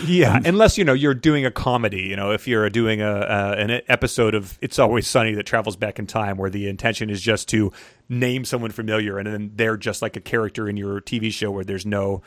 Yeah, unless you know you're doing a comedy. You know, if you're doing a uh, an episode of It's Always Sunny that travels back in time, where the intention is just to name someone familiar, and then they're just like a character in your TV show where there's no,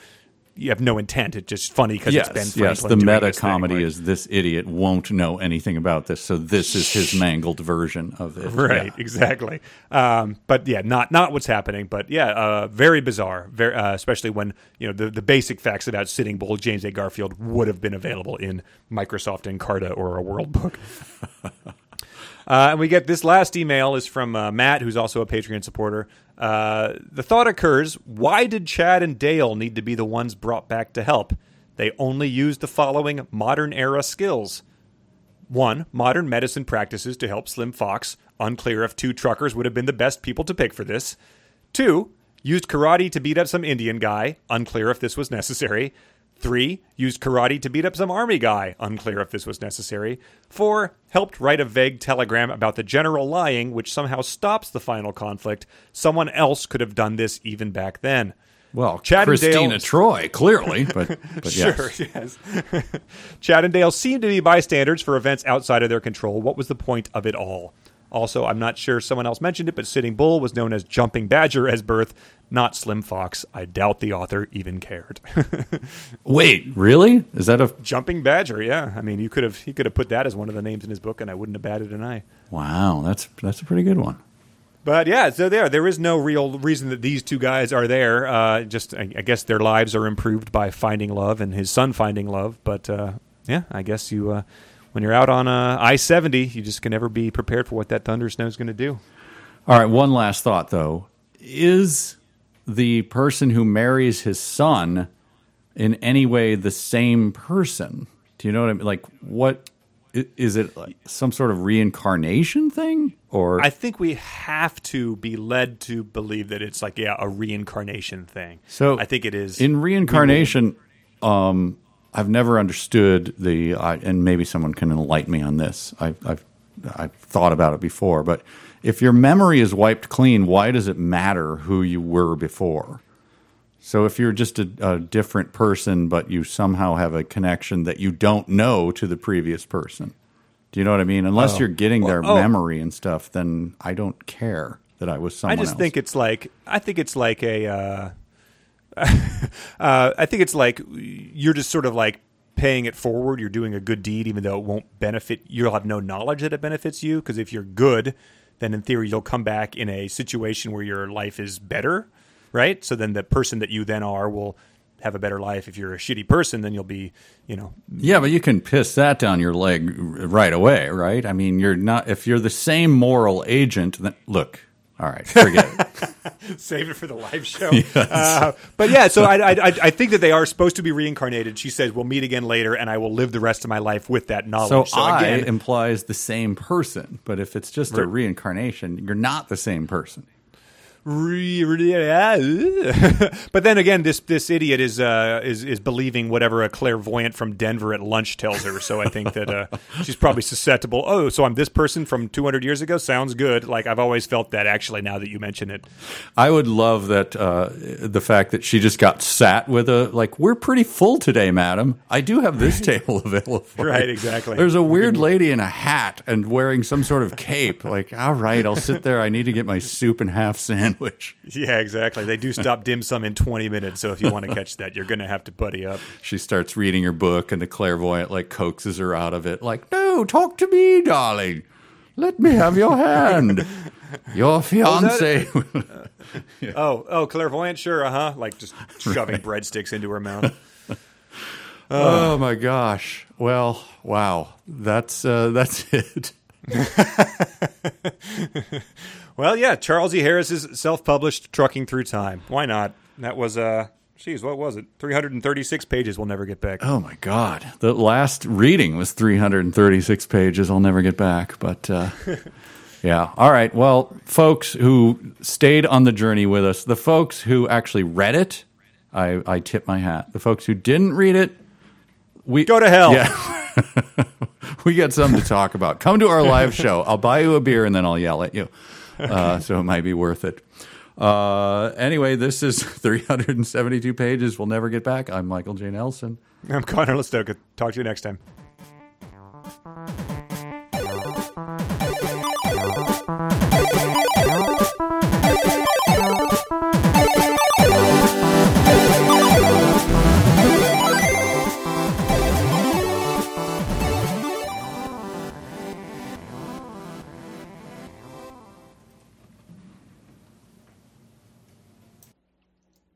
you have no intent. It's just funny because yes, it's Ben yes. Franklin. The doing meta this thing, comedy right? is this idiot won't know anything about this, so this is his mangled version of it. right Yeah. exactly um, but yeah not not what's happening but yeah uh, very bizarre very uh, especially when you know the, the basic facts about sitting bull james a garfield would have been available in microsoft encarta or a world book Uh, and we get this last email is from uh, Matt, who's also a Patreon supporter. Uh, the thought occurs: Why did Chad and Dale need to be the ones brought back to help? They only used the following modern era skills: one, modern medicine practices to help Slim Fox. Unclear if two truckers would have been the best people to pick for this. Two, used karate to beat up some Indian guy. Unclear if this was necessary. Three, used karate to beat up some army guy. Unclear if this was necessary. Four, helped write a vague telegram about the general lying, which somehow stops the final conflict. Someone else could have done this even back then. Well, Chad and Dale- Troy, clearly, but, but Sure, yes. yes. Chad and Dale seem to be bystanders for events outside of their control. What was the point of it all? Also, I'm not sure someone else mentioned it, but Sitting Bull was known as Jumping Badger as birth, not Slim Fox. I doubt the author even cared. Wait, really? Is that a Jumping Badger, yeah. I mean, you could have he could have put that as one of the names in his book, and I wouldn't have batted an eye. wow? That's that's a pretty good one. But yeah, so there, there is no real reason that these two guys are there. Uh, just, I, I guess their lives are improved by finding love and his son finding love. But uh, yeah, I guess you, uh, when you're out on uh, I seventy, you just can never be prepared for what that thunder snow is going to do. All right, one last thought though. Is the person who marries his son in any way the same person? Do you know what I mean? Like, what is it? Like some sort of reincarnation thing, or I think we have to be led to believe that it's like yeah, a reincarnation thing. so? I think it is in reincarnation. Um, I've never understood the, I, and maybe someone can enlighten me on this. I've, I've I've thought about it before, but if your memory is wiped clean, why does it matter who you were before? So if you're just a, a different person, but you somehow have a connection that you don't know to the previous person, do you know what I mean? Unless you're getting their oh. memory and stuff, then I don't care that I was someone. I just else. think it's like I think it's like a uh, uh, I think it's like you're just sort of like paying it forward. You're doing a good deed, even though it won't benefit. You'll have no knowledge that it benefits you because if you're good, then in theory you'll come back in a situation where your life is better, right? So then the person that you then are will have a better life. If you're a shitty person, then you'll be, you know, Yeah, but you can piss that down your leg right away, right? I mean, you're not if you're the same moral agent. Then look, all right, forget it. save it for the live show. Uh, but yeah, so I, I I I think that they are supposed to be reincarnated. She says we'll meet again later, and I will live the rest of my life with that knowledge. So, I again, implies the same person, but if it's just a reincarnation, you're not the same person. but then again, this this idiot is uh, is is believing whatever a clairvoyant from Denver at lunch tells her. So I think that uh, she's probably susceptible. Oh, so I'm this person from 200 years ago. Sounds good. Like I've always felt that. Actually, now that you mention it, I would love that uh, the fact that she just got sat with a like we're pretty full today, madam. I do have this table available. For Right, you." exactly. There's a weird lady in a hat and wearing some sort of cape. Like, all right, I'll sit there. I need to get my soup and half sandwich. yeah, exactly. They do stop dim sum in 20 minutes. So if you want to catch that, you're going to have to buddy up. She starts reading her book, and the clairvoyant like coaxes her out of it. Like, no, talk to me, darling. Let me have your hand. Your fiance. Oh, oh, clairvoyant, sure, uh huh. Like just shoving breadsticks into her mouth. oh my gosh. Well, wow. That's uh, that's it. Well, yeah, Charles E. Harris's self-published "Trucking Through Time." Why not? That was uh, geez, what was it? 336 pages. We'll never get back. Oh my God. The last reading was 336 pages. I'll never get back. But uh, yeah. All right. Well, folks who stayed on the journey with us, the folks who actually read it, I, I tip my hat. The folks who didn't read it, we Go to hell. Yeah. we got something to talk about. Come to our live show. I'll buy you a beer and then I'll yell at you. Uh, so it might be worth it. Uh, anyway, this is 372 pages. We'll never get back. I'm Michael J. Nelson. I'm Conor Lastowka. Talk to you next time.